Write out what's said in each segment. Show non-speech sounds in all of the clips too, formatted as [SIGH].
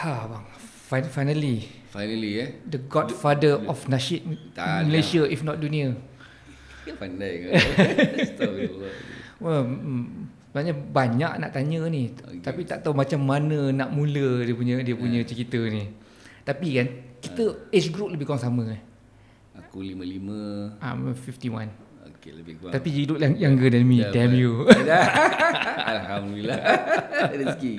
Ha bang, Fin- finally Finally eh. the godfather of nasyid Malaysia if not dunia. [LAUGHS] Pandai kan. [LAUGHS] Astagfirullah. Well, mm, sebenarnya banyak nak tanya ni okay. tapi tak tahu macam mana nak mula dia punya dia punya cerita ni. Tapi kan kita age group lebih kurang sama eh. Aku 55. I'm 51. Okey lebih kurang. Tapi look yang younger than me. Dah, Damn you. [LAUGHS] Alhamdulillah. [LAUGHS] Rezeki.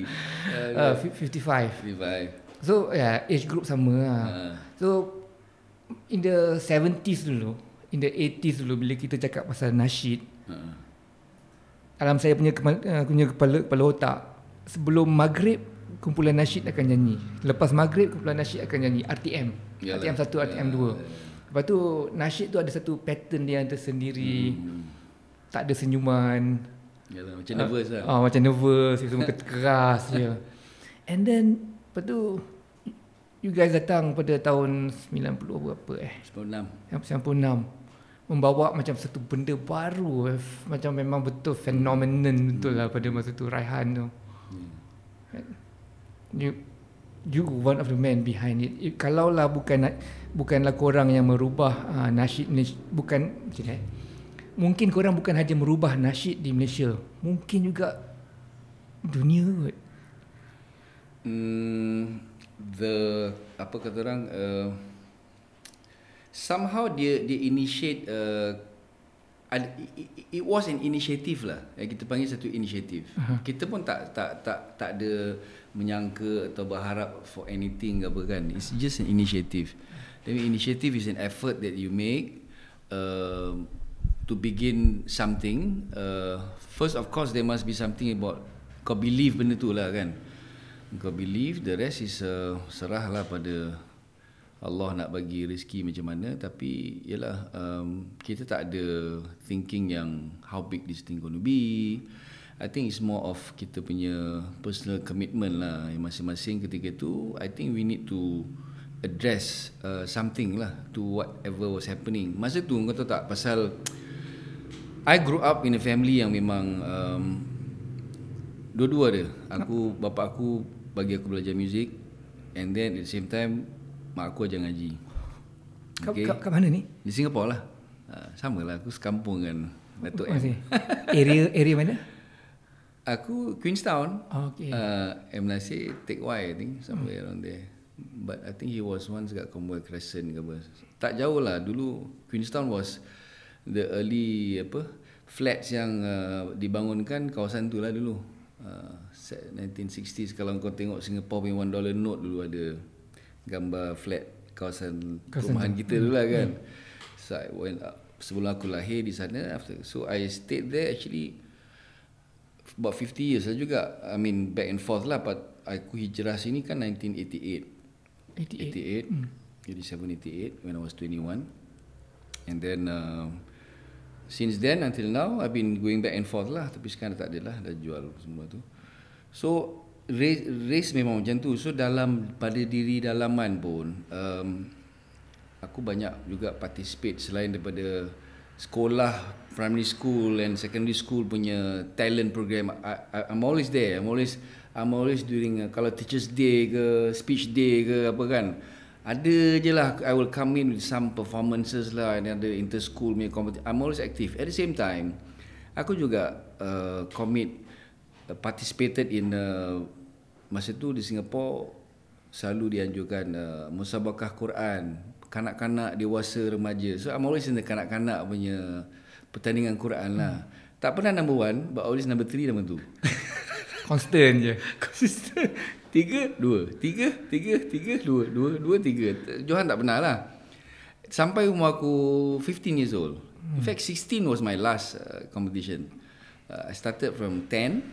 uh, 55. 55. So yeah, age group sama lah. Ha. So in the 70s dulu, in the 80s dulu bila kita cakap pasal nasyid, Ha. dalam saya punya kepala, uh, punya kepala kepala otak, sebelum maghrib kumpulan nasyid akan nyanyi. Lepas maghrib kumpulan nasyid akan nyanyi RTM. Yalah. RTM 1, RTM 2. Lepas tu nasyid tu ada satu pattern dia yang tersendiri. Hmm. Tak ada senyuman. Yalah, macam nervous lah. Ah, macam nervous, semua keras je. And then lepas tu you guys datang pada tahun 90 berapa eh? 96. Yang 96 membawa macam satu benda baru eh. macam memang betul phenomenon betul lah pada masa tu Raihan tu. You you one of the men behind it. it kalaulah bukan na- bukanlah korang yang merubah uh, nasyid Malaysia, bukan macam ni eh. Mungkin korang bukan hanya merubah nasyid di Malaysia, mungkin juga dunia kot. Hmm, the apa kata orang uh, somehow dia dia initiate uh, it, it was an initiative lah yang kita panggil satu initiative uh-huh. kita pun tak tak tak tak ada menyangka atau berharap for anything apa kan it's just an initiative then initiative is an effort that you make uh, to begin something. Uh, first of course there must be something about kau believe benda tu lah kan. Kau believe the rest is uh, serahlah pada Allah nak bagi rezeki macam mana. Tapi yalah um, kita tak ada thinking yang how big this thing going to be. I think it's more of kita punya personal commitment lah. Masing-masing ketika tu I think we need to address uh, something lah to whatever was happening. Masa tu kau tahu tak pasal I grew up in a family yang memang um, dua-dua dia aku bapa aku bagi aku belajar muzik and then at the same time mak aku ajar ngaji. Kat, Okay. kat, kat mana ni? di Singapore lah. Uh, sama lah. Aku sekampung kan Datuk M. Area area mana? aku Queenstown. Oh, okay. uh, M Nasir Take Y I think somewhere around there but I think he was once kat Commonwealth Crescent ke apa. Tak jauh lah. Dulu Queenstown was the early apa flats yang uh, dibangunkan kawasan tu lah dulu. Uh, set 1960s kalau kau tengok Singapore punya one dollar note dulu ada gambar flat kawasan, Kawasan perumahan tu. kita dulu lah kan. So I went up. Sebelum aku lahir di sana after so I stayed there actually about 50 years lah juga. I mean back and forth lah. But aku hijrah sini kan 1988 88. 88 87 88 when I was 21 and then uh, since then until now I've been going back and forth lah. Tapi sekarang tak ada lah dah jual semua tu. So race, race memang macam tu. So dalam pada diri dalaman pun um, aku banyak juga participate selain daripada sekolah primary school and secondary school punya talent program. I, I, I'm always there. I'm always I'm always during uh, kalau teachers day ke speech day ke apa kan ada je lah I will come in with some performances lah and ada inter school punya competition I'm always active. At the same time aku juga uh, commit uh, participated in uh, masa tu di Singapore selalu dianjurkan uh, musabakah Quran kanak-kanak dewasa remaja. So I'm always in the kanak-kanak punya pertandingan Quran lah. Tak pernah number one but always number three number two [LAUGHS] Constant je. [LAUGHS] konsisten tiga dua. Tiga tiga tiga dua. Dua dua tiga. Johan tak pernah lah. Sampai umur aku 15 years old. In fact 16 was my last uh, competition. Uh, I started from 10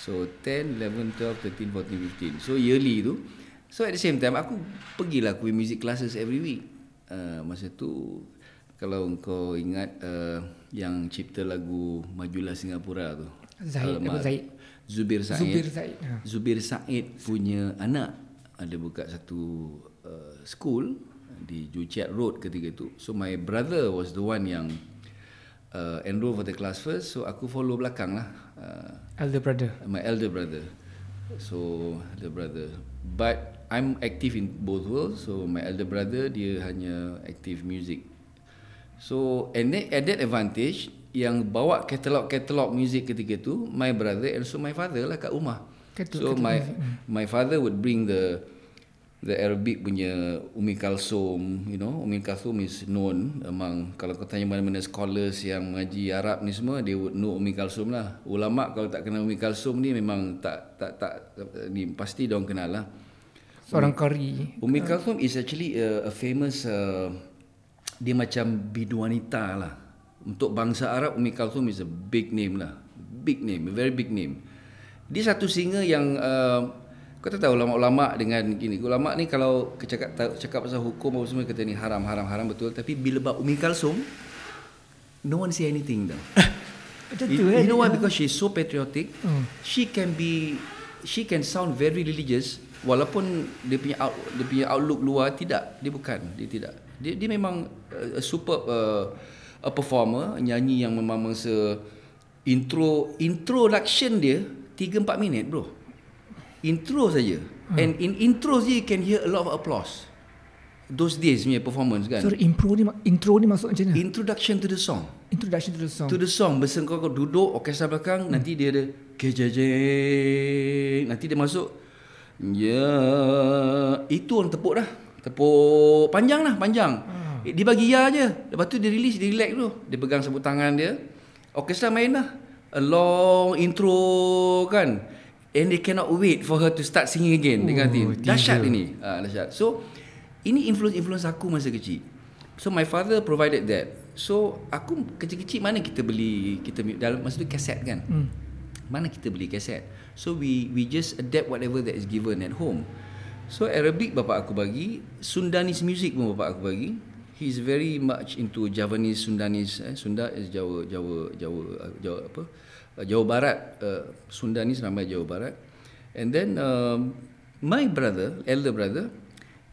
so 10 11 12 13 14 15 so yearly tu. So at the same time aku pergilah aku music classes every week. Uh, masa tu kalau kau ingat uh, yang cipta lagu Majulah Singapura tu. Zahid. Zahid? Zubir Said. Zubir Said, ha. Zubir Said punya anak ada buka satu uh, school di Juchiat Road ketika itu. So my brother was the one yang uh, enroll for the class first so aku follow belakang lah uh, Elder brother. my elder brother so elder brother but I'm active in both worlds so my elder brother dia hanya active music so and then at that advantage yang bawa katalog-katalog music ketika tu my brother and so my father lah kat rumah. Katalog- so my my father would bring the the Arabic punya Umi Kalsum you know. Umi Kalsum is known among kalau kau tanya mana-mana scholars yang mengaji Arab ni semua they would know Umi Kalsum lah. Ulama kalau tak kenal Umi Kalsum ni memang tak tak tak ni pasti dia orang kenal lah. Seorang kari. Umi Kalsum is actually a, a famous uh, dia macam bidu wanita lah untuk bangsa Arab Umi Kalsum is a big name lah. Big name a very big name. Dia satu singer yang uh, kau tak tahu ulama-ulama dengan gini. Ulama ni kalau cakap cakap pasal hukum apa semua kata ni haram haram haram betul. Tapi bila bab Umi Kalsum no one say anything tau. [LAUGHS] Macam you, tu eh. you know why? Because she's so patriotic. Hmm. she can be she can sound very religious walaupun dia punya out, dia punya outlook luar tidak. Dia bukan dia tidak. Dia dia memang uh, superb uh, a performer nyanyi yang memang mangsa intro introduction dia 3 4 minit bro intro saja hmm. and in intro je you can hear a lot of applause those days punya performance kan Sorry, intro ni intro ni masuk macam mana? introduction to the song Introduction to the song. To the song Berseng kau, kau duduk Orkestra belakang hmm. Nanti dia ada Kejajeng Nanti dia masuk Ya Itu orang tepuk dah Tepuk Panjang lah Panjang hmm. Dia bagi ya je. Lepas tu dia release Dia relax dulu Dia pegang sebut tangan dia. Orkestra main lah. A long intro kan. And they cannot wait For her to start singing again. Dia kata Oh, Dahsyat ini. Ha, Dahsyat. So Ini influence-influence aku masa kecil. So my father provided that. So aku kecil-kecil mana kita beli kita dalam masa tu kaset kan. Hmm. Mana kita beli kaset. So we we just adapt whatever that is given at home. So Arabic bapak aku bagi, Sundanese music pun bapak aku bagi. He's very much into Javanese Sundanese eh. Sunda is Jawa Jawa Jawa Jawa apa? Uh, Jawa Barat. Uh, Sundanese nama Jawa Barat. And then um, my brother, elder brother,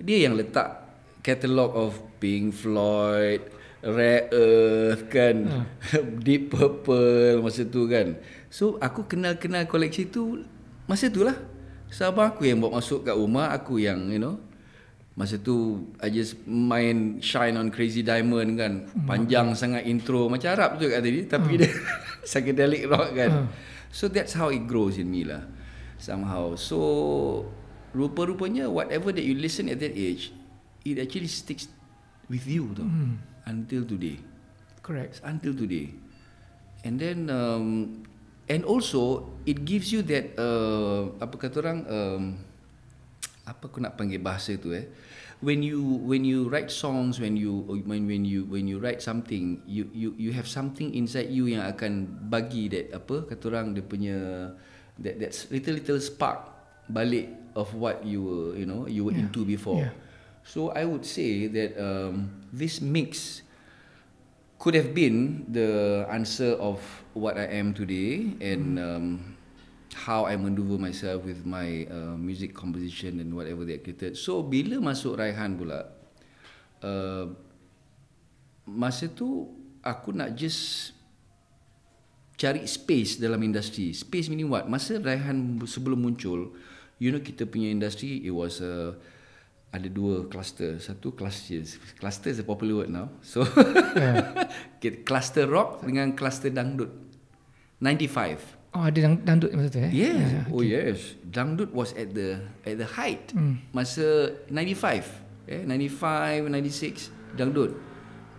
dia yang letak catalog of Pink Floyd, Rare Earth kan, [LAUGHS] Deep Purple masa tu kan. So aku kenal-kenal koleksi tu masa tu lah. Sabar aku yang bawa masuk kat rumah, aku yang you know. Masa tu I just main Shine on Crazy Diamond kan. Panjang sangat intro macam Arab tu kat tadi tapi dia [LAUGHS] psychedelic rock kan. So that's how it grows in me lah. Somehow. So rupa-rupanya whatever that you listen at that age it actually sticks with you tau. Until today. Correct. Until today. And then um, and also it gives you that uh, apa kata orang um, apa aku nak panggil bahasa tu eh when you when you write songs when you when when you when you write something you you you have something inside you yang akan bagi that apa kata orang dia punya that that little little spark balik of what you were you know you were Yeah. into before Yeah. so i would say that um, this mix could have been the answer of what I am today and um, how I maneuver myself with my uh, music composition and whatever that created. So bila masuk Raihan pula, uh, masa tu aku nak just cari space dalam industri. Space meaning what? Masa Raihan sebelum muncul, you know kita punya industri it was uh, ada dua cluster. Satu cluster. Cluster is a popular word now. So yeah. [LAUGHS] cluster rock dengan cluster dangdut. 95. Oh, ada dang, dangdut masa tu eh? Yes. Yeah. Oh yes. Dangdut was at the at the height. Hmm. Masa 95. Eh 95, 96 dangdut.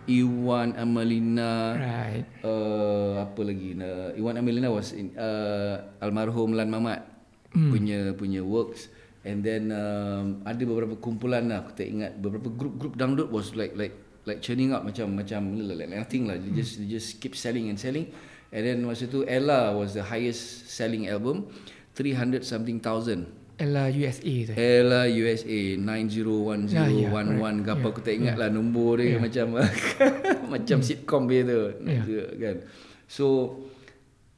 Iwan Amalina Right. uh, apa lagi uh, Iwan Amelina was in uh, almarhum Lan Mamat mm. punya punya works and then um, ada beberapa kumpulan lah aku tak ingat beberapa group-group dangdut was like like like churning out macam macam like nothing lah they just they just keep selling and selling and then masa tu Ella was the highest selling album 300 something thousand Ella USA tu. Ella USA 901011 Ya, ya, yeah, correct. Gapa Ya, aku tak ingat lah nombor dia macam [LAUGHS] macam sitcom dia tu Ya. kan. So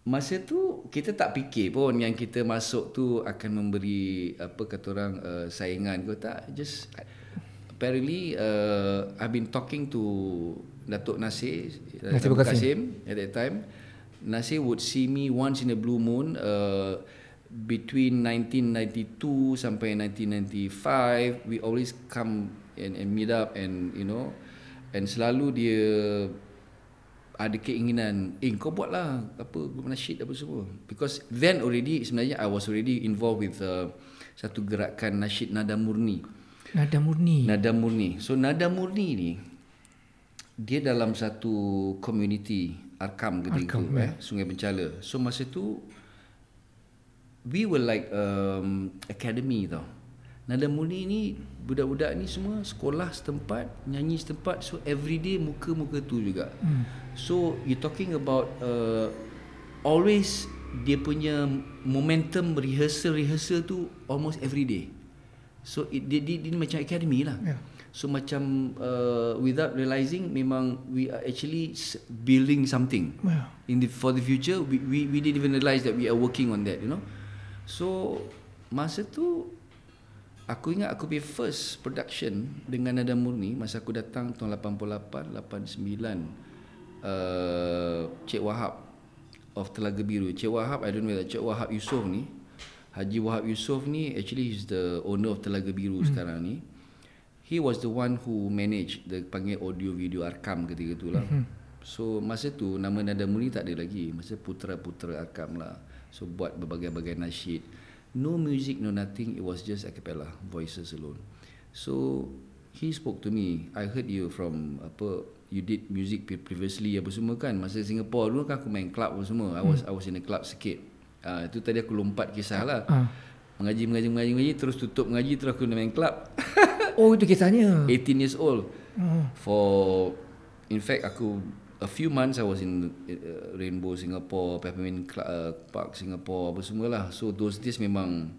masa tu kita tak fikir pun yang kita masuk tu akan memberi apa kata orang uh, saingan ke tak just apparently uh, I've been talking to Datuk Nasir Datuk Berkasim. at that time Nasir would see me once in a blue moon uh, between 1992 sampai 1995 we always come and, and meet up and you know and selalu dia ada keinginan eh kau buat lah apa grup nasyid apa semua because then already sebenarnya I was already involved with uh, satu gerakan nasyid nada murni Nada murni. Nada Murni. So Nada Murni ni dia dalam satu community Arkam ketika Arkam, itu eh Sungai Bencala. So masa tu we were like um, academy tau. Nada Murni ni budak-budak ni semua sekolah setempat, nyanyi setempat. So every day muka-muka tu juga. Hmm. So you talking about uh, always dia punya momentum rehearsal rehearsal tu almost every day. So it, dia, dia, dia macam academy lah. Yeah. So macam uh, without realizing memang we are actually building something. Yeah. In the for the future we, we we didn't even realize that we are working on that, you know. So masa tu aku ingat aku punya first production dengan Nada Murni masa aku datang tahun 88 89 uh, Cik Wahab of Telaga Biru. Cik Wahab I don't know whether Cik Wahab Yusof ni Haji Wahab Yusof ni actually he's the owner of Telaga Biru hmm. sekarang ni. He was the one who manage the panggil audio video Arkam ketika tu lah. Hmm. So masa tu nama Nada Murni tak ada lagi. Masa putera-putera Arkam lah. So buat berbagai-bagai nasyid. No music, no nothing. It was just a cappella, voices alone. So he spoke to me. I heard you from apa you did music pre- previously apa semua kan. Masa Singapore dulu kan aku main club apa semua. I was I was in a club sikit. Ah uh, itu tadi aku lompat kisah lah. Ah. Mengaji mengaji mengaji mengaji terus tutup mengaji terus aku main club. Oh itu kisahnya. 18 years old. Oh. For in fact aku a few months I was in uh, Rainbow Singapore, Peppermint Cl- uh, Park Singapore apa semualah. So those days memang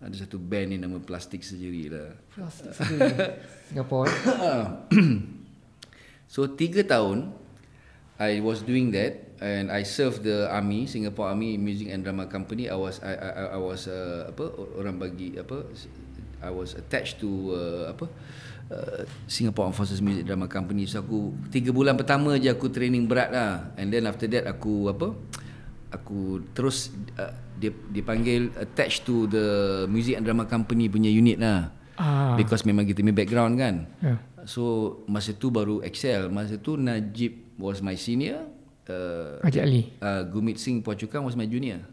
ada satu band ni nama Plastic Surgery lah. [LAUGHS] Singapore. eh? [COUGHS] So tiga tahun I was doing that and I served the army Singapore Army Music and Drama Company I was I I, I was uh, apa orang bagi apa I was attached to uh, apa uh, Singapore Armed Forces Music Drama Company so aku tiga bulan pertama je aku training berat lah and then after that aku apa aku terus uh, dia dipanggil attached to the Music and Drama Company punya unit lah Ah. because memang kita punya background kan Yeah. So masa tu baru excel. Masa tu Najib was my senior. Uh, Haji Ali. uh, Gumit Singh Puachukan was my junior.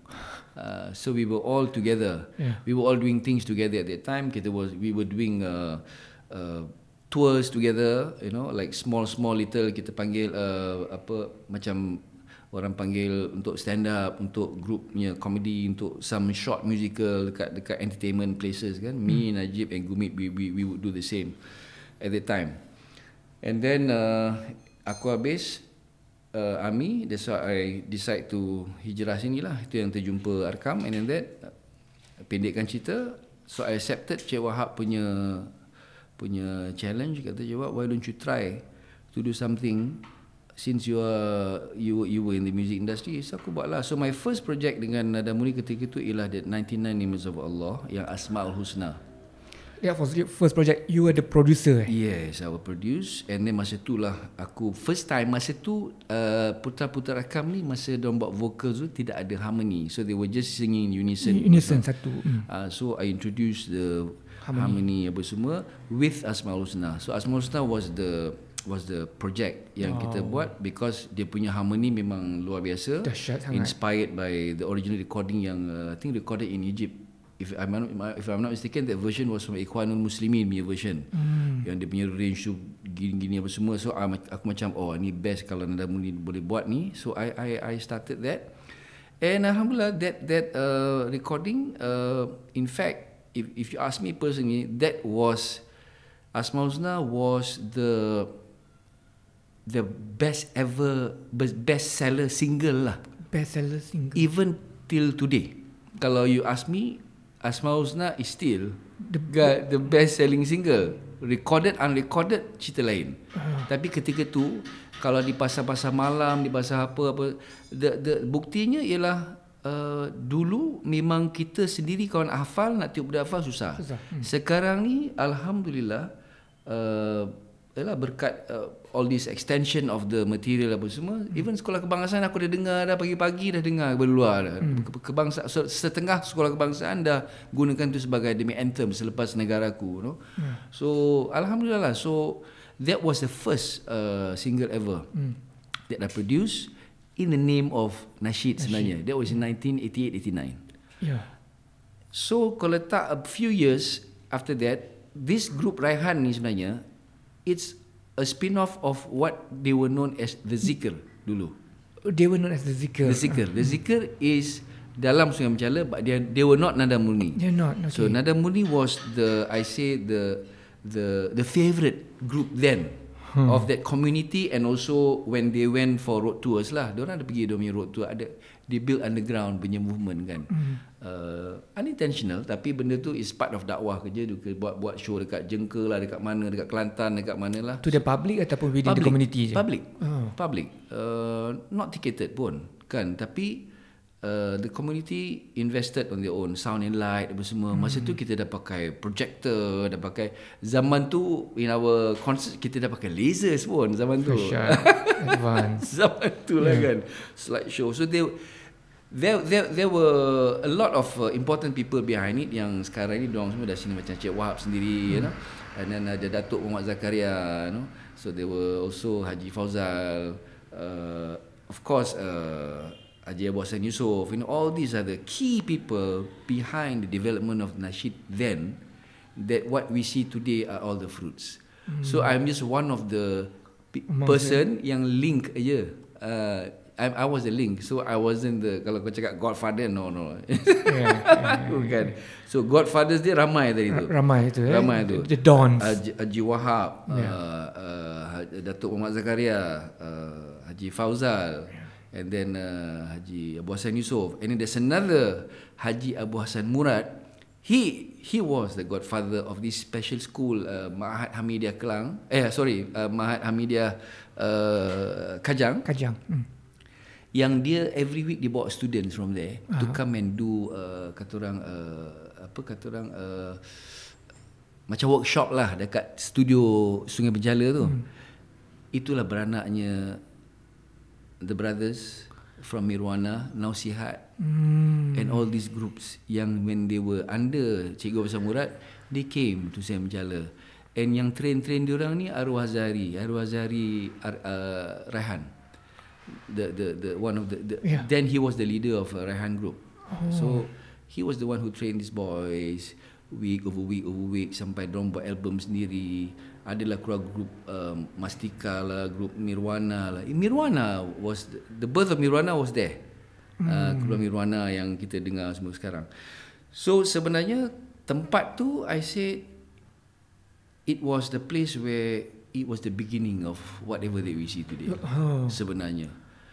Uh, so we were all together. Yeah. We were all doing things together at that time. Kita was we were doing uh, uh, tours together. You know, like small small little kita panggil uh, apa macam orang panggil untuk stand up, untuk groupnya comedy, untuk some short musical dekat dekat entertainment places kan. Me, Najib and Gumit we, we we would do the same at that time. And then uh, aku habis uh, army that's why I decide to hijrah sini lah. Itu yang terjumpa Arkam and then that pendekkan cerita. So I accepted Cik Wahab punya punya challenge kata Cik Wahab why don't you try to do something since you are you you were in the music industry? So aku buat lah. So my first project dengan Nada Murni ketika itu ialah that 99 Names of Allah yang Asmaul Husna Yeah, for the first project you were the producer. Eh? Yes, I will produce and then masa tu lah aku first time masa tu uh, putra-putra rakam ni masa dia buat vocals tu tidak ada harmony. So they were just singing in unison. Innocent satu. Hmm. Uh, so I introduced the harmony. harmony apa semua with Asmaul Husna. So Asmaul Husna was the was the project yang wow. kita buat because dia punya harmony memang luar biasa. Dahsyat sangat. Inspired by the original recording yang uh, I think recorded in Egypt. If I'm not, if I'm not mistaken, that version was from Ikhwanul Muslimin punya version. Mm. Yang dia punya range tu gini-gini apa semua. So I'm, aku macam oh ni best kalau Nada Murni boleh buat ni. So I I I started that. And alhamdulillah that that uh, recording uh, in fact if if you ask me personally that was Asmaul Husna was the the best ever best seller single lah Bestseller single. even till today kalau you ask me Asmaul Husna is still the, the best selling single recorded unrecorded cerita lain uh. tapi ketika tu kalau di pasar-pasar malam di pasar apa apa the, the buktinya ialah uh, dulu memang kita sendiri kawan hafal nak tiup budak hafal susah, Susah. Hmm. sekarang ni alhamdulillah uh, Yalah berkat uh, all this extension of the material apa semua hmm. even sekolah kebangsaan aku dah dengar dah pagi-pagi dah dengar berluar dah hmm. kebangsaan setengah sekolah kebangsaan dah gunakan tu sebagai demi anthem selepas negaraku no? hmm. so alhamdulillah lah so that was the first uh, single ever hmm. that I produced in the name of nasyid sebenarnya that was in 1988 89 yeah so kalau tak a few years after that this group Raihan ni sebenarnya it's a spin-off of what they were known as the Zikr dulu. They were known as the Zikr. The Zikr. The Zikr is dalam Sungai Mencala but they they were not Nada Murni. They're not. Okay. So Nada Murni was the I say the the the favorite group then hmm. of that community and also when they went for road tours lah. Diorang ada pergi dia road tour ada they build underground punya movement kan. Hmm. Uh, unintentional tapi benda tu is part of dakwah kerja juga buat buat show dekat Jengka lah dekat mana dekat Kelantan dekat mana lah. To the public ataupun within public, the community je. Public. Oh. Public. Uh, not ticketed pun kan tapi Uh, the community invested on their own sound and light apa semua. Hmm. Masa tu kita dah pakai projector, dah pakai zaman tu in our concert kita dah pakai lasers pun zaman tu. [LAUGHS] Advance. zaman tu lah yeah. kan. Slide show. So they there there there were a lot of uh, important people behind it yang sekarang ni diorang semua dah sini macam Cik Wahab sendiri hmm. you know. And then ada Datuk Muhammad Zakaria you know. So there were also Haji Fauzal uh, of course uh, Haji Abu Hassan Yusof, you know, all these are the key people behind the development of Nasheed then, that what we see today are all the fruits. Mm. So I'm just one of the pe- person yang link aja. Uh, I, I was the link, so I wasn't the kalau kau cakap Godfather, no no. yeah, yeah, [LAUGHS] yeah. So Godfathers dia ramai tadi tu. Ramai itu. Eh? Ramai tu. The Dons. Haji, Haji Wahab, yeah. uh, uh, Datuk Muhammad Zakaria, uh, Haji Fauzal. Yeah and then uh, Haji Abu Hassan Yusof and then there's another Haji Abu Hassan Murad he he was the godfather of this special school uh, Mahat Hamidiah Kelang eh sorry uh, Mahat Hamidiah uh, Kajang Kajang hmm. Yang dia every week dia bawa students from there uh-huh. to come and do uh, kata orang uh, apa kata orang uh, macam workshop lah dekat studio Sungai Berjala tu hmm. itulah beranaknya the brothers from Mirwana, now Sihat, mm. and all these groups yang when they were under Cikgu Besar Murad, they came to Sam Jala. And yang train-train diorang ni Arwah Zari, Arwah Zari uh, Rehan. The the the one of the, the yeah. then he was the leader of uh, Rehan group. Oh. So he was the one who trained these boys week over week over week sampai dorang buat album sendiri adalah keluar grup um, Mastika lah, grup Mirwana lah. Mirwana was the, the birth of Mirwana was there. Hmm. Uh, keluar Mirwana yang kita dengar semua sekarang. So sebenarnya tempat tu I say it was the place where it was the beginning of whatever that we see today. Oh. Sebenarnya.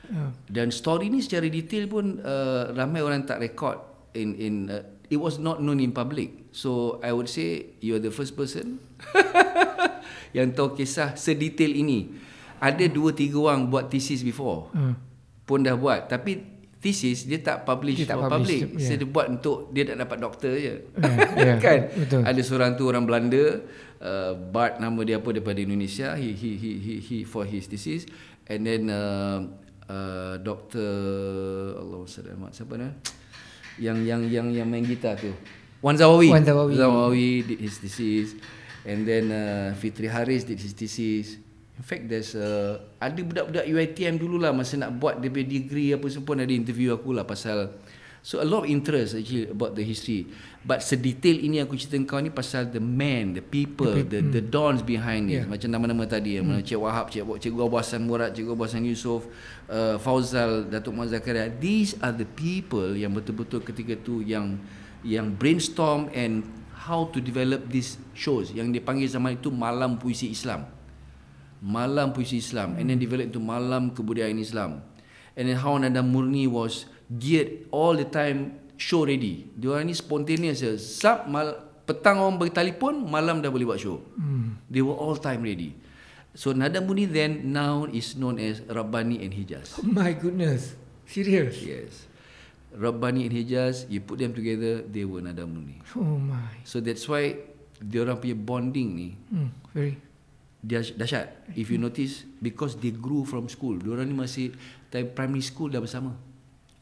Yeah. Dan story ni secara detail pun uh, ramai orang tak record in in uh, it was not known in public. So I would say you are the first person [LAUGHS] yang tahu kisah sedetail ini. Ada dua tiga orang buat thesis before. Hmm. Pun dah buat tapi thesis dia tak publish dia tak publish, public. Yeah. So dia buat untuk dia tak dapat doktor je. Yeah, yeah, [LAUGHS] kan? Betul. Ada seorang tu orang Belanda uh, Bart nama dia apa daripada Indonesia. He he he he, he for his thesis and then uh, uh, doktor Allah SWT siapa nama? Yang yang yang yang main gitar tu. Wan Zawawi. Wan Zawawi. Zawawi did his thesis. And then uh, Fitri Haris did his thesis. In fact, there's uh, ada budak-budak UiTM dulu lah masa nak buat dia degree apa semua pun ada interview aku lah pasal So a lot of interest actually about the history. But sedetail ini aku cerita kau ni pasal the man, the people, the the, the hmm. dons behind it. Yeah. Macam nama-nama tadi yang hmm. Cik Wahab, Cik Cikgu Abu Hassan Murad, Cikgu Abu Hassan Yusof, uh, Fauzal, Datuk Muhammad Zakaria. These are the people yang betul-betul ketika tu yang yang brainstorm and how to develop these shows yang dipanggil zaman itu malam puisi Islam. Malam puisi Islam and then develop into malam kebudayaan Islam. And then how Nada Murni was geared all the time show ready. Dia orang ni spontaneous je. Sab mal, petang orang bertelefon, malam dah boleh buat show. Hmm. They were all time ready. So Nada Murni then now is known as Rabbani and Hijaz. Oh [LAUGHS] my goodness. Serious? Yes. Rabbani and Hijaz, you put them together, they were Nadamuni. Oh my. So that's why dia orang punya bonding ni. Hmm, very. dahsyat. If you notice because they grew from school. Diorang ni masih time primary school dah bersama.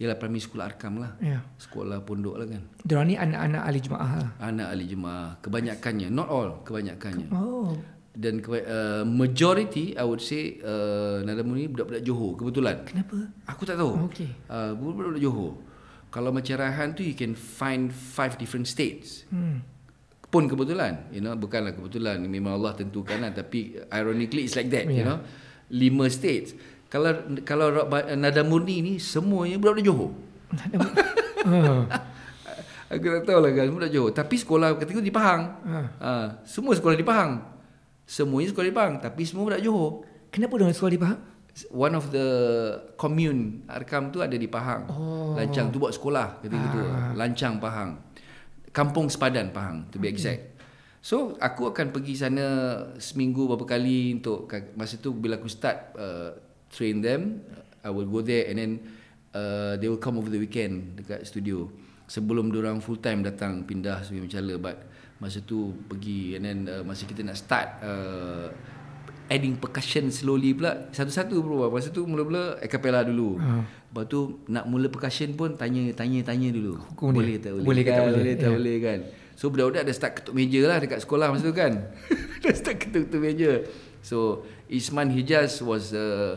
Yalah primary school Arkam lah. Ya. Sekolah pondok lah kan. Diorang ni anak-anak ahli jemaah lah. Anak ahli jemaah. Kebanyakannya. Not all. Kebanyakannya. Oh. Dan uh, majority I would say uh, Nadamu ni budak-budak Johor. Kebetulan. Kenapa? Aku tak tahu. Okey. Uh, budak-budak Johor. Kalau macam Raihan tu you can find five different states. Hmm. Pun kebetulan, you know, bukanlah kebetulan memang Allah tentukan lah tapi ironically it's like that, you Yeah. know. Lima states. Kalau kalau Nada Murni ni semuanya budak-budak Johor. Ah. [LAUGHS] Aku tak tahu lah kan budak Johor. Tapi sekolah ketika di Pahang. Ha. Ha. semua sekolah di Pahang. Semuanya sekolah di Pahang tapi semua budak Johor. Kenapa diorang sekolah di Pahang? One of the commune Arkam tu ada di Pahang. Oh. Lancang tu buat sekolah ketika tu. Lancang Pahang. Kampung Sepadan Pahang to be exact. So aku akan pergi sana seminggu berapa kali untuk masa tu bila aku start uh, train them I will go there and then uh, they will come over the weekend dekat studio sebelum orang full time datang pindah sebagai mencala but masa tu pergi and then uh, masa kita nak start uh, adding percussion slowly pula satu-satu bro masa tu mula-mula a cappella dulu Ha. lepas tu nak mula percussion pun tanya tanya tanya dulu Hukum dia. boleh tak boleh Boleh ke tak kan? boleh? boleh tak Ya. boleh kan so budak-budak dah start ketuk meja lah dekat sekolah masa tu kan [LAUGHS] dah start ketuk-ketuk meja so Isman Hijaz was uh,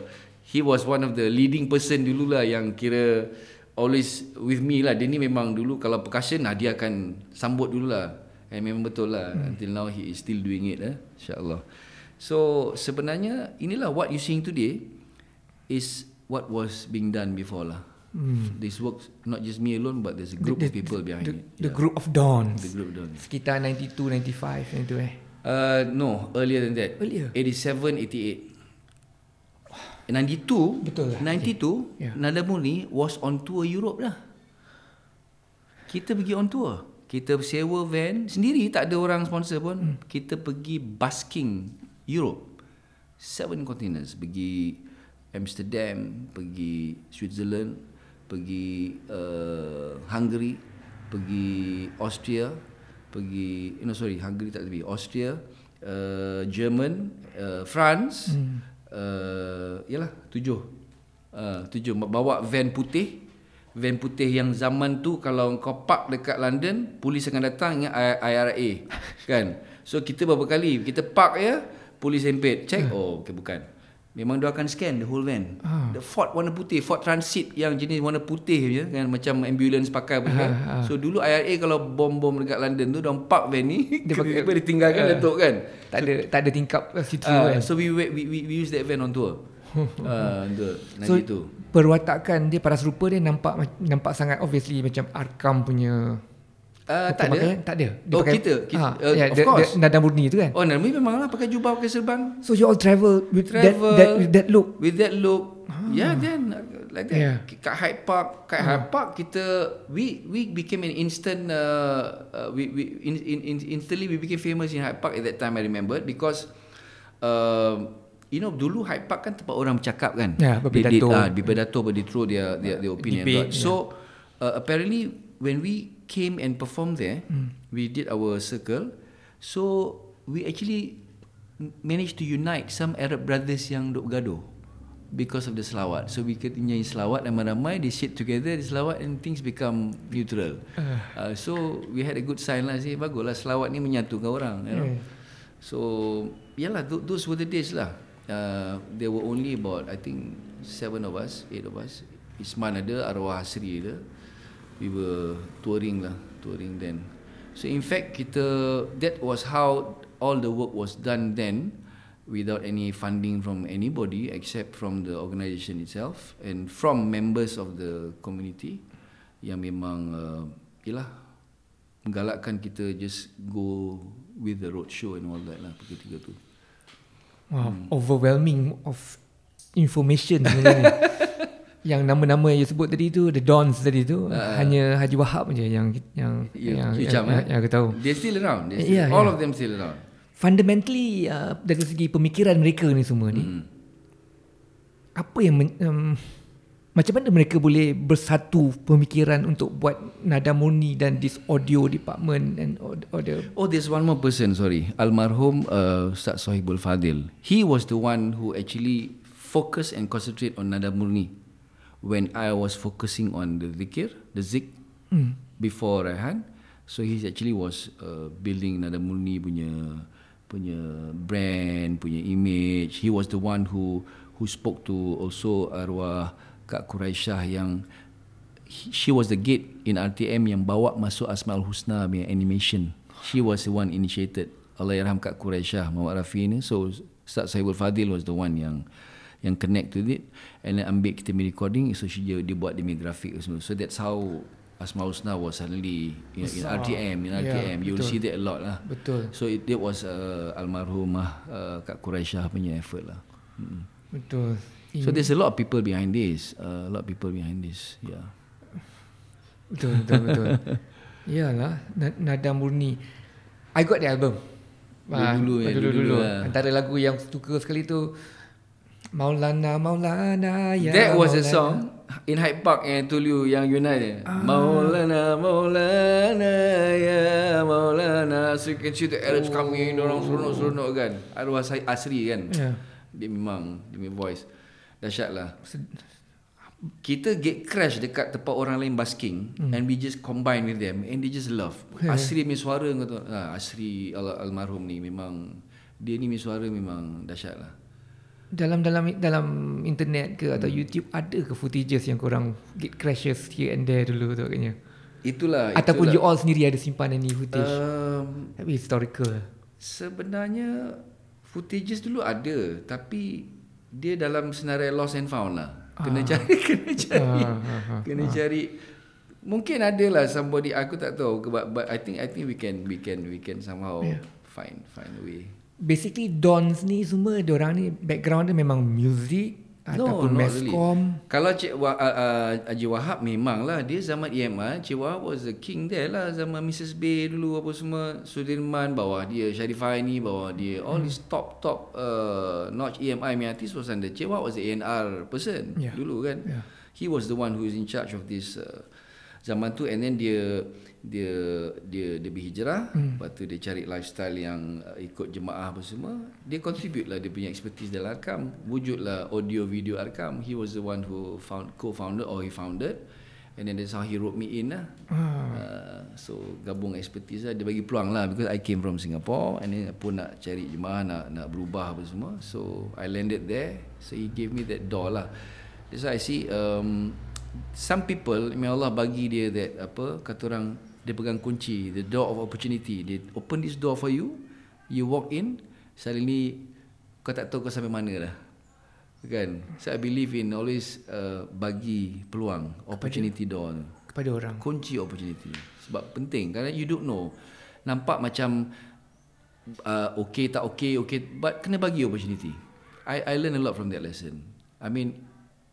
he was one of the leading person dulu lah yang kira always with me lah dia ni memang dulu kalau percussion lah dia akan sambut dulu lah and memang betul lah hmm. until now he is still doing it eh insyaallah so sebenarnya inilah what you seeing today is what was being done before lah Hmm. this works not just me alone but there's a group the, of people behind the, it The group of Dawns. the group done Sekitar 92, 95 yang tu eh. uh, no earlier than that Earlier? 87 88 92 Betul lah. 92 Yeah. Nada Murni was on tour Europe dah kita pergi on tour kita sewa van sendiri tak ada orang sponsor pun hmm. kita pergi busking Europe seven continents pergi Amsterdam pergi Switzerland pergi uh, Hungary pergi Austria pergi no sorry Hungary tak pergi Austria uh, German uh, France hmm. Uh, yalah tujuh. Uh, tujuh. Bawa van putih. Van putih yang zaman tu kalau kau park dekat London polis akan datang I- IRA kan? So kita berapa kali? Kita park ya polis sempit. Check. Oh okay, bukan memang dia akan scan the whole van Ah. the Ford warna putih Ford Transit yang jenis warna putih je kan macam ambulance pakai pun kan Ah, ah. so dulu IRA kalau bom-bom dekat London tu dia orang park van ni Dia pakai- [LAUGHS] dia tinggalkan Ah. datuk kan Tak ada tak ada tingkap situ Uh, kan. so we, we we we use that van on tour. [LAUGHS] uh, the, So tu. perwatakan dia paras rupa dia nampak nampak sangat obviously macam Arkam punya Uh, tak ada. pemakaian. Tak ada. Oh, kita- kita- ha, uh, ya, of dia- course. dia nada murni tu kan. Oh, Nami memang lah pakai jubah, pakai serban. So you all travel with Travel. that that with that look. With that look. Yeah, then uh, like that. Yeah. Kat Hyde Park, kat Hyde Park kita we we became an instant uh, uh, we we in, in, in, instantly we became famous in Hyde Park at that time I remember because um, you know dulu Hyde Park kan tempat orang bercakap kan. Ya, berpidato. They, uh, berpidato, but they throw their their, their opinion. Debate? So uh, apparently when we came and performed there, we did our circle. So we actually managed to unite some Arab brothers yang duk gaduh because of the selawat. So we could nyanyi selawat ramai-ramai, they sit together, the selawat and things become neutral. Uh, so we had a good sign lah sih, baguslah selawat ni menyatukan orang. You know? Yeah. So yalah, th- those were the days lah. Uh, there were only about I think seven of us, eight of us. Isman ada, Arwah Hasri ada. We were touring lah, touring then. So in fact kita that was how all the work was done then without any funding from anybody except from the organisation itself and from members of the community yang memang uh, yalah menggalakkan kita just go with the road show and all that lah ketika tu. Wow, Hmm. overwhelming of information sebenarnya. [LAUGHS] yang nama-nama yang you sebut tadi tu, the Dons tadi tu, Ah, hanya Haji Wahab je yang yang You, yang, yang, yang, eh? yang aku tahu. They're still around. Eh, still, yeah, all yeah. of them still around. Fundamentally uh, dari segi pemikiran mereka ni semua ni, Hmm. apa yang men, um, macam mana mereka boleh bersatu pemikiran untuk buat nada murni dan this audio department and audio Oh, there's one more person, sorry. Almarhum uh, Ustaz Sohibul Fadil. He was the one who actually focus and concentrate on nada murni. When I was focusing on the zikir, the zik, mm. before Raihan. So he actually was uh, building nada murni punya punya brand, punya image. He was the one who who spoke to also arwah Kak Quraisyah yang she was the gate in RTM yang bawa masuk Asmaul Husna punya animation. She was the one initiated. Allah yarham Kak Quraisyah Muhammad Rafi ni. So Ustaz Sahibul Fadil was the one yang yang connect to it and then ambil kita punya recording so she dia, dia buat demi grafik semua. So that's how Asmaul Husna was suddenly in, in RTM in RTM yeah, you'll see that a lot lah. Betul. So it, it was uh, almarhumah uh, Kak Quraisyah punya effort lah. Hmm. Betul. So there's a lot of people behind this. Uh, a lot of people behind this. Yeah. Betul, betul, betul. [LAUGHS] Iyalah, Nada Murni. I got the album. Dulu-dulu, ya, dulu, dulu, lah. Antara lagu yang suka sekali tu Maulana, Maulana, ya That was Maulana. a song in Hyde Park yang told you yang United. Ah. Maulana, Maulana, ya Maulana. So you can see the Arabs oh. coming, orang seronok-seronok kan. Arwah Asri kan. Yeah. Dia memang, dia memang voice. Dahsyat lah. Kita get crash dekat tempat orang lain basking hmm. and we just combine with them and they just love. Yeah. Asri punya suara kata, ah, Asri al almarhum ni memang dia ni punya suara memang dahsyat lah. Dalam dalam dalam internet ke atau hmm. YouTube ada ke footages yang korang get crashes here and there dulu tu agaknya? Itulah. Ataupun itulah. you all sendiri ada simpanan ni footage? Um, Tapi historical. Sebenarnya footages dulu ada tapi dia dalam senarai lost and found lah. Kena ah. cari, [LAUGHS] kena cari. Ah, ah, ah, kena ah. cari. Mungkin ada lah somebody aku tak tahu but, but I think I think we can we can we can somehow yeah. find find a way. Basically Dons ni semua dia orang ni background dia memang music ataupun no, meskom. Really. Kalau Cik Wah, uh, uh, Haji Wahab memanglah dia zaman EMR, Cik Wahab was the king there lah zaman Mrs. Bay dulu apa semua Sudirman bawah dia, Sharifah ni bawah dia. All hmm. these top top uh, notch EMI punya artist was under Cik Wahab was the A&R person yeah. dulu kan. Yeah. He was the one who is in charge of this uh, zaman tu and then dia dia dia dia berhijrah hmm. lepas tu dia cari lifestyle yang uh, ikut jemaah apa semua dia contribute lah dia punya expertise dalam arkam. Wujudlah audio video arkam. He was the one who found co-founder or he founded. And then that's how he wrote me in lah. Hmm. uh, so gabung expertise lah. Dia bagi peluang lah because I came from Singapore and then pun nak cari jemaah nak nak berubah apa semua. So I landed there. So he gave me that door lah. That's why I see um, some people may Allah bagi dia that apa kata orang dia pegang kunci the door of opportunity. Dia open this door for you you walk in suddenly kau tak tahu kau sampai mana dah. Kan? So I believe in always uh, bagi peluang opportunity kepada, door kepada orang. Kunci opportunity. Sebab penting kerana you don't know. Nampak macam uh, okay tak okay okay but kena bagi opportunity. I I learn a lot from that lesson. I mean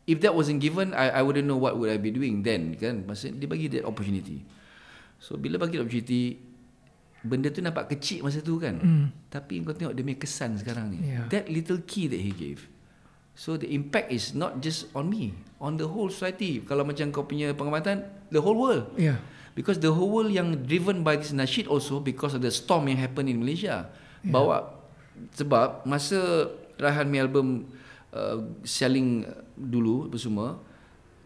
if that wasn't given I I wouldn't know what would I be doing then kan? Maksud dia bagi that opportunity So bila bagi opportunity benda tu nampak kecil masa tu kan. Mm. Tapi kau tengok dia punya kesan sekarang ni. Yeah. That little key that he gave. So the impact is not just on me, on the whole society. Kalau macam kau punya pengamatan, the whole world. Yeah. Because the whole world yang driven by this nasyid also because of the storm yang happen in Malaysia. Yeah. Bawa sebab masa Rahan mi album uh, selling dulu apa semua,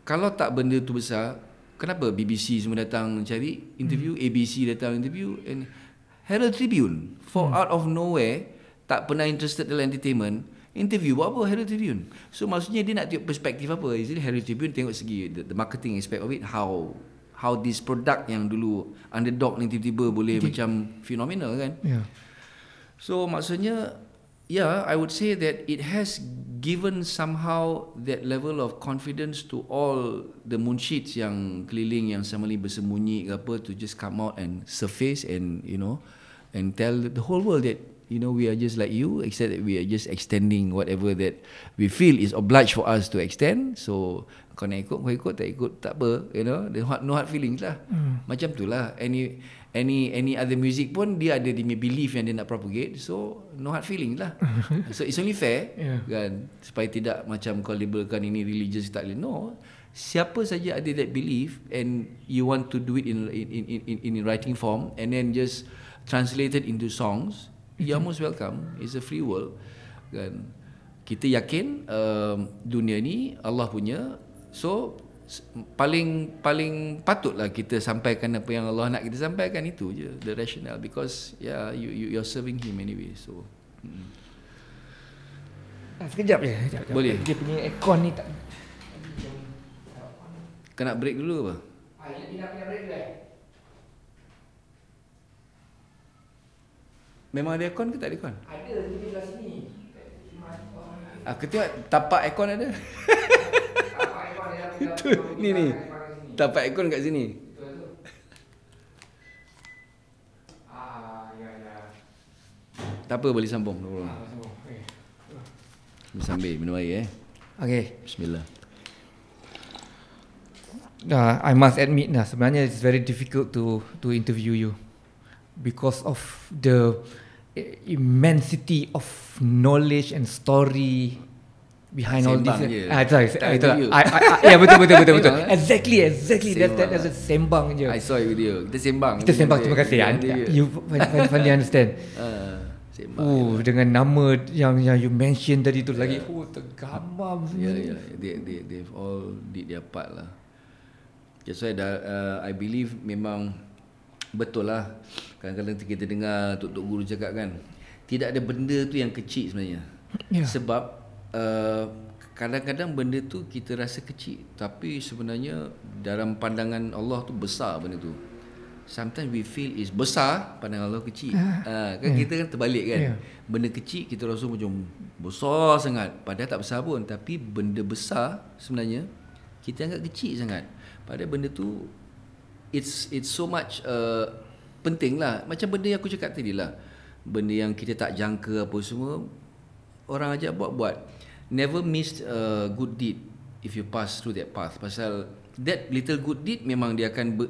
kalau tak benda tu besar, kenapa BBC semua datang cari interview, hmm. ABC datang interview and Herald Tribune for hmm. out of nowhere tak pernah interested dalam entertainment interview buat apa Herald Tribune so maksudnya dia nak tengok perspektif apa is it Herald Tribune tengok segi the, the marketing aspect of it how how this product yang dulu underdog ni tiba-tiba boleh Indeed. macam fenomenal kan yeah. so maksudnya yeah, I would say that it has given somehow that level of confidence to all the moonshids yang keliling yang sama ni bersembunyi ke apa to just come out and surface and you know and tell the whole world that you know we are just like you except that we are just extending whatever that we feel is obliged for us to extend. So kau nak ikut kau ikut tak ikut tak apa you know the hard, no hard feelings lah. Mm. macam tu lah. Any any any other music pun dia ada dia punya belief yang dia nak propagate. So no hard feelings lah. [LAUGHS] So it's only fair yeah. kan? Supaya tidak macam kau labelkan ini religious tak boleh. No. Siapa saja ada that belief and you want to do it in in in in, in writing form and then just translated into songs you're most welcome. It's a free world kan? Kita yakin um, dunia ni Allah punya. So paling paling patutlah kita sampaikan apa yang Allah nak kita sampaikan itu je the rationale because yeah you, you you're serving him anyway so mm. Ah, sekejap je. Sekejap, sekejap. Boleh. Dia punya aircon ni tak... kau nak break dulu apa Ah, dia nak kena break dulu eh? memang ada aircon ke tak ada aircon Ada, dia belah sini. aku tengok tapak aircon ada [LAUGHS] Itu, [LAUGHS] ni ni tapak aircon kat sini Ah, ya, ya. tak apa boleh sambung tak apa. Ah. Okey. sambil minum air eh Okay. bismillah Uh, I must admit nah sebenarnya it's very difficult to to interview you because of the immensity of knowledge and story behind all this. Sembang je. Ah, sorry, Tak itu lah. interview. I, I, I, yeah, betul betul betul [LAUGHS] betul. Sembang, exactly exactly that that Sembang. that's a sembang je. I saw video kita sembang Kita sembang terima kasih. Ah. You finally, understand. [LAUGHS] Ah, sembang Oh, dengan nama yang yang you mention tadi tu lagi oh tergambar. Ya, ya, they, they, they've all did their part lah. That's why dah, uh, I believe memang betul lah. Kadang-kadang kita dengar tok-tok guru cakap kan, tidak ada benda tu yang kecil sebenarnya. Ya. Sebab uh, kadang-kadang benda tu kita rasa kecil, tapi sebenarnya dalam pandangan Allah tu besar benda tu. Sometimes we feel is besar, pandangan Allah kecil. Ah, kan kita kan terbalik kan. Ya. Benda kecil kita rasa macam besar sangat padahal tak besar pun tapi benda besar sebenarnya kita anggap kecil sangat. Padahal benda tu it's it's so much uh, penting lah. Macam benda yang aku cakap tadi lah. Benda yang kita tak jangka apa semua orang ajak buat-buat. Never miss a good deed if you pass through that path. Pasal that little good deed memang dia akan ber,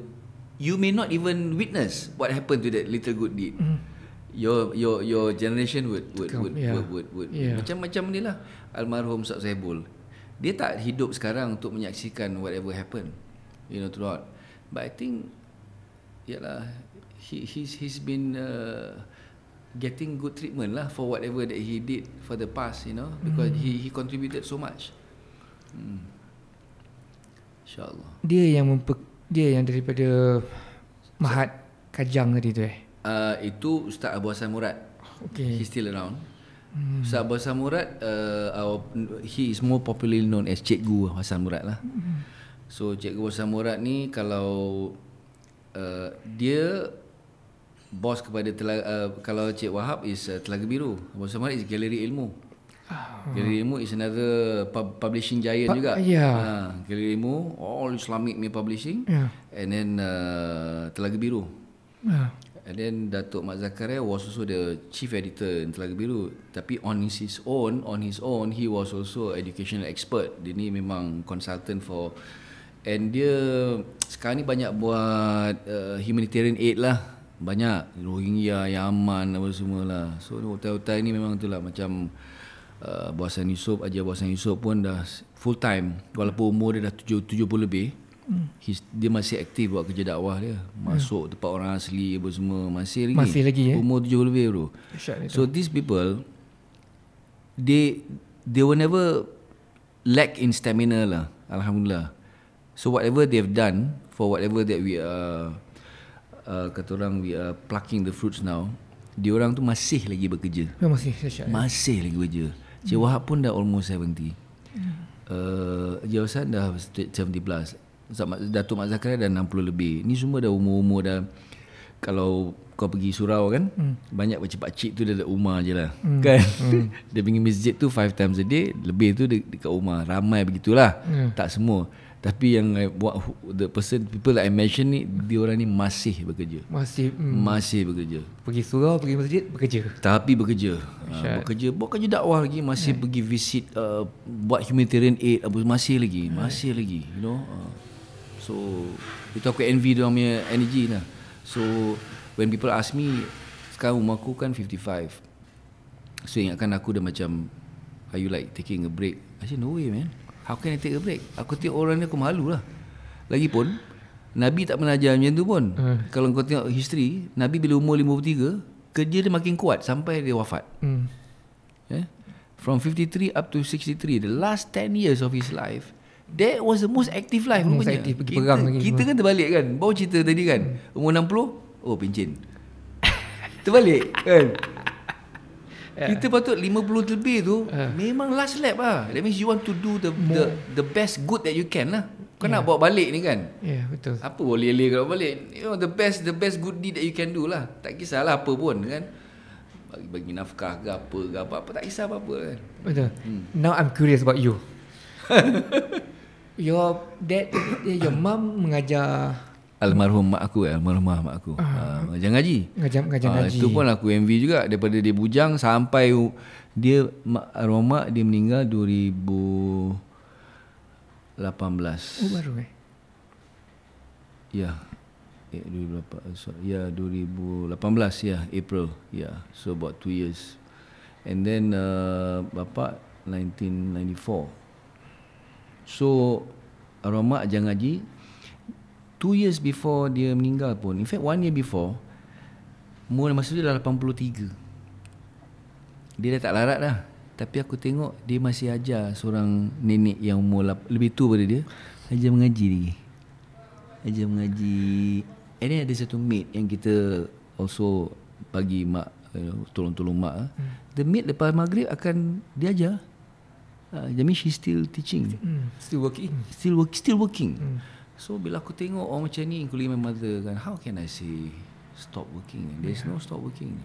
you may not even witness what happened to that little good deed. Mm. Your your your generation would would Come, would, yeah. would would would Yeah. macam macam ni lah almarhum Ustaz Zahibul. Dia tak hidup sekarang untuk menyaksikan whatever happened you know throughout. But I think yalah he he's he's been uh, getting good treatment lah for whatever that he did for the past you know because Hmm. he he contributed so much. Hmm. InsyaAllah. Dia yang mempe, dia yang daripada Mahat Kajang tadi tu eh. Uh, itu Ustaz Abu Hassan Murad. Okay. He's still around. Hmm. Ustaz Abu Hassan Murad, uh, our, he is more popularly known as Cikgu Hassan Murad lah. Hmm. So Cikgu Hassan Murad ni kalau uh, dia bos kepada telaga, uh, kalau Cik Wahab is uh, Telaga Biru. Abu Hassan Murad is Galeri Ilmu. Galeri Ilmu is another pub- publishing giant Pa- juga. ya. Ha, Galeri Ilmu, all Islamic punya publishing. Ya. And then uh, Telaga Biru. Ah. And then Datuk Mat Zakaria was also the chief editor in Telaga Biru. Tapi on his, his own, on his own, he was also educational expert. Dia ni memang consultant for and dia sekarang ni banyak buat uh, humanitarian aid lah. Banyak Rohingya, Yaman apa semua lah. So hotel-hotel ni memang tu lah macam uh, Buasan Yusof, Ajar Buasan Yusof pun dah full time walaupun umur dia dah 7, 70 lebih. Hmm. He's, dia masih aktif buat kerja dakwah dia. Masuk tempat orang asli apa semua masih lagi. Masih lagi, eh? Umur 70 lebih bro. So these people they they will never lack in stamina lah. Alhamdulillah. So whatever they've done for whatever that we are uh, kata orang we are plucking the fruits now, dia orang tu masih lagi bekerja. Memang masih eh. Masih lagi bekerja. Cik Wahab pun dah almost 70. Uh, Encik Hassan dah 70 plus. Datuk Mat Zakaria dah 60 lebih. Ni semua dah umur-umur dah kalau kau pergi surau kan hmm. banyak pakcik-pakcik tu dia dekat rumah je lah hmm. kan hmm. [LAUGHS] dia pergi masjid tu five times a day lebih tu de- dekat rumah ramai begitulah hmm. tak semua tapi yang I buat the person people that I mention ni dia orang ni masih bekerja. Masih mm, masih bekerja. Pergi surau, pergi masjid, bekerja. tapi bekerja. Ha, bekerja buat kerja dakwah lagi masih yeah. pergi visit uh, buat humanitarian aid apa masih lagi masih lagi you know uh, so itu aku envy dia punya energy lah. So when people ask me sekarang umur aku kan 55 so ingatkan aku dah macam are you like taking a break? I say no way man How can I take a break? Aku tengok orang ni aku malu lah. Lagipun Nabi tak pernah ajar macam tu pun. Hmm. Kalau kau tengok history, Nabi bila umur 53, kerja dia makin kuat sampai dia wafat. Hmm. Yeah? From 53 up to 63, the last 10 years of his life, that was the most active life Most rupanya. active, pergi kita, perang lagi Kita kan terbalik kan. Baru cerita tadi kan. Umur 60, oh pencen. [LAUGHS] terbalik kan. Kita patut 50 lebih tu Ah. memang last lap lah. That means you want to do the the the best good that you can lah. Kau nak bawa balik ni kan. Ya, yeah, betul. Apa boleh lele kalau balik You know the best The best good deed that you can do lah Tak kisahlah apa pun kan Bagi, bagi nafkah ke apa ke apa-apa Tak kisah apa-apa kan Betul. Now I'm curious about you. [LAUGHS] your dad, eh, your mum mengajar Almarhum mak aku eh, Almarhumah mak aku. Uh, Mengajar ngaji. Mengajar mengajar Ah, ngaji. Itu pun aku envy juga. Daripada dia bujang Sampai Dia mak, Arwah mak Dia meninggal 2018 Oh baru eh. Ya. Eh, 2018 sorry. Ya 2018 ya April. Ya So about 2 years. And then uh, Bapa 1994 So Arwah mak ngaji 2 years before dia meninggal pun In fact 1 year before Umur masa tu dah 83 Dia dah tak larat dah. Tapi aku tengok Dia masih ajar Seorang nenek yang umur lap- lebih tua pada dia Ajar mengaji lagi. Ajar mengaji. And then ada satu maid Yang kita Also Bagi mak you know, Tolong-tolong mak hmm. The maid lepas maghrib Akan Dia ajar. Uh, That means she's still teaching. Hmm, still working. Still work, Still working. Hmm. So bila aku tengok orang macam ni Including my mother kan How can I say Stop working There's no stop working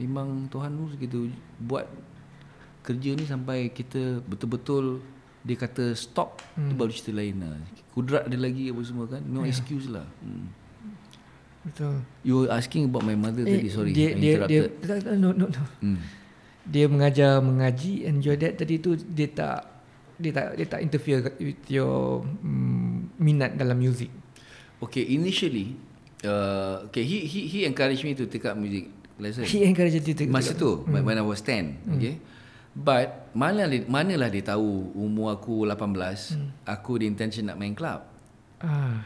Memang Tuhan tu gitu Buat Kerja ni sampai kita Betul-betul Dia kata stop hmm. Itu baru cerita lain lah Kudrat ada lagi apa semua kan No yeah. excuse lah hmm. Betul. You were asking about my mother eh, tadi Sorry dia I dia dia no no no. hmm. Dia mengajar mengaji and your dad tadi tu dia tak dia tak dia tak interfere with your mm, minat dalam music. Okay initially uh, Okay he, he, he encouraged me to take up music lesson He encourage you to Masa tu hmm. when I was 10 okay but mana manalah dia tahu umur aku 18 hmm. aku ada intention nak main club ah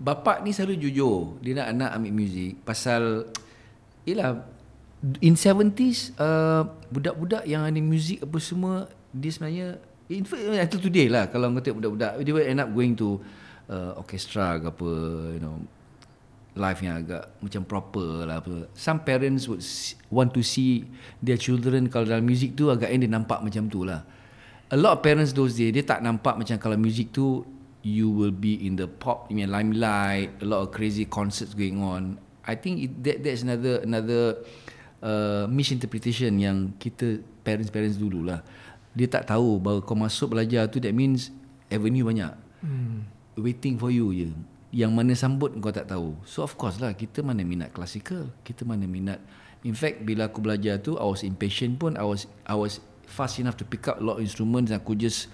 bapak ni selalu jujur dia nak anak ambil muzik pasal yalah in 70s uh, budak-budak yang ada muzik apa semua dia sebenarnya in fact until today lah kalau kau tengok budak-budak dia will end up going to uh, orchestra ke apa you know life yang agak macam proper lah apa. Some parents would want to see their children kalau dalam music tu agak dia nampak macam tu lah. A lot of parents those days dia tak nampak macam kalau music tu you will be in the pop in the limelight, a lot of crazy concerts going on. I think it, that that's another another uh, misinterpretation yang kita parents-parents dulu lah. Dia tak tahu bahawa kau masuk belajar tu that means avenue banyak. Hmm. waiting for you je. Yang mana sambut kau tak tahu. So of course lah kita mana minat classical. Kita mana minat in fact bila aku belajar tu I was impatient pun. I was I was fast enough to pick up a lot of instruments aku just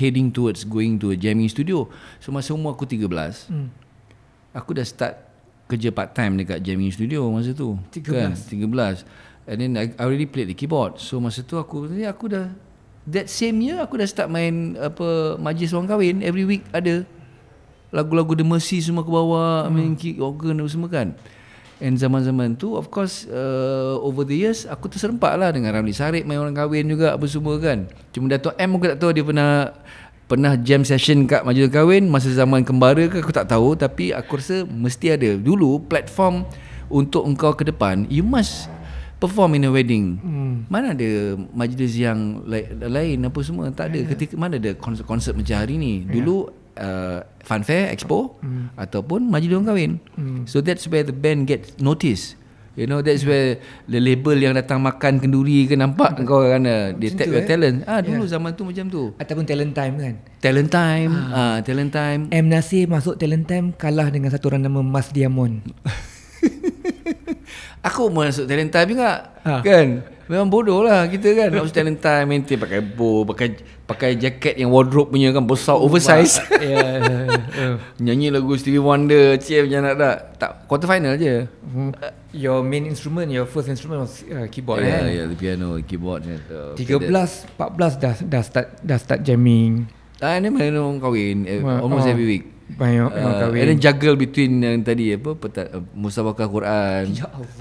heading towards going to a jamming studio. So masa umur aku 13 Hmm. aku dah start kerja part time dekat jamming studio masa tu. 13. kan? 13 and then I, I already played the keyboard. So masa tu aku ni aku dah that same year aku dah start main apa majlis orang kahwin. Every week ada lagu-lagu The Mercy semua aku bawa hmm. main key organ apa semua kan. And zaman-zaman tu of course uh, over the years aku terserempak lah dengan Ramli Sarip main orang kahwin juga apa semua kan. Cuma Dato' M aku tak tahu dia pernah pernah jam session kat majlis kahwin. Masa zaman kembara ke aku tak tahu. Tapi aku rasa mesti ada. Dulu platform untuk engkau ke depan you must perform in a wedding. Hmm. mana ada majlis yang lain, lain apa semua? Tak ada ketika mana ada konsert-konsert macam hari ni? Dulu uh, fun fair expo hmm. ataupun majlis orang kahwin. Hmm. so that's where the band get notice you know that's where the label yang datang makan kenduri ke nampak kau kan uh, dia tap your eh? talent. Ah dulu zaman tu macam tu. Ataupun talent time kan. talent time ah talent time. M Nasir masuk talent time kalah dengan satu orang nama Mas Diamond. [LAUGHS] Aku mau masuk talent time juga Ha. Kan Memang bodoh lah kita kan Nak stand time Maintain pakai bow Pakai pakai jaket yang wardrobe punya kan Besar oversize [LAUGHS] Ya, ya, ya. Nyanyi lagu Stevie Wonder Cik macam nak tak Tak quarter final je Hmm. Your main instrument, your first instrument was uh, keyboard Ya kan? yeah, yeah, the piano Keyboard ni uh, 13, 14 dah dah start dah start jamming. Ah, ni main orang kahwin eh, Almost oh. every week Banyak uh, Uh, kahwin. and then juggle between yang tadi apa peta, uh, musabakah Quran. Ya Allah.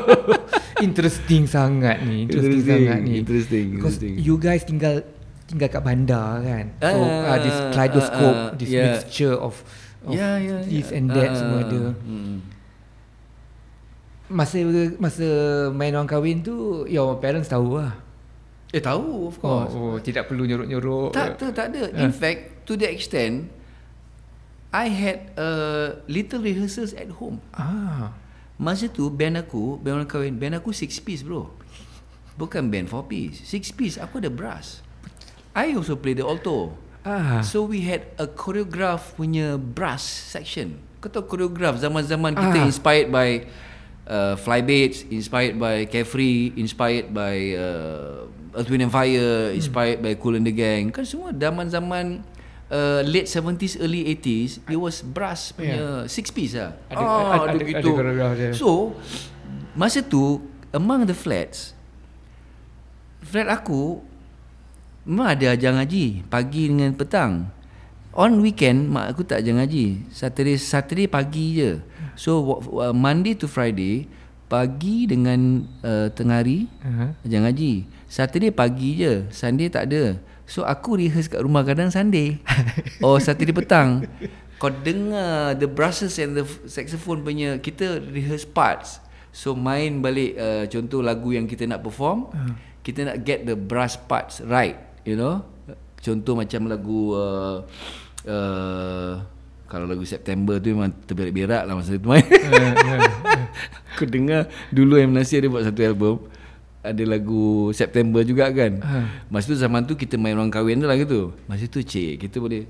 [LAUGHS] interesting sangat ni, interesting, Interesting, sangat ni. interesting, Because interesting. you guys tinggal tinggal kat bandar kan. So Ah, uh, this kaleidoscope, ah, ah, this yeah. mixture of, of Ya ya. this and that semua ada. Hmm. Masa masa main orang kahwin tu your parents tahu lah. Eh tahu of Oh, course. oh tidak perlu nyuruh-nyuruh. Tak tak tak ada. In fact to the extent I had a little rehearsals at home. Ah. Masa tu band aku, band orang kahwin, band aku six piece bro. Bukan band four piece. Six piece aku ada brass. I also play the alto. Ah. So we had a choreograph punya brass section. Kau tahu choreograph zaman-zaman kita Ah. inspired by uh, Flybaits, inspired by Carefree, inspired by uh, Earth, Wind and Fire, inspired by Cool and the Gang. Kan semua zaman-zaman uh, late 70s, early 80s, it was brass punya six piece lah. Ada- Ah, ada- ada- begitu. ada. So, masa tu, among the flats, flat aku Memang ada ajar ngaji Pagi dengan petang On weekend Mak aku tak ajar ngaji Saturday Saturday pagi je So uh, Monday to Friday Pagi dengan uh, Tengah hari Uh-huh. Ajar ngaji Saturday pagi je Sunday tak ada So aku rehearse kat rumah kadang Sunday. [LAUGHS] Oh Saturday petang. Kau dengar The brushes and the saxophone punya Kita rehearse parts. So main balik uh, Contoh lagu yang kita nak perform uh. Kita nak get the brass parts right You know? Contoh macam lagu uh, uh, Kalau lagu September tu memang terberak-berak lah masa tu main. [LAUGHS] Aku dengar Dulu M. Nasir dia buat satu album Ada lagu September juga kan Masa tu zaman tu kita main orang kahwin lah gitu Masa tu cik kita boleh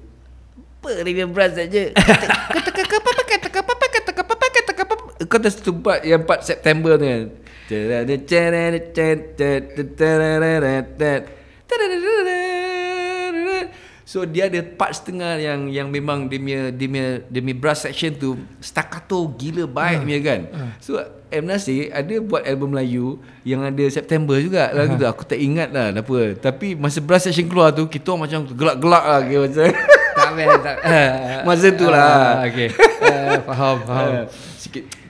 Apa dia brass saja Kata kata apa kata kata apa kata kata apa kata kata apa Kau dah satu yang part September tu kan So dia ada part setengah yang yang memang dia punya dia punya, dia punya brass section tu staccato gila baik punya kan. So M Nasir ada buat album Melayu yang ada September juga lagu tu aku tak ingat lah apa. Tapi masa brass section keluar tu kita orang macam gelak-gelak lah kira macam. tak payah tak. [LAUGHS] Masa tu lah. Ah, okay. Uh, [LAUGHS] faham, faham. Ah, sikit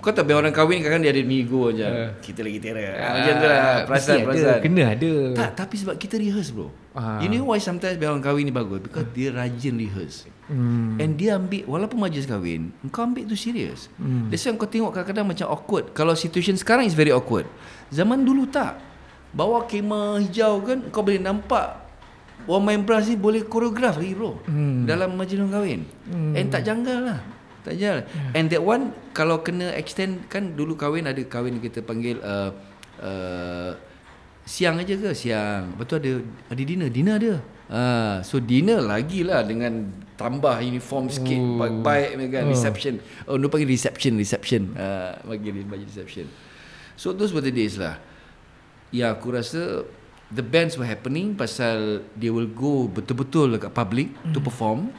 kau tak biar orang kahwin kadang dia ada nego je. Kita lagi tera. Macam tu lah Ah, perasaan ada, perasaan. Kena ada. Tak, tapi sebab kita rehearse bro. Ah. You know why sometimes biar orang kahwin ni bagus? Because dia rajin rehearse. Hmm. And dia ambil walaupun majlis kahwin, kau ambil tu serius. Hmm. That's why kau tengok kadang-kadang macam awkward. Kalau situation sekarang is very awkward. Zaman dulu tak. Bawa kemah hijau kan kau boleh nampak orang main brass ni boleh koreograf lagi bro. Hmm. Dalam majlis orang kahwin. Hmm. And tak janggal lah. Tak janggal. Yeah. And that one kalau kena extend kan dulu kahwin ada kahwin kita panggil uh, uh, siang aja ke siang. Lepas tu ada ada dinner, dinner ada. Ah, so dinner lagi lah dengan tambah uniform sikit Oh. baik baik kan Oh. reception. Oh, nu panggil reception, reception. Ah, bagi bagi reception. So those were the days lah. Ya, aku rasa the bands were happening pasal they will go betul-betul dekat public mm. to perform.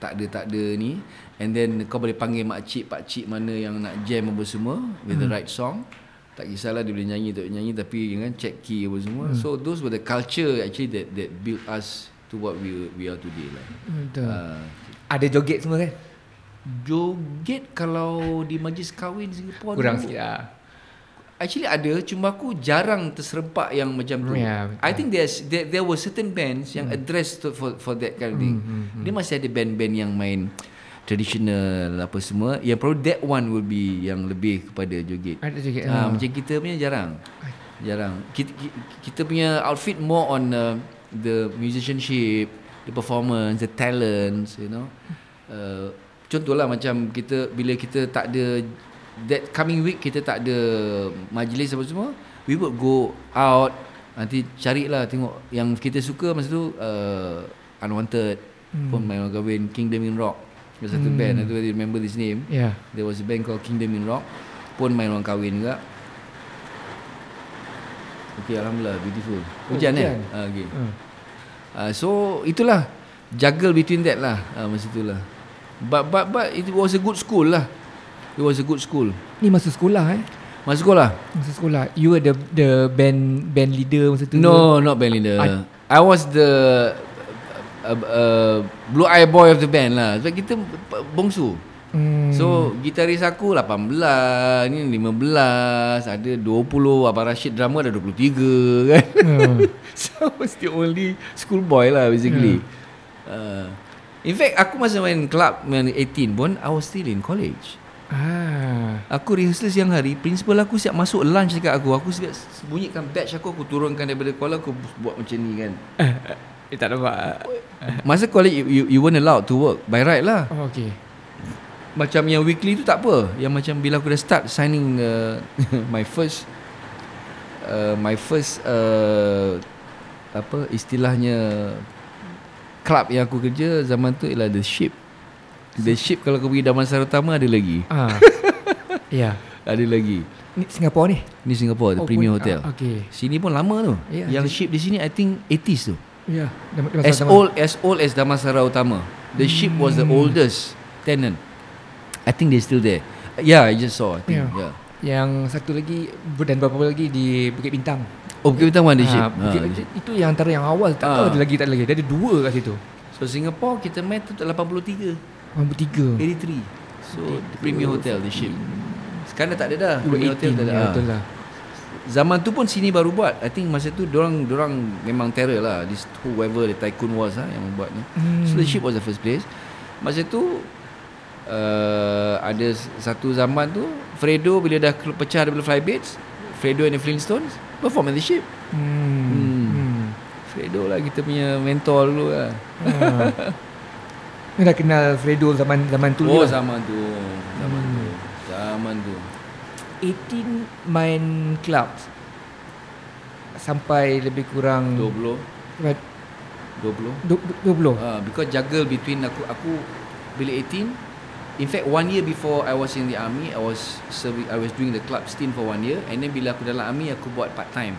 Tak ada tak ada ni and then kau boleh panggil mak cik pak cik mana yang nak jam apa semua with the right song. Tak kisahlah dia boleh nyanyi tak boleh nyanyi tapi kan check key apa semua. Mm. So those were the culture actually that that built us to what we we are today lah. Betul. Uh, Ada joget semua kan? joget kalau di majlis kahwin Singapore Kurang dulu, sikit lah. Actually ada cuma aku jarang terserempak yang macam tu. Betul. I think there's there, there were certain bands yang Hmm. address to, for for that kind of thing. Dia masih ada band-band yang main traditional apa semua. Yang probably that one will be yang lebih kepada joget. Ada joget. Ha, ah. macam kita punya jarang. Jarang. Kita, kita punya outfit more on uh, the musicianship, the performance, the talents, you know. Uh, contohlah macam kita bila kita tak ada that coming week kita tak ada majlis apa semua, we would go out nanti carilah tengok yang kita suka masa tu uh, Unwanted hmm. pun main kahwin Kingdom in Rock. Ada satu hmm. band, I don't remember this name. Ya. There was a band called Kingdom in Rock Pun main orang kahwin juga Okay, Alhamdulillah, beautiful. Hujan, hujan. eh? Ah, okay. Uh. Uh, so, itulah. Juggle between that lah. Uh, masa itulah. But, but, but, it was a good school lah. It was a good school. Ni masa sekolah eh. Masa sekolah? Masa sekolah. You were the the band band leader masa tu. No, not band leader. I- I, was the uh, uh, blue eye boy of the band lah. Sebab kita bongsu. Hmm. So gitaris aku 18 Ni 15 Ada 20 Abang Rashid drummer ada 23 kan Hmm. [LAUGHS] So I was the only School boy lah basically uh, In fact aku masa main club Main 18 pun I was still in college Ah. Aku rehearsal siang hari Principal aku siap masuk lunch dekat aku Aku siap bunyikan badge aku Aku turunkan daripada sekolah Aku buat macam ni kan [LAUGHS] Eh tak nampak. Masa college you, you, you weren't allowed to work By right lah Oh, okay. Macam yang weekly tu tak apa Yang macam bila aku dah start signing uh, [LAUGHS] My first uh, My first uh, Apa istilahnya Club yang aku kerja Zaman tu ialah The Ship The Ship kalau kau pergi Damansara Utama ada lagi Ah. [LAUGHS] ya. Ada lagi Ni Singapura ni. Ni Singapore The Oh, Premier pun- Hotel ah, okay. Sini pun lama tu Ya, Yang ship di sini I think 80s tu Dah- dah As old as old as Damansara Utama The ship was the Hmm. oldest tenant I think they still there Yeah I just saw I think Ya. yeah. Yang satu lagi dan beberapa lagi di Bukit Bintang. Oh Bukit Bintang mana ship Ah, Bukit, Ah, Bintang, itu yang antara yang awal tak tahu Ah. ada lagi tak ada lagi. Dia ada dua kat situ. So Singapore kita main tu 83 83. 83 So the Premier Hotel The ship Sekarang dah tak ada dah Premier 18, Hotel tak ada ya, betul lah. Zaman tu pun sini baru buat I think masa tu Dorang dorang memang terror lah This whoever the tycoon was lah Yang buat ni Hmm. So the ship was the first place Masa tu uh, Ada satu zaman tu Fredo bila dah pecah daripada Flybaits Fredo and the Flintstones Perform at the ship Hmm. Hmm. hmm. Fredo lah kita punya mentor dulu lah Ah. [LAUGHS] Ni dah kenal Fredo zaman zaman tu Oh lah. Hmm. Zaman tu 18 main club sampai lebih kurang 20 Right, 20 du- du- 20. uh, Because juggle between aku Aku bila 18 In fact one year before I was in the army I was serving, I was doing the club stint for one year And then bila aku dalam army Aku buat part time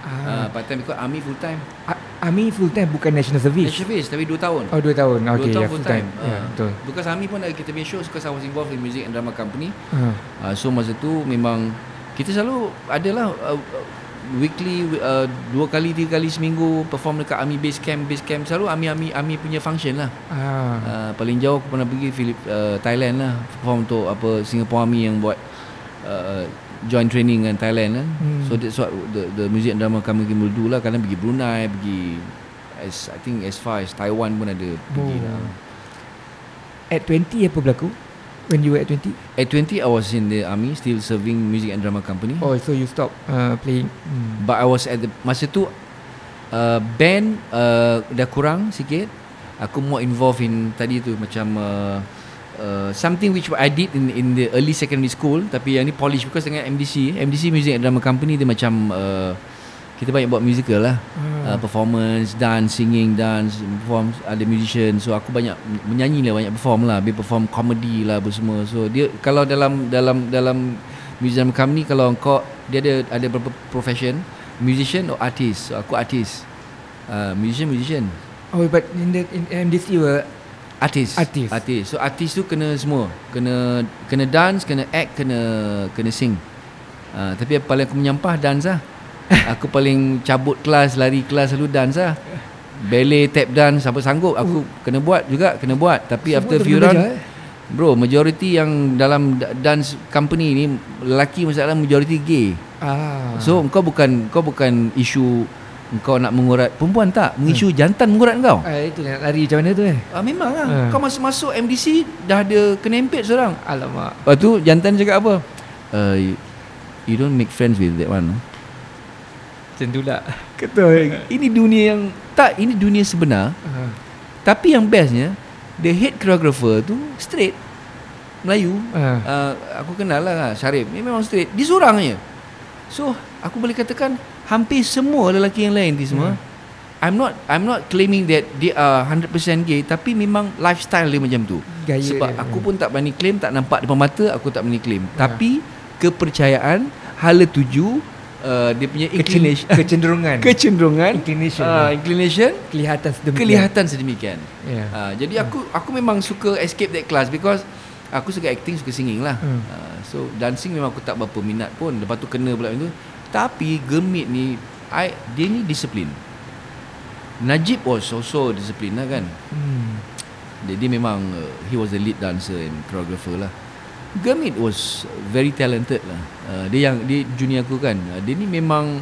uh, Ah. Part time because army full time A- Army full time bukan national service. National service tapi 2 tahun Oh 2 tahun. Dua Okay, tahun ya, full time, time. Ya, Ah. betul. Because army pun ada kita punya shows Because I was involved in music and drama company Ah. uh, So masa tu memang Kita selalu adalah uh, uh, Weekly uh, Dua kali Tiga kali seminggu Perform dekat army base camp Base camp Selalu army army army punya function lah Ah. uh, Paling jauh aku pernah pergi Filip, uh, Thailand lah Perform untuk apa Singapore Army yang buat uh, Joint training dengan Thailand kan Hmm. So that's what the, the music and drama kami will do lah Kadang pergi Brunei Pergi as, I think as far as Taiwan pun ada pergi Oh. lah At 20 apa berlaku? When you were at 20? At 20 I was in the army Still serving music and drama company Oh, so you stop uh, playing. Hmm. But I was at the Masa tu uh, Band uh, Dah kurang sikit Aku more involved in Tadi tu macam uh, uh, Something which I did in in the early secondary school Tapi yang ni polish Because dengan MDC MDC Music and Drama Company Dia macam uh, Kita banyak buat musical lah. Ah. uh, Performance Dance Singing Dance Perform Ada musician. So aku banyak Menyanyi lah Banyak perform lah. Habis perform comedy lah Apa semua. So dia Kalau dalam Dalam dalam Music Drama Company Kalau kau Dia ada Ada beberapa profession. Musician or artist? So aku artist. Uh, Musician Musician. Oh, but in the in MDC were Artis. Artis. Artis. So artis tu kena semua. Kena kena dance, kena act, kena kena sing. Uh, tapi yang paling aku menyampah dance lah. [LAUGHS] aku paling cabut kelas, lari kelas selalu dance lah. Ballet, tap dance, apa sanggup aku kena buat juga, kena buat. Tapi Semua after few round eh? Bro, majority yang dalam da- dance company ni lelaki masalah majority gay. Ah. So kau bukan kau bukan isu kau nak mengurat perempuan tak, mengisu jantan mengurat kau. ah, itu nak lari macam mana tu eh? Ah memang lah. Ah. Kau masuk masuk MDC dah ada kena empit seorang. Alamak. Lepas tu jantan cakap apa? Uh, you, you don't make friends with that one. Macam tu lah. Kata ini dunia yang tak ini dunia sebenar. Ah. Tapi yang bestnya the head choreographer tu straight Melayu. Ah. Uh, aku kenal lah Syarif. Dia memang straight. Dia seorang je. So aku boleh katakan hampir semua lelaki yang lain ni semua. Hmm. I'm not I'm not claiming that they are 100% gay tapi memang lifestyle dia macam tu. Gaya Sebab dia. aku pun tak berani claim Tak nampak depan mata Aku tak berani claim Ya. Tapi Kepercayaan Hala tuju uh, dia punya inclination [LAUGHS] kecenderungan. kecenderungan Inclination. uh, inclination kelihatan sedemikian. kelihatan sedemikian. Ya. Uh, jadi aku aku memang suka escape that class because aku suka acting suka singing lah. Hmm. Uh, so dancing memang aku tak berapa minat pun. Lepas tu kena pula itu. Tapi Gemit ni I dia ni disiplin. Najib was also disiplin lah kan. Hmm. Dia, dia memang uh, he was the lead dancer and choreographer lah. Gemit was very talented lah. Uh, dia yang dia junior aku kan. Uh, dia ni memang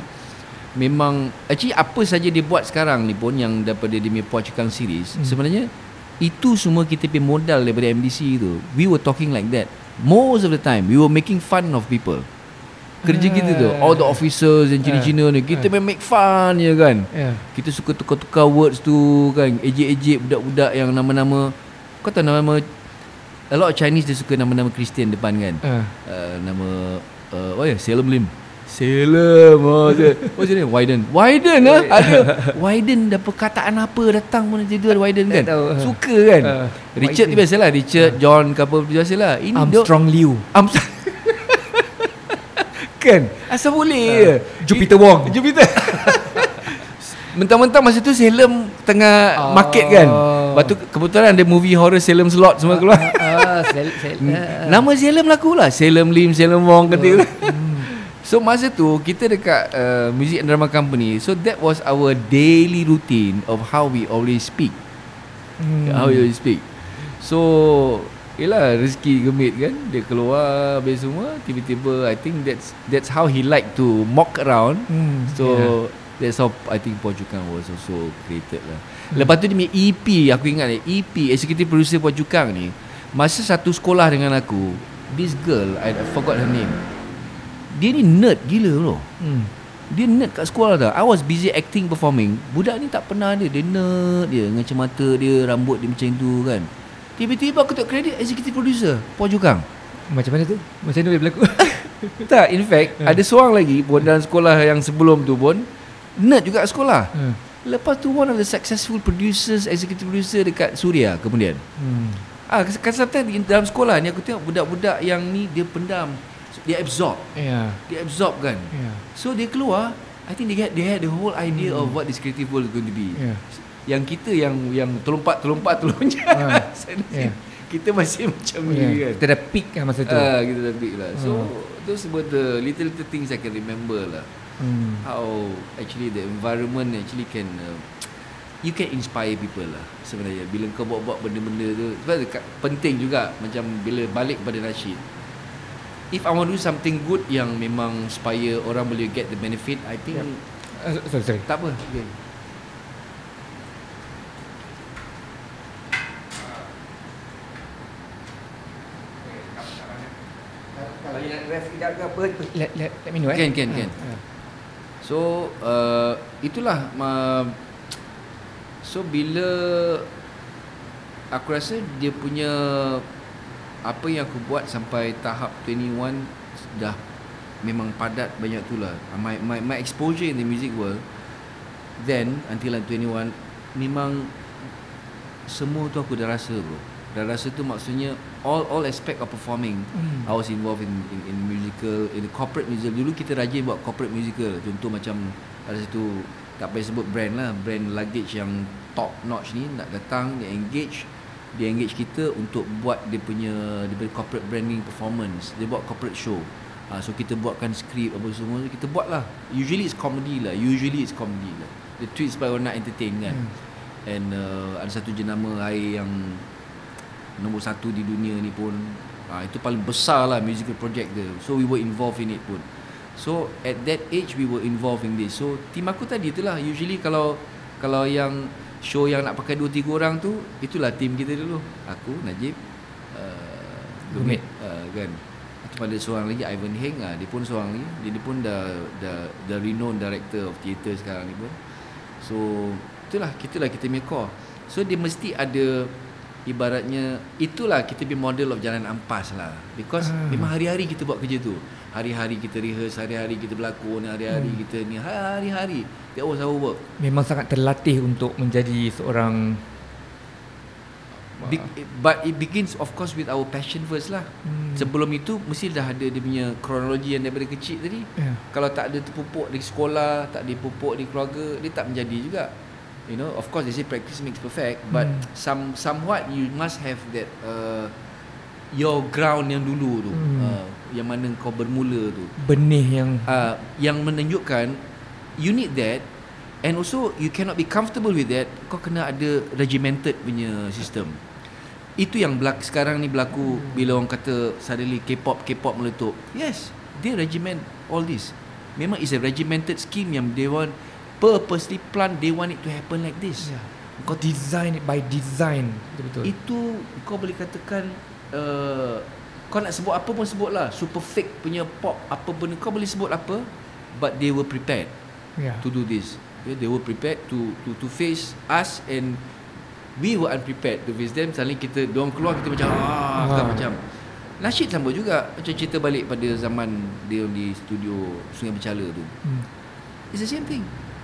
memang actually apa saja dia buat sekarang ni pun yang daripada dia punya Puan Cekang series hmm. sebenarnya itu semua kita punya modal daripada MDC tu. We were talking like that. Most of the time we were making fun of people. Kerja kita tu All the officers and Cina-Cina ni Kita memang make fun je kan. Kita suka tukar-tukar words tu kan Ejek-ejek budak-budak yang nama-nama Kau tahu nama A lot of Chinese dia suka nama-nama Kristian depan kan. Uh, Nama uh, Oh ya yeah, Salem Lim. Salem oh, [LAUGHS] dia, What's your name? Wyden. Wyden lah Ada. [LAUGHS] Wyden dah perkataan apa Datang pun ada Wyden kan. Suka kan? Ah, Richard tu biasalah Richard John ke apa biasalah Ini Armstrong Liu. Armstrong Kan? Asal boleh. Je Jupiter Wong. Jupiter. [LAUGHS] Mentang-mentang masa tu Salem tengah Oh. market kan? Lepas tu kebetulan ada movie horror Salem Slot semua keluar. Ah, sel, sel, ah. Nama Salem laku lah. Salem Lim, Salem Wong kata So masa tu kita dekat uh, Music and Drama Company. So that was our daily routine Of how we always speak. Hmm. How we always speak. So Yelah rezeki gemit kan? Dia keluar Habis semua Tiba-tiba I think that's That's how he like to Mock around. Hmm, So yeah. That's how I think Puan Cukang was also created lah. Lepas tu dia punya EP Aku ingat eh, EP Executive Producer Puan Cukang ni Masa satu sekolah dengan aku This girl I, I forgot her name Dia ni nerd gila bro Hmm. dia nerd kat sekolah tau. I was busy acting performing. Budak ni tak pernah ada. Dia nerd dia Dengan mata dia Rambut dia macam tu kan Tiba-tiba aku tak kredit Executive producer Puan Jukang Macam mana tu? Macam mana dia berlaku? [LAUGHS] Tak in fact Ada seorang lagi pun Dalam sekolah yang sebelum tu pun Nerd juga sekolah Hmm. Lepas tu one of the successful producers Executive producer dekat Suria kemudian Hmm. Ah, di dalam sekolah ni Aku tengok budak-budak yang ni Dia pendam Dia absorb Ya. Dia absorb kan Ya. So dia keluar I think they had, they had the whole idea of what this creative world is going to be Ya. Yang kita yang yang terlompat terlompat terloncat Ah, [LAUGHS] sana yeah. Kita masih [LAUGHS] macam ni Ya. kan Kita dah peak kan masa tu. Ah, kita dah big lah So Ah. those were the little little things I can remember lah Hmm. How actually the environment actually can uh, You can inspire people lah sebenarnya Bila kau buat-buat benda-benda tu Sebab dekat, penting juga Macam bila balik pada Rashid If I want to do something good Yang memang supaya orang boleh get the benefit I think Yep. Ah, sorry, sorry. tak apa okay. Rest sekejap ke apa, let, let, let me know eh. Can, can, can. Ah, So uh, itulah uh, So bila Aku rasa dia punya Apa yang aku buat sampai tahap 21 Dah memang padat banyak tu lah my, my, my exposure in the music world Then until I'm 21 Memang Semua tu aku dah rasa bro Dah rasa tu maksudnya All all aspect of performing. Hmm. I was involved in, in in musical in the corporate musical. Dulu kita rajin buat corporate musical. Contoh macam ada satu tak payah sebut brand lah. Brand luggage yang top notch ni nak datang dia engage. Dia engage kita untuk buat dia punya dia punya corporate branding performance. Dia buat corporate show. Ha, so kita buatkan skrip apa semua kita buat lah. Usually it's comedy lah. Usually it's comedy lah. The tweets by orang nak entertain kan. Hmm. and uh, ada satu jenama air yang nombor satu di dunia ni pun ha, itu paling besar lah musical project dia. So we were involved in it pun. So at that age we were involved in this. So team aku tadi itulah usually kalau kalau yang show yang nak pakai 2 3 orang tu itulah team kita dulu. Aku Najib uh, Gumit uh, kan. Ada seorang lagi Ivan Heng ah dia pun seorang lagi. Dia, dia pun dah dah dah renowned director of theatre sekarang ni pun. So itulah kitalah kita punya core. So dia mesti ada ibaratnya itulah kita punya model of jalan ampas lah because Ah. memang hari-hari kita buat kerja tu hari-hari kita rehearse hari-hari kita berlakon hari-hari Hmm. kita ni hari-hari that was our work Memang sangat terlatih untuk menjadi seorang Be- but it begins of course with our passion first lah. Hmm. Sebelum itu mesti dah ada dia punya kronologi yang daripada kecil tadi. Ya. Kalau tak ada terpupuk di sekolah, tak ada pupuk di keluarga, dia tak menjadi juga. You know, of course they say practice makes perfect, but Hmm. some somewhat you must have that uh, your ground yang dulu tu, Hmm. uh, yang mana kau bermula tu. Benih yang Uh, yang menunjukkan you need that and also you cannot be comfortable with that kau kena ada regimented punya system itu yang berlaku sekarang ni berlaku bila orang kata suddenly K-pop K-pop meletup yes they regiment all this memang is a regimented scheme yang they want purposely plan they want it to happen like this ya. kau design it by design betul-betul. itu kau boleh katakan uh, kau nak sebut apa pun sebut lah super fake punya pop apa benda kau boleh sebut apa but they were prepared ya. to do this okay, they were prepared to to to face us and we were unprepared to face them suddenly kita diorang keluar kita macam ah Ah. macam Nasyid sama juga macam cerita balik pada zaman dia di studio Sungai Bercala tu Hmm. it's the same thing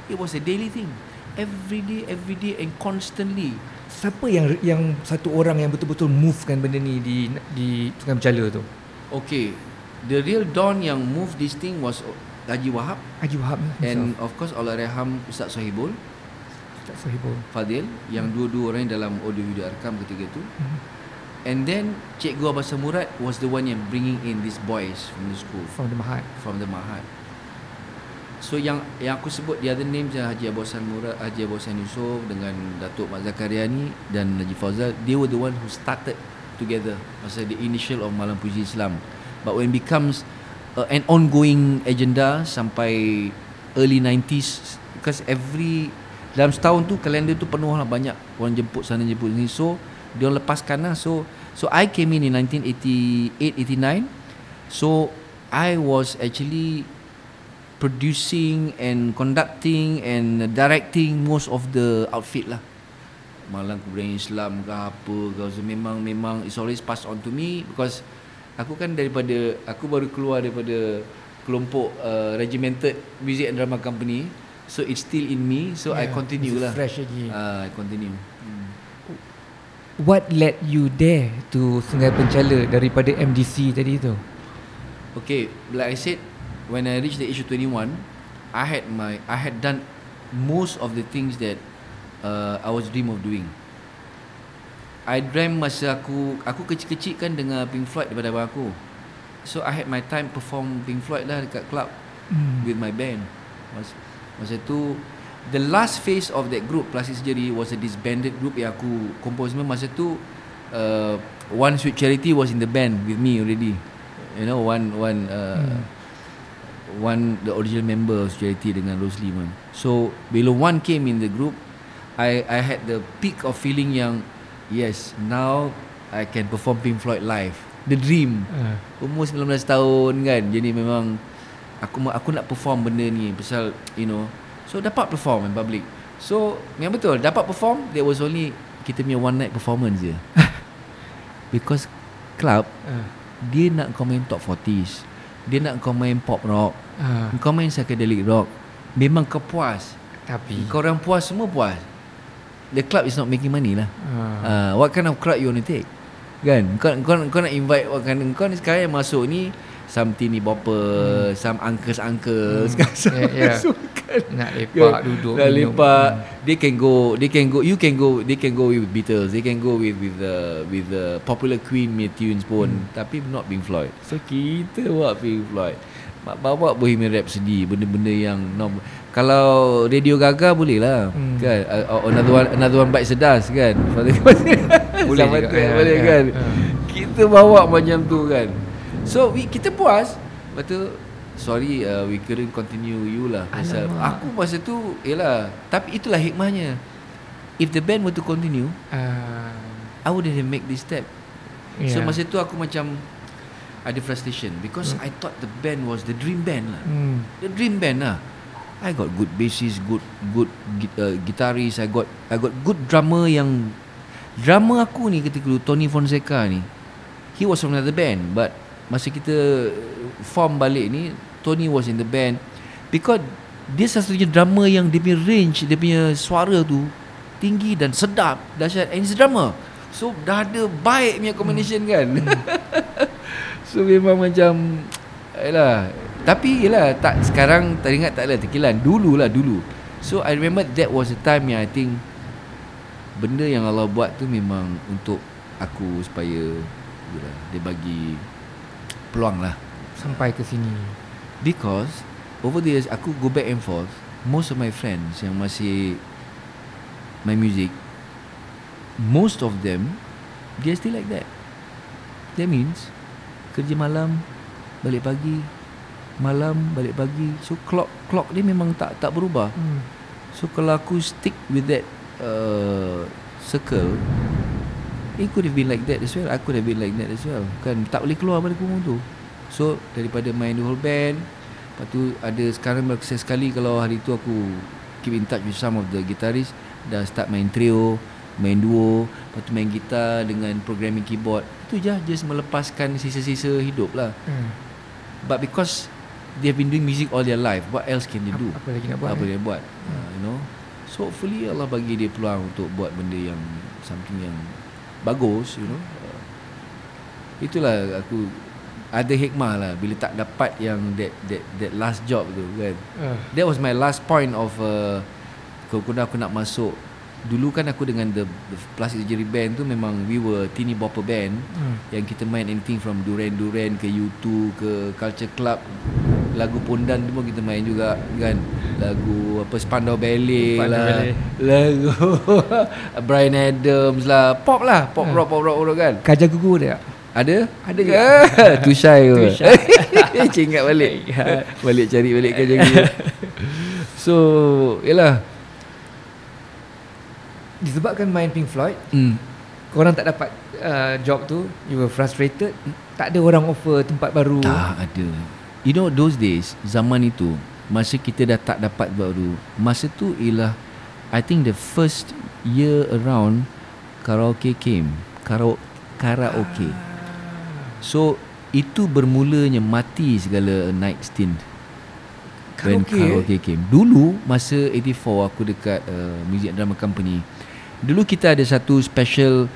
it was a daily thing every day every day and constantly Siapa yang yang satu orang yang betul-betul movekan benda ni di di Sungai Bercala tu? Okay, the real Don yang move this thing was Haji Wahab Haji Wahab and of course Allahyarham Ustaz Sohibul tak sahibul. Fadil yang dua-dua orang dalam audio video arkam ketika tu. Hmm. And then Cikgu Abbas Murad was the one yang bringing in these boys from the school From the Mahat. from the Mahat. So yang yang aku sebut the other names yang Haji Abasan Murad, Haji Abasan Yusof dengan Datuk Mak Zakariani dan Haji Fauzal, they were the one who started together masa the initial of Malam Puji Islam. But when becomes uh, an ongoing agenda sampai early 90s because every dalam setahun tu kalender tu penuh lah banyak orang jemput sana jemput sini. So dia lepaskan lah. So so I came in in 1988 89 so I was actually producing and conducting and directing most of the outfit lah malam kebudayaan Islam ke apa ke so memang memang it's always passed on to me because aku kan daripada aku baru keluar daripada kelompok uh, regimented music and drama company so it's still in me so I Yeah, continue masih lah fresh lagi. uh, I continue hmm. What led you there to Sungai Penchala daripada MDC tadi tu? Okay, like I said, when I reached the age of 21, I had my I had done most of the things that uh, I was dream of doing. I dream masa aku aku kecil-kecil kan dengar Pink Floyd daripada abang aku. So I had my time perform Pink Floyd lah dekat club Hmm. with my band. Masa, masa tu the last phase of that group Plastic Surgery was a disbanded group yang aku compose masa tu uh, One Sweet Charity was in the band with me already. You know one one uh, Hmm. One the original member of Charity dengan Rosely man. So bila one came in the group, I I had the peak of feeling yang yes now I can perform Pink Floyd live. The dream. Uh, Umur 19 tahun kan? Jadi memang Aku aku nak perform benda ni Pasal you know. So dapat perform in public. So Yang betul Dapat perform There was only Kita punya one night performance je. [LAUGHS] Because Club uh, Dia nak main top 40s Dia nak kau main pop rock uh, Kau main psychedelic rock Memang kau puas. Tapi Kau orang puas Semua puas. The club is not making money lah. Uh, uh, What kind of crowd you want to take? Kan? Kau, kau, kau nak invite what kind, Kau ni sekarang yang masuk ni Some teeny bopper hmm. Some uncles-uncles Hmm. [LAUGHS] Yeah, yeah. [LAUGHS] [LAUGHS] nak lepak duduk minum. lepak. Hmm. They can go They can go You can go They can go with Beatles. They can go with with the with the popular Queen punya tunes pun. Hmm. Tapi not Pink Floyd. So kita buat Pink Floyd. Bawa Bohemian Rhapsody Benda-benda yang norm, Kalau Radio Gaga boleh lah Hmm. kan? Uh, uh, Another one Another one bite sedas kan? [LAUGHS] Boleh Sama juga, tu, ya, Boleh ya, kan? Ya. Kita bawa macam tu kan? So we, kita puas. Lepas tu Sorry uh, we couldn't continue you lah. Pasal Alamak. Aku masa tu Yelah Tapi itulah hikmahnya. If the band were to continue uh, I wouldn't have make this step. Yeah. So masa tu aku macam Ada frustration Because I thought the band was the dream band lah. Hmm. The dream band lah. I got good bassist Good good uh, guitarist. I got I got good drummer yang Drummer aku ni ketika dulu Tony Fonseca ni He was from another band But Masa kita Form balik ni Tony was in the band. Because Dia satu-satunya drummer yang Dia punya range Dia punya suara tu Tinggi dan sedap. Dahsyat. And he's a drummer So dah ada baik punya combination kan. [LAUGHS] So memang macam Yalah. Tapi yalah tak, Sekarang tak ingat tak lah terkilan. Dulu lah dulu. So I remember that was the time yang I think Benda yang Allah buat tu memang Untuk aku supaya yalah, Dia bagi Peluang lah Sampai ke sini. Because Over the years Aku go back and forth Most of my friends Yang masih My music Most of them They're still like that That means Kerja malam Balik pagi Malam Balik pagi So clock Clock dia memang tak tak berubah Hmm. So kalau aku stick with that uh, Circle It could have been like that as well I could have been like that as well Kan tak boleh keluar pada kurung tu So daripada main the whole band Lepas tu ada sekarang berkesan sekali Kalau hari tu aku Keep in touch with some of the guitarists Dah start main trio Main duo Lepas tu main gitar Dengan programming keyboard Itu je Just melepaskan sisa-sisa hidup lah Hmm. But because They have been doing music all their life What else can they do? Apa, apa lagi nak buat? apa eh? dia buat uh, you know so hopefully Allah bagi dia peluang untuk buat benda yang something yang bagus you know. Itulah aku ada hikmah lah bila tak dapat yang that that that last job tu kan. Uh, that was my last point of uh, kalau aku nak masuk. Dulu kan aku dengan the, the Plastic Surgery Band tu memang we were teeny bopper band hmm. yang kita main anything from Duran Duran ke U2 ke Culture Club lagu Pondan tu pun kita main juga kan lagu apa Spandau Ballet Spandau lah Ballet. lagu [LAUGHS] Brian Adams lah pop lah pop Hmm. rock pop rock, rock kan Kajar gugur dia. ada Ada [LAUGHS] ke? tu shy ke shy. Balik [LAUGHS] balik cari balik kerja gitu so yalah Disebabkan main Pink Floyd, hmm. korang tak dapat uh, job tu, you were frustrated, tak ada orang offer tempat baru. Tak ada You know those days Zaman itu Masa kita dah tak dapat baru Masa tu ialah I think the first year around Karaoke came Karo Karaoke. So Itu bermulanya mati segala night stint When Karaoke, karaoke came. Dulu Masa 84 Aku dekat uh, Music Drama Company Dulu kita ada satu special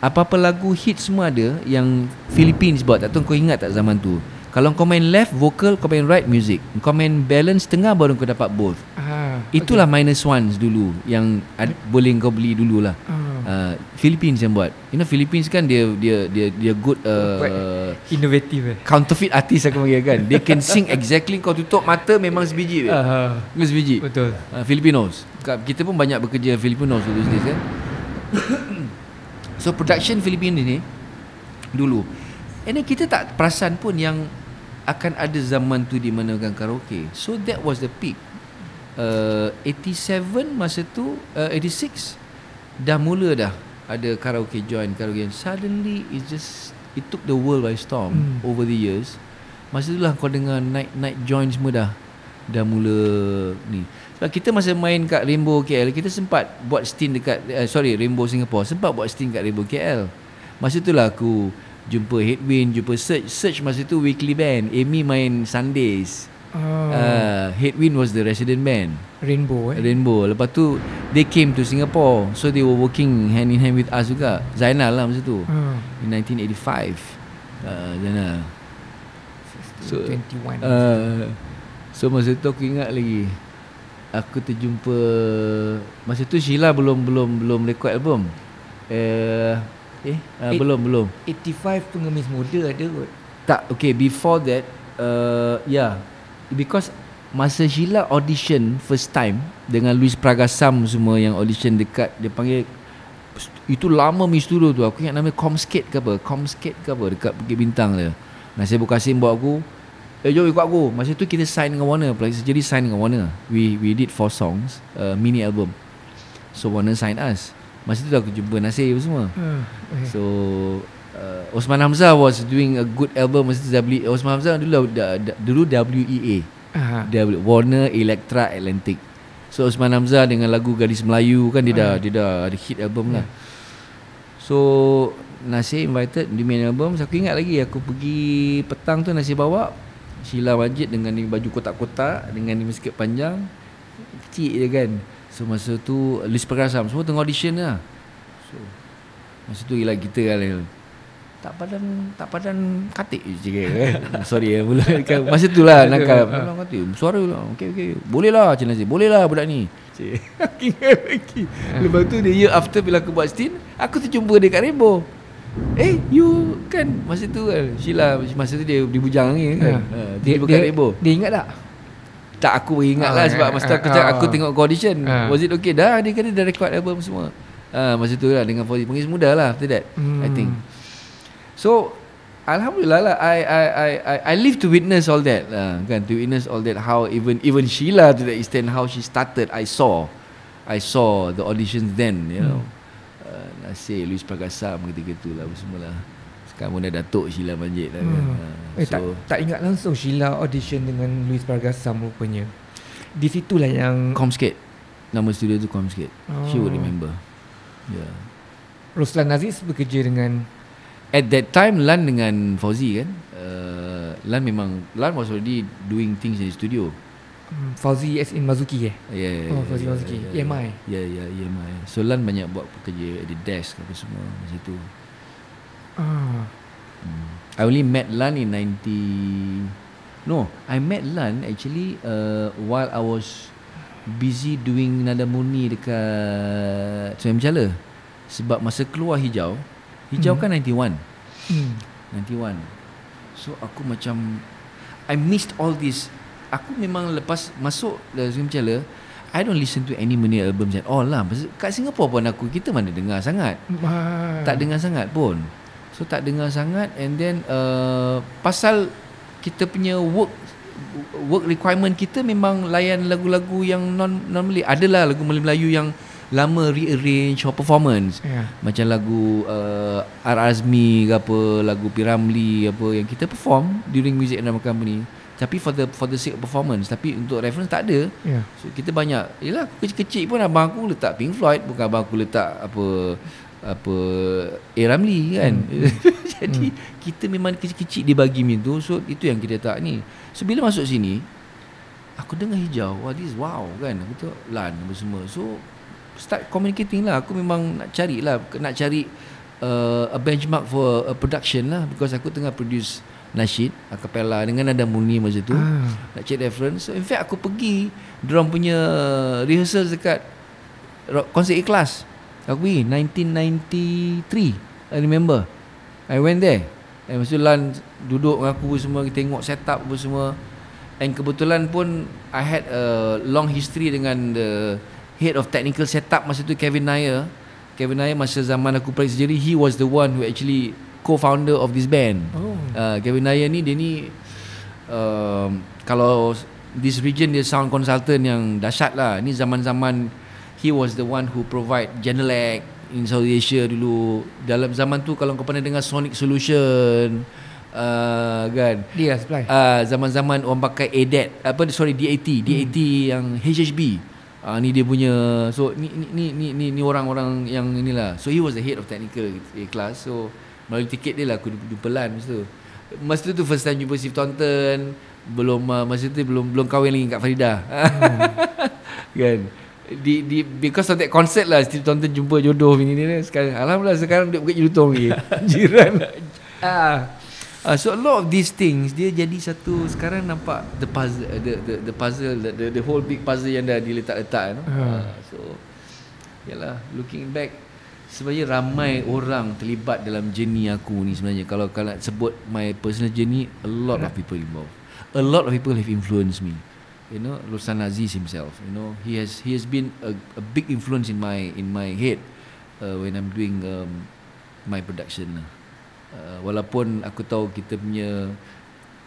Apa-apa lagu hit semua ada Yang Philippines buat. Tak tahu kau ingat tak zaman tu Kalau kau main left vocal Kau main right music. Kau main balance tengah Baru kau dapat both. Ah, Itulah minus ones dulu Yang ad, boleh kau beli dulu lah Ah. uh, Philippines yang buat. You know Philippines kan Dia dia dia dia good uh, Inovatif eh. Counterfeit artist aku panggil kan. They can sing exactly Kau tutup mata Memang sebiji uh, Ah, Memang sebiji. Betul. uh, Filipinos. Kita pun banyak bekerja Filipinos dulu days kan. [COUGHS] So production Filipino ni Dulu. And then kita tak perasan pun yang Akan ada zaman tu di mana kan karaoke. So that was the peak. Uh, 87 masa tu uh, 86 Dah mula dah Ada karaoke join karaoke Suddenly it just It took the world by storm Hmm. Over the years. Masa tu lah kau dengar night night join semua dah Dah mula ni. Sebab kita masa main kat Rainbow KL Kita sempat buat stint dekat uh, Sorry Rainbow Singapore Sempat buat stint kat Rainbow KL Masa tu lah aku Jumpa Headwind Jumpa Search. Search masa tu weekly band. Amy main Sundays. Ah, uh, Headwind was the resident band. Rainbow eh. Rainbow. Lepas tu They came to Singapore. So they were working Hand in hand with us juga. Zainal lah masa tu. Ah, In 1985 uh, Zainal. So, 21. uh, So masa tu aku ingat lagi. Aku terjumpa Masa tu Sheila belum belum belum record album. Uh, Eh uh, Eh. Belum belum. 85 pengemis muda ada kot. Tak okay Before that uh, Yeah Because Masa Sheila audition First time Dengan Luis Pragasam Semua yang audition dekat Dia panggil Itu lama Mi Studio tu. Aku ingat nama Comskate ke apa? Comskate ke apa? Dekat Bukit Bintang dia. Nasib Kasim bawa aku Eh jom ikut aku. Masa tu kita sign dengan Warner Surgery sign dengan Warner. We we did four songs uh, Mini album. So Warner sign us Masa tu aku jumpa Nasir apa semua. Ah, okay. So uh, Osman Hamzah was doing a good album. Masa tu W Osman Hamzah dulu da, da, dulu WEA W Warner Electra Atlantic. So Osman Hamzah dengan lagu Gadis Melayu kan dia dah dia dah ada hit album lah. So Nasir invited di main album. So, Aku ingat lagi aku pergi petang tu Nasir bawa. Sheila Majid dengan ni baju kotak-kotak Dengan ni skirt panjang. Kecil je kan So masa tu Liz Perasam Semua tengah audition lah So Masa tu gila kita kan tak padan tak padan katik je kan. [LAUGHS] Sorry ya mula kan. [LAUGHS] Masa tu lah nakal. Padan katik. Suara lah. Okey okey. Boleh lah Cik Nazir. Boleh lah budak ni. Cik. [LAUGHS] Ingat lagi. Lepas tu the year after bila aku buat stint, aku terjumpa dia kat Rainbow. Eh, you kan masa tu kan Sheila masa tu dia di bujang ni kan. Ha. Uh, dia, dia, Rainbow. Dia ingat tak? Tak aku ingat lah sebab masa tu aku, uh, aku tengok audition. Uh. Was it okay? Dah dia kata dah record album semua. Ah uh, masa tu lah dengan Fauzi Pengis muda lah after that. Hmm. I think. So Alhamdulillah lah I I I I I live to witness all that lah kan to witness all that how even even Sheila to the extent how she started I saw I saw the auditions then you know hmm. uh, Nasir Luis Pragasam ketika tu lah semua lah pun dah Datuk Sheila Manjit lah kan. Hmm. uh, eh, so, tak, tak ingat langsung Sheila audition dengan Luis Pragasam rupanya. Di situlah yang Comscape nama studio tu Comscape oh. she would remember. Yeah Roslan Aziz bekerja dengan At that time Lan dengan Fauzi kan? Uh, Lan memang Lan was already Doing things in the studio. Hmm, Fauzi as in Mazuki eh? Yeah, Oh Fauzi yeah, Mazuki. yeah, EMI Ya ya EMI So Lan banyak buat pekerja At the desk Apa semua Masa tu ah. Hmm. I only met Lan in 90 No I met Lan actually uh, While I was Busy doing Nada Murni Dekat Sungai Mencala Sebab masa keluar hijau Hijau hmm. kan 91 hmm. 91 So aku macam I missed all this Aku memang lepas masuk Zoom Chala I don't listen to any many albums at all lah Kat Singapore pun aku Kita mana dengar sangat ah. Tak dengar sangat pun So tak dengar sangat And then uh, Pasal Kita punya work Work requirement kita Memang layan lagu-lagu Yang non non Malay Adalah lagu Melayu yang lama rearrange for performance yeah. macam lagu uh, R. Azmi ke apa lagu Piramli apa yang kita perform during music and drama company tapi for the for the sake of performance tapi untuk reference tak ada yeah. so kita banyak yalah aku kecil-kecil pun abang aku letak Pink Floyd bukan abang aku letak apa apa A. Ramli kan? Hmm. [LAUGHS] jadi hmm. kita memang kecil-kecil dia bagi tu so itu yang kita tak ni. So bila masuk sini aku dengar hijau. Wah this wow kan? Aku tu lan apa semua. So start communicating lah. Aku memang nak cari lah nak cari uh, a benchmark for a production lah. Because aku tengah produce nasyid acapella dengan nada murni masa tu. Ah. nak cari reference. So in fact aku pergi diorang punya rehearsal dekat konsert ikhlas aku pergi 1993 I remember. I went there. And masa Lan duduk dengan aku semua kita tengok setup apa semua. And kebetulan pun I had a long history dengan the head of technical setup masa tu Kevin Nair. Kevin Nair masa zaman aku play surgery he was the one who actually co-founder of this band. Oh. uh, Kevin Nair ni dia ni um, kalau this region dia sound consultant yang dahsyat lah. Ni zaman-zaman he was the one who provide Genelec in South Asia dulu dalam zaman tu kalau kau pernah dengar Sonic Solution Uh, kan dia supply uh, zaman-zaman orang pakai ADAT apa sorry DAT DAT hmm. yang HHB Ah uh, ni dia punya so ni ni ni ni ni orang-orang yang inilah. So he was the head of technical class. So melalui tiket dia lah aku jumpa Lan masa tu. Masa tu tu first time jumpa Steve Tonton. Belum uh, masa tu belum belum kahwin lagi kat Farida. Hmm. [LAUGHS] kan. Di di because of that concert lah Steve Tonton jumpa jodoh ini ni sekarang. Alhamdulillah sekarang dia buka jelutong lagi. [LAUGHS] Jiran. [LAUGHS] Ah. Uh, so a lot of these things dia jadi satu sekarang nampak the puzzle the the the puzzle the the, the whole big puzzle yang dah diletak-letak you know? uh. Uh, so yalah looking back sebenarnya ramai orang terlibat dalam journey aku ni sebenarnya kalau kalau sebut my personal journey a lot of people involved a lot of people have influenced me you know Rosan Aziz himself you know he has he has been a, a big influence in my in my head uh, when I'm doing um, my production uh, walaupun aku tahu kita punya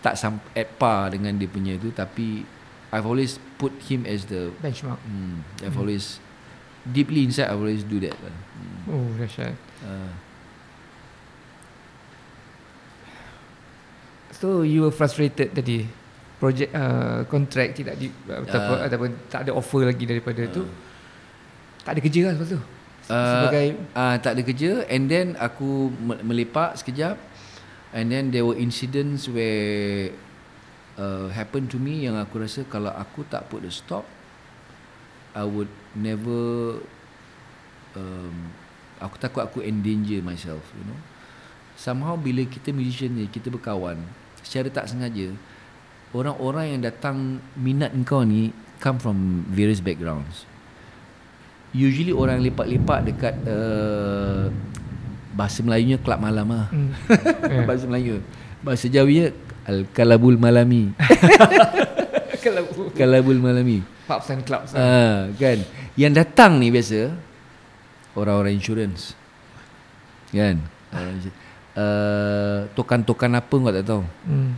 tak sam- at par dengan dia punya tu tapi I've always put him as the benchmark. Hmm, I've hmm. always deeply inside I've always do that. Lah. Hmm. Oh, dahsyat. Uh. So you were frustrated tadi project uh, contract tidak di ataupun, uh, ataupun tak ada offer lagi daripada uh, tu. Tak ada kerja lah lepas tu. Uh, sebagai uh, tak ada kerja and then aku melepak sekejap and then there were incidents where uh, happen to me yang aku rasa kalau aku tak put a stop I would never um, Aku takut aku endanger myself, you know. Somehow bila kita musician ni, kita berkawan, secara tak sengaja, orang-orang yang datang minat engkau ni come from various backgrounds. Usually orang lepak-lepak dekat uh, bahasa Melayunya kelab malam lah. Hmm. [LAUGHS] Yeah. bahasa Melayu. Bahasa Jawinya al-kalabul malami. [LAUGHS] Kalau kalabul malami. pubs and clubs. lah. Ah, kan. Yang datang ni biasa orang-orang insurance. Kan? Orang insurance. Uh, tokan-tokan apa kau tak tahu. Hmm.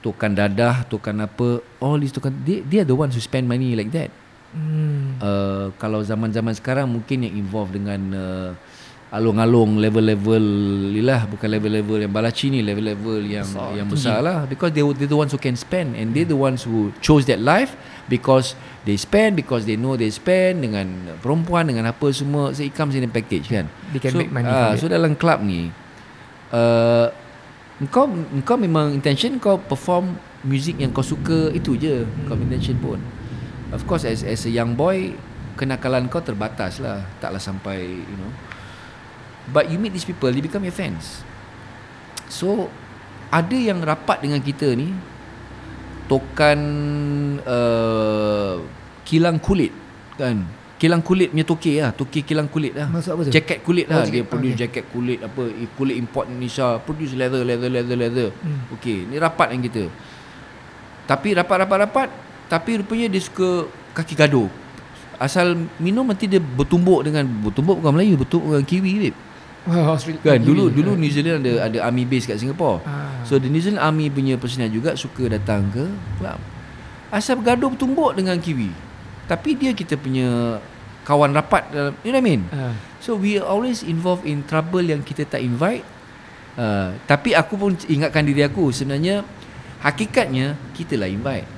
Tokan dadah, tokan apa, all these tokan they, they are the ones who spend money like that. Hmm. Uh, kalau zaman-zaman sekarang mungkin yang involved dengan uh, alung-alung level-level lah bukan level-level yang balaci ni level-level yang Besar, besar, yang tinggi. besar lah because they they the ones who can spend and they the ones who chose that life because they spend because they know they spend dengan perempuan dengan apa semua so it comes in a package kan They can so, make money from so dalam club ni uh, kau kau memang intention kau perform music yang kau suka itu je kau Hmm. intention pun. Of course as as a young boy kenakalan kau terbatas lah. Taklah sampai you know. But you meet these people they become your fans. So ada yang rapat dengan kita ni tokan uh, kilang kulit kan kilang kulit punya toke lah toke kilang kulit lah Maksud apa tu? jaket kulit lah Oh, dia jaket. produce Okay. jaket kulit apa eh, kulit import Indonesia produce leather leather leather leather Hmm. okey ni rapat dengan kita tapi rapat-rapat-rapat tapi rupanya dia suka kaki gaduh asal minum nanti dia bertumbuk dengan bertumbuk bukan Melayu bertumbuk dengan kiwi babe. Australia. kan dulu dulu New Zealand ada ada army base kat Singapore Ah. so the New Zealand army punya personnel juga suka datang ke asal bergaduh bertumbuk dengan kiwi tapi dia kita punya kawan rapat dalam you know what I mean Ah. So we are always involved in trouble yang kita tak invite. Uh, tapi aku pun ingatkan diri aku sebenarnya hakikatnya kita lah invite.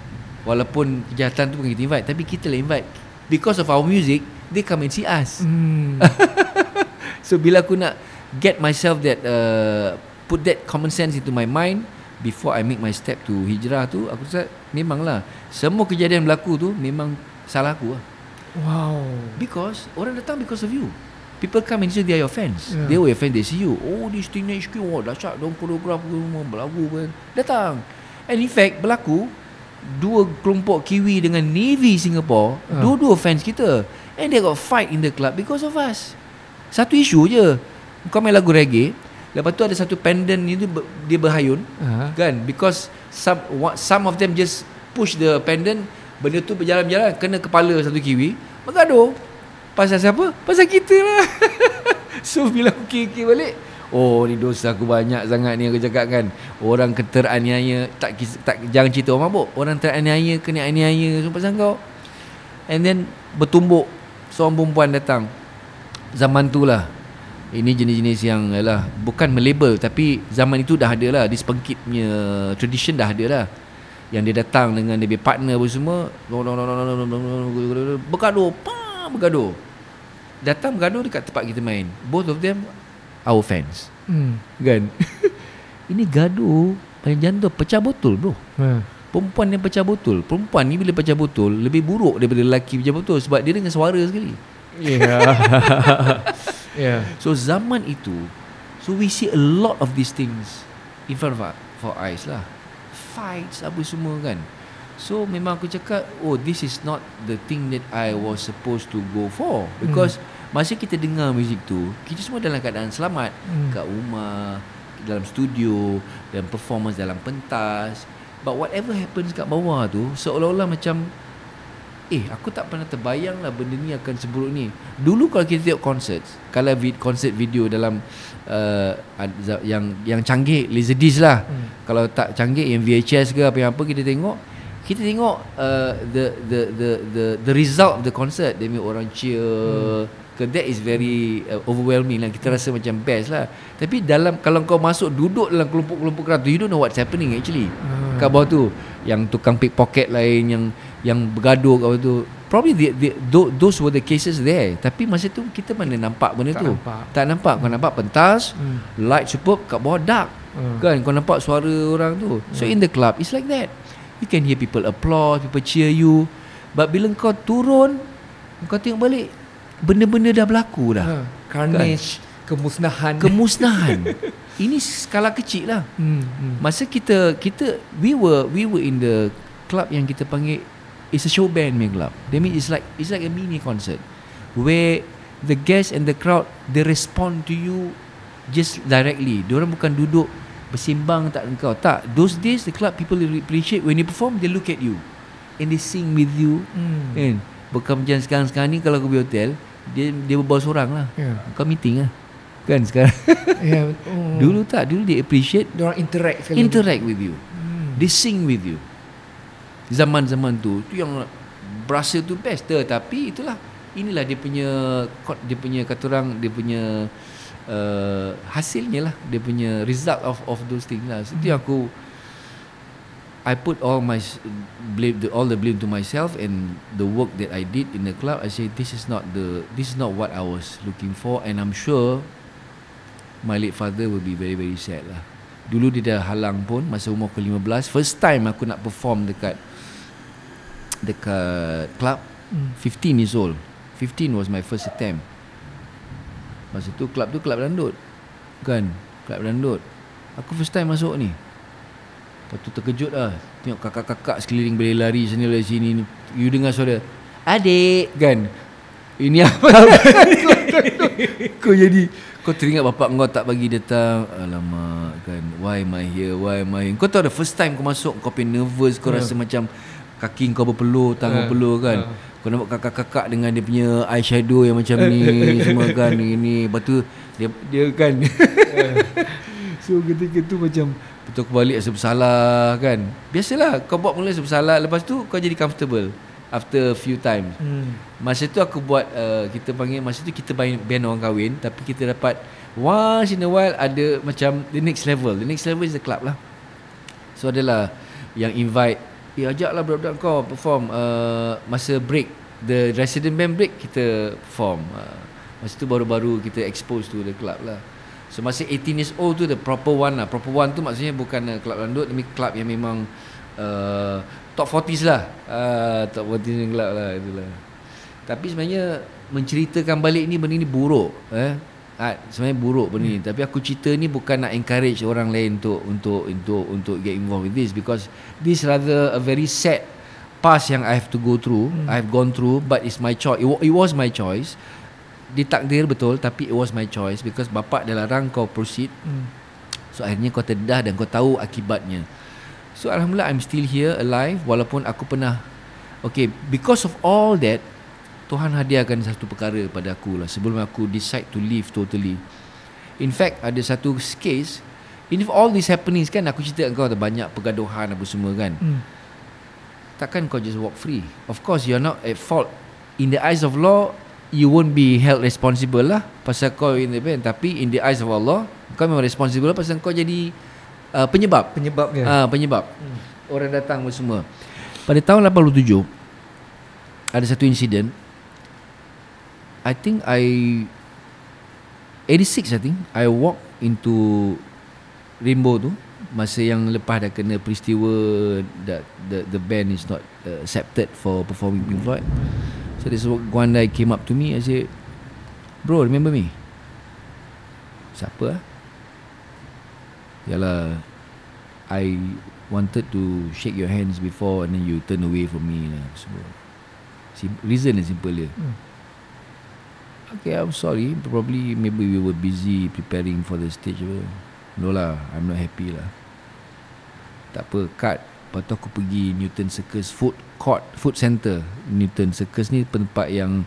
Walaupun kejahatan tu bukan kita invite tapi kita lah invite. Because of our music, they come and see us. Hmm. [LAUGHS] So bila aku nak get myself that uh, put that common sense into my mind before I make my step to hijrah tu aku rasa memanglah semua kejadian berlaku tu memang salah aku lah. wow. Because orang datang because of you. People come and say they are your fans. Yeah. They were your fans, they see you. Oh, this teenage queen, oh, dahsyat, dong koreograf semua berlagu kan. Datang. And in fact, berlaku dua kelompok Kiwi dengan Navy Singapore, Ah. dua-dua fans kita. And they got fight in the club because of us. Satu isu je. Kau main lagu reggae, lepas tu ada satu pendant ni tu dia berhayun Ah. kan because some some of them just push the pendant benda tu berjalan-jalan kena kepala satu kiwi bergaduh. Pasal siapa? Pasal kita lah. [LAUGHS] So bila aku kira-kira balik oh ni dosa aku banyak sangat ni aku cakap kan. Orang keteraniaya tak tak jangan cerita orang mabuk. Orang teraniaya kena aniaya semua pasal kau. And then bertumbuk seorang perempuan datang. Zaman tu lah. Ini jenis-jenis yang lah bukan melabel tapi zaman itu dah ada lah. This pengkit punya tradition dah ada lah yang dia datang dengan dia partner apa semua bergaduh pa bergaduh datang bergaduh dekat tempat kita main both of them our fans Hmm. kan [LAUGHS] ini gaduh paling jantung pecah botol bro Ha. perempuan yang pecah botol perempuan ni bila pecah botol lebih buruk daripada lelaki pecah botol sebab dia dengan suara sekali Yeah. [LAUGHS] yeah. So zaman itu So we see a lot of these things In front of our, for eyes lah Fights apa semua kan. So memang aku cakap Oh this is not the thing that I was supposed to go for. Because Masa kita dengar muzik tu Kita semua dalam keadaan selamat. Hmm. Kat rumah Dalam studio Dalam performance dalam pentas. But whatever happens kat bawah tu Seolah-olah macam Eh aku tak pernah terbayang lah Benda ni akan seburuk ni. Dulu kalau kita tengok konsert Kalau vid, konsert video dalam uh, Yang yang canggih Laserdisc lah Hmm. Kalau tak canggih Yang VHS ke apa-apa Kita tengok Kita tengok uh, the, the the the the result of the concert punya orang cheer hmm. That is very uh, overwhelming lah Kita rasa macam best lah Tapi dalam Kalau kau masuk Duduk dalam kelompok-kelompok kerap tu You don't know what's happening actually Ah. kat bawah tu yang tukang pickpocket lain yang yang bergaduh kat bawah tu probably the, the, tho- those were the cases there tapi masa tu kita mana nampak benda Tak tu nampak. tak nampak kau nampak pentas Hmm. light superb kat bawah dark Hmm. kan kau nampak suara orang tu so in the club it's like that you can hear people applause people cheer you but bila kau turun kau tengok balik benda-benda dah berlaku dah Ha. carnage, kemusnahan. Kemusnahan. [LAUGHS] Ini skala kecil lah. hmm, hmm. Masa kita kita we were we were in the club yang kita panggil it's a show band punya club. That means it's like it's like a mini concert where the guests and the crowd they respond to you just directly. Diorang bukan duduk bersimbang tak engkau. Tak. Those days the club people really appreciate when you perform they look at you and they sing with you. Hmm. Kan? Bukan macam sekarang-sekarang ni kalau aku pergi hotel dia dia berbawa seorang lah. Ya. Kau meeting lah. Kan sekarang. [LAUGHS] Ya. Oh. Dulu tak. Dulu they appreciate Diorang interact interact with you. Hmm. They sing with you. Zaman-zaman tu tu yang berasa tu best tetapi itulah inilah dia punya dia punya kata orang dia punya uh, hasilnya lah dia punya result of of those things lah. So, yang aku I put all my blame the, all the blame to myself and the work that I did in the club I say this is not the this is not what I was looking for and I'm sure my late father will be very very sad lah. Dulu dia dah halang pun masa umur ke 15 first time aku nak perform dekat dekat club Hmm. 15 years old. 15 was my first attempt. Masa tu club tu club dandut. Kan? Club dandut. Aku first time masuk ni. Lepas tu terkejut lah. Tengok kakak-kakak sekeliling berlari sana dari sini. You dengar suara. Adik. Kan? Ini [LAUGHS] apa? kau jadi kau teringat bapak kau tak bagi datang alamak kan why am I here why am I here? kau tahu the first time kau masuk kau pun nervous kau rasa macam kaki kau berpeluh tangan berpeluh kan? kau nampak kakak-kakak dengan dia punya eyeshadow yang macam ni [LAUGHS] semua kan? Ini lepas tu dia dia kan? [LAUGHS] So ketika tu macam betul aku balik rasa bersalah kan? Biasalah kau buat mula rasa bersalah lepas tu kau jadi comfortable after a few times. Hmm. Masa tu aku buat uh, Kita panggil Masa tu kita band, band orang kahwin Tapi kita dapat Once in a while Ada macam The next level. The next level is the club lah. So adalah Yang invite Eh ajaklah budak-budak kau Perform uh, Masa break The resident band break Kita perform. Uh, Masa tu baru-baru Kita expose to the club lah. So masa 18 years old tu The proper one lah. Proper one tu maksudnya Bukan uh, club landut Tapi club yang memang uh, Top 40s lah. Uh, Top 40s club lah Itulah. Tapi sebenarnya menceritakan balik ni benda ni buruk eh. Ah, sebenarnya buruk benda ni. Tapi aku cerita ni bukan nak encourage orang lain untuk untuk untuk untuk get involved with this because this rather a very sad past yang I have to go through. Hmm. I've gone through but it's my choice. It, it was my choice. Ditakdir betul tapi it was my choice because bapak dah larang kau proceed. Hmm. So akhirnya kau terdedah dan kau tahu akibatnya. So alhamdulillah I'm still here alive walaupun aku pernah Okay, because of all that Tuhan hadiahkan satu perkara pada aku lah sebelum aku decide to leave totally. In fact, ada satu case in all these happenings kan aku cerita kau ada banyak pergaduhan apa semua kan. Hmm. Takkan kau just walk free. Of course you're not at fault. In the eyes of law, you won't be held responsible lah pasal kau in the band tapi in the eyes of Allah, kau memang responsible lah pasal kau jadi uh, penyebab. Penyebabnya. Ah, penyebab. Hmm. Orang datang apa semua. Pada tahun 87 ada satu insiden I think I 86 I think I walk into Rainbow tu masa yang lepas dah kena peristiwa that the the band is not uh, accepted for performing Pink Floyd. So this one guy came up to me and said, "Bro, remember me?" Siapa ah? Yalah I wanted to shake your hands before and then you turn away from me lah. Sim- reason is simple dia. Hmm. Okay, I'm sorry. Probably maybe we were busy preparing for the stage. No lah, I'm not happy lah. Tak apa, cut. Lepas tu aku pergi Newton Circus Food Court, Food Center. Newton Circus ni tempat yang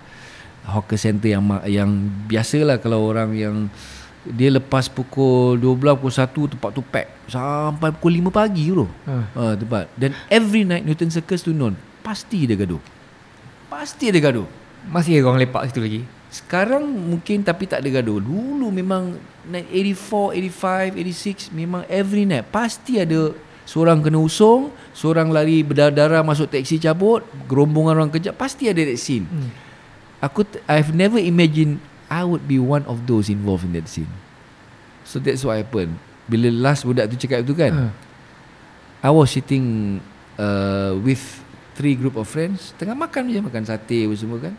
hawker center yang yang biasalah kalau orang yang dia lepas pukul 12 pukul 1 tempat tu pack sampai pukul 5 pagi bro. Ha. Ha, tempat. Dan every night Newton Circus tu non pasti ada gaduh. Pasti ada gaduh. Masih ada orang lepak situ lagi. Sekarang mungkin tapi tak ada gaduh. Dulu memang night 84, 85, 86 memang every night pasti ada seorang kena usung, seorang lari berdarah-darah masuk teksi cabut, gerombongan orang kejap pasti ada that scene. Hmm. Aku I've never imagined I would be one of those involved in that scene. So that's what happened. Bila last budak tu cakap tu kan, Ha. I was sitting uh, with three group of friends tengah makan je makan sate semua kan.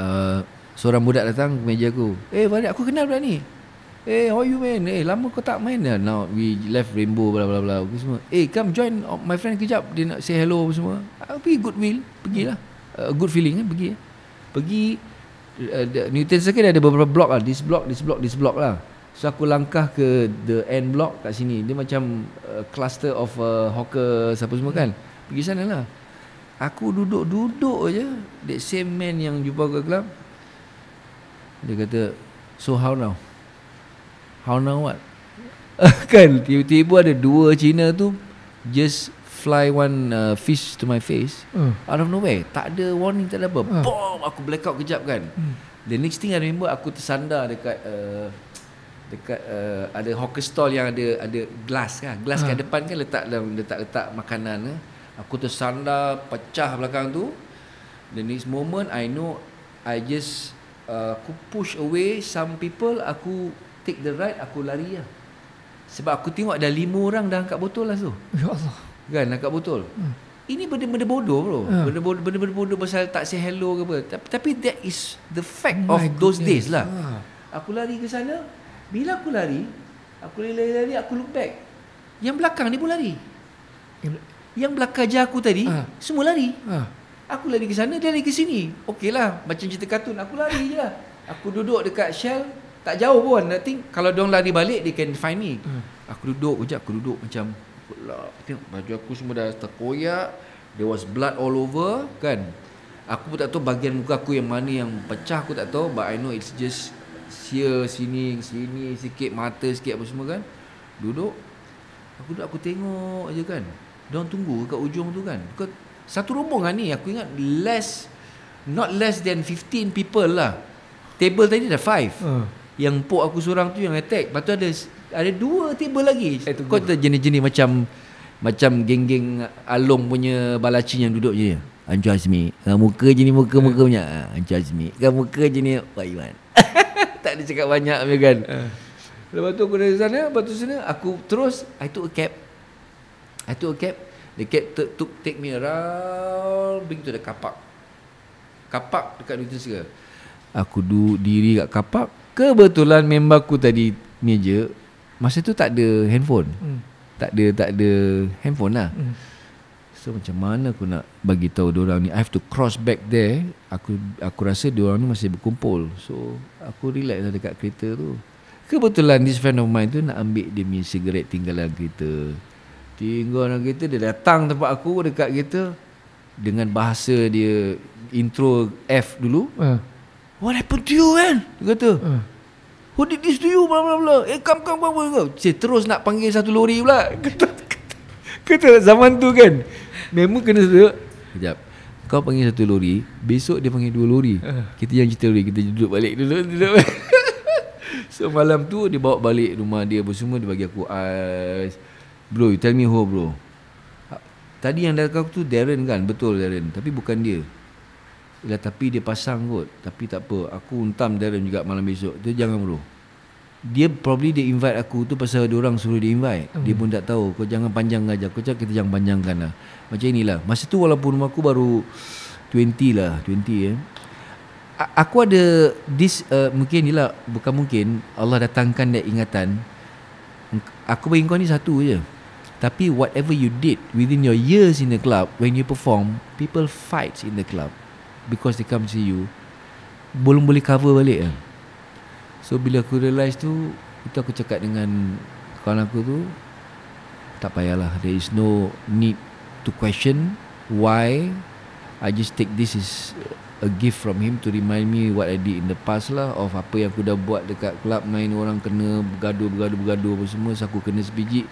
Uh, Seorang budak datang ke meja aku. Eh, Farid aku kenal budak ni. Eh, how are you man? Eh, lama kau tak main dah. Now we left Rainbow bla bla bla. Aku semua. Eh, come join my friend kejap. Dia nak say hello apa semua. Aku pergi good will. Pergilah. Uh, good feeling kan pergi. Pergi uh, Newton Circle ada beberapa block lah. This block, this block, this block lah. So aku langkah ke the end block kat sini. Dia macam uh, cluster of uh, hawker siapa semua kan. Pergi sana lah. Aku duduk-duduk je. That same man yang jumpa kat club. Dia kata, so how now? How now what? [LAUGHS] kan tiba-tiba ada dua Cina tu just fly one uh, fish to my face Uh. out of nowhere. Tak ada warning, tak ada apa. Ah. Boom, aku blackout kejap kan. Hmm. The next thing I remember aku tersandar dekat uh, dekat uh, ada hawker stall yang ada ada glass kan. Glass Ah. kat depan kan letak dalam letak-letak makanan eh. Aku tersandar pecah belakang tu. The next moment I know I just uh, aku push away some people aku take the right aku lari lah. Sebab aku tengok ada lima orang dah angkat botol lah tu. Ya Allah. Kan angkat botol. Hmm. Ini benda-benda bodoh bro. Ah. Benda bodoh benda-benda bodoh pasal tak say hello ke apa. Tapi, tapi that is the fact Oh of my those goodness. days lah. Ah. Aku lari ke sana. Bila aku lari, aku lari-lari aku look back. Yang belakang ni pun lari. Yang- belakang je aku tadi Ah. semua lari. Ah. Aku lari ke sana, dia lari ke sini. Okey lah, macam cerita kartun. Aku lari je lah. Aku duduk dekat Shell, tak jauh pun. I think kalau diorang lari balik, they can find me. Hmm. Aku duduk, kejap aku duduk macam Alah, tengok baju aku semua dah terkoyak. There was blood all over, kan. Aku pun tak tahu bahagian muka aku yang mana yang pecah aku tak tahu. But I know it's just here, sini, sini, sikit mata, sikit apa semua kan. Duduk. Aku duduk, aku tengok aja kan. Diorang tunggu kat ujung tu kan. Kau, satu rombongan ni aku ingat less, not less than 15 people lah. Table tadi dah 5. Ah. Yang pok aku seorang tu yang attack. Lepas tu ada ada dua table lagi. Eh. Kau tahu jenis-jenis macam macam geng-geng Along punya balacin yang duduk je. Ancu Azmi. Muka je ni muka-muka punya. Ha, Ancu Azmi. Kan muka je ni Pak Iwan. tak ada cakap banyak punya kan. Lepas tu aku dari sana, lepas tu sana aku terus I took a cab. I took a cab. The cab t- took take me around bring to the car park. Car park dekat Newton Circle. Aku duduk diri kat car park. Kebetulan member aku tadi meja masa tu tak ada handphone. Hmm. Tak ada tak ada handphone lah. Hmm. So macam mana aku nak bagi tahu dia orang ni I have to cross back there. Aku aku rasa dia orang ni masih berkumpul. So aku relax lah dekat kereta tu. Kebetulan this friend of mine tu nak ambil dia punya sigaret tinggalan kereta. Tinggalan kereta dia datang tempat aku dekat kereta dengan bahasa dia intro F dulu. Ah. What happened to you man? Dia kata. Ah. Who did this to you? Blah blah blah. Eh come come come come. Cik terus nak panggil satu lori pula. [LAUGHS] Kata, kata, kata zaman tu kan. Memang kena satu. Kejap. Kau panggil satu lori, besok dia panggil dua lori. Ah. Kita yang cerita lori, kita duduk balik dulu duduk. [LAUGHS] so malam tu dia bawa balik rumah dia apa semua dia bagi aku ais. Bro, you tell me who bro. Tadi yang datang aku tu Darren kan, betul Darren, tapi bukan dia. Yalah tapi dia pasang kot. Tapi tak apa. Aku untam Darren juga malam besok. Dia jangan bro. Dia probably dia invite aku tu Pasal dia orang suruh dia invite. Hmm. Dia pun tak tahu. Kau jangan panjang aja. Kau cakap kita jangan panjangkan lah. Macam inilah. Masa tu walaupun rumah aku baru 20 lah. 20 eh. A- Aku ada This uh, Mungkin ni lah. Bukan mungkin. Allah datangkan that ingatan. Aku bagi kau ni satu je Tapi whatever you did Within your years in the club When you perform People fights in the club Because they come see you. Belum boleh cover balik lah So bila aku realise tu Itu aku cakap dengan Kawan aku tu Tak payahlah There is no need To question Why I just take this is A gift from him To remind me What I did in the past lah Of apa yang aku dah buat Dekat club Main orang kena Bergaduh bergaduh bergaduh Apa semua So aku kena sebiji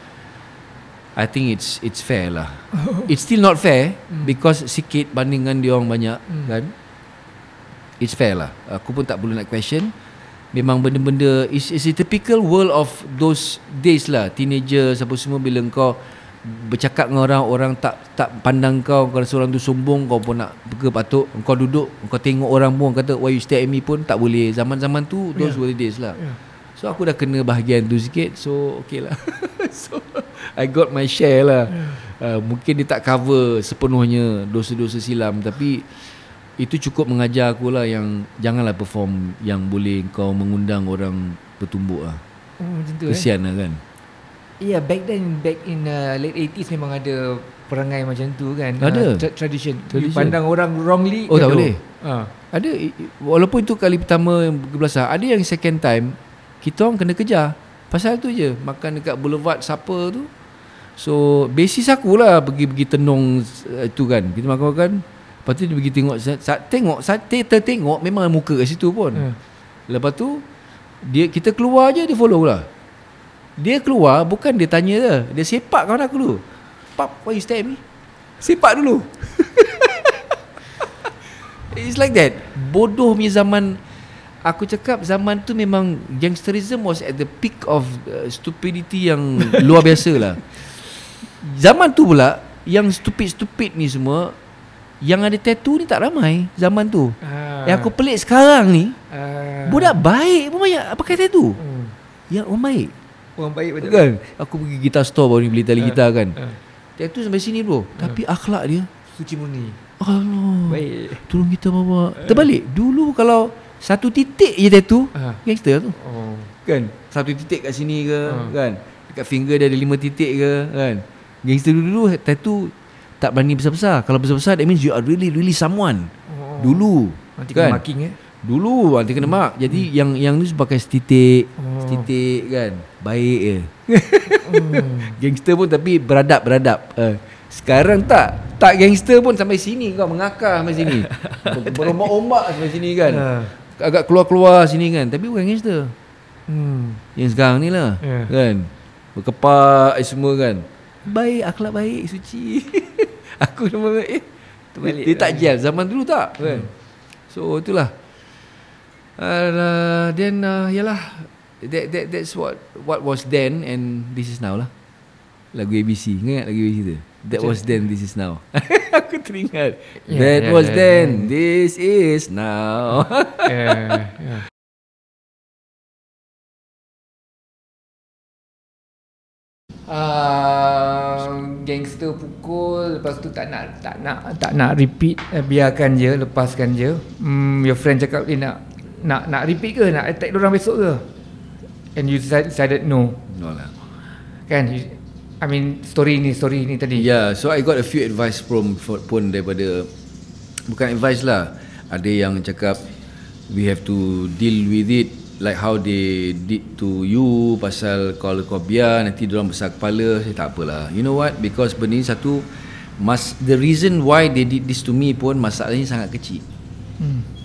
I think it's it's fair lah. It's still not fair because sikit bandingkan dia orang banyak kan. It's fair lah. Aku pun tak perlu nak question. Memang benda-benda is is a typical world of those days lah. Teenager apa semua bila kau bercakap dengan orang orang tak tak pandang kau kau rasa orang tu sombong kau pun nak ke patut kau duduk kau tengok orang pun kata why you stare at me pun tak boleh zaman-zaman tu those Yeah. were days lah Yeah. So aku dah kena bahagian tu sikit So okay lah [LAUGHS] So I got my share lah uh, Mungkin dia tak cover sepenuhnya Dosa-dosa silam Tapi itu cukup mengajar aku lah yang janganlah perform yang boleh kau mengundang orang bertumbuk lah. Oh, macam tu eh. Lah kan. Yeah, back then back in uh, late 80s memang ada perangai macam tu kan. Ada. Uh, tra- tradition. Tradition. You pandang orang wrongly. Oh, tak boleh? Ha. Ada walaupun itu kali pertama belasah, ada yang second time kita orang kena kejar. Pasal tu je makan dekat boulevard siapa tu. So basis aku lah pergi pergi tenung uh, tu kan. Kita makan-makan Lepas tu dia pergi tengok sa- sa- Tengok sa- ter- Tertengok Memang muka kat situ pun. Hmm. Lepas tu dia Kita keluar je Dia follow lah. Dia keluar Bukan dia tanya je. Dia sepak kawan aku dulu. Pap why you stare at me? Sepak dulu. [LAUGHS] It's like that. Bodoh punya zaman Aku cakap zaman tu memang Gangsterism was at the peak of uh, Stupidity yang luar biasa lah [LAUGHS] Zaman tu pula Yang stupid-stupid ni semua Yang ada tattoo ni tak ramai Zaman tu Ah. Yang aku pelik sekarang ni Ah. Budak baik pun banyak pakai tattoo Hmm. Yang orang baik Orang baik betul. Kan Aku pergi gitar store baru ni beli tali Ah. gitar kan Ah. Tattoo sampai sini bro Tapi akhlak dia Suci murni. Allah Baik. Tolong kita bawa Terbalik Dulu kalau Satu titik je tattoo Ah. Gangster tu Oh. Kan Satu titik kat sini ke Ah. Kan Dekat finger dia ada lima titik ke Kan Gangster dulu tattoo Tak berani besar-besar. Kalau besar-besar That means you are really really someone. Oh. Dulu Nanti kan? kena marking eh. Dulu nanti kena mark Jadi yang yang ni pakai setitik Oh. Setitik kan? Baik je. [LAUGHS] Gangster pun tapi beradab-beradab. Uh, Sekarang tak. Tak gangster pun sampai sini kau Mengakar sampai sini. Ber- [LAUGHS] Berombak-ombak sampai sini kan? Ah. Agak keluar-keluar sini kan? Tapi bukan gangster. Hmm. Yang sekarang ni lah Ya. Kan? Berkepak semua kan Baik akhlak baik Suci. [LAUGHS] Aku nama eh Terbalik Dia tak lah. gel Zaman dulu tak? Kan? So itulah. Uh, Then uh, Yalah. That, that, That's what What was then And this is now lah Lagu ABC Ingat lagu ABC tu? That Macam- was then This is now. [LAUGHS] Aku teringat. Yeah, That yeah, was yeah, then yeah. This is now. Yeah, yeah. Uh, gangster pukul lepas tu tak nak tak nak tak nak repeat uh, biarkan je lepaskan je. Hmm, your friend cakap dia nak nak nak repeat ke? Nak attack orang besok ke? And you decided, decided no. No lah. Kan? You, I mean story ni story ni tadi. Yeah, so I got a few advice from for- pun daripada bukan advice lah. Ada yang cakap we have to deal with it like how they did to you pasal kalau kau biar nanti dia orang besar kepala. Saya tak apalah. You know what? Because benda ni satu mas the reason why they did this to me pun masalahnya sangat kecil. hmm.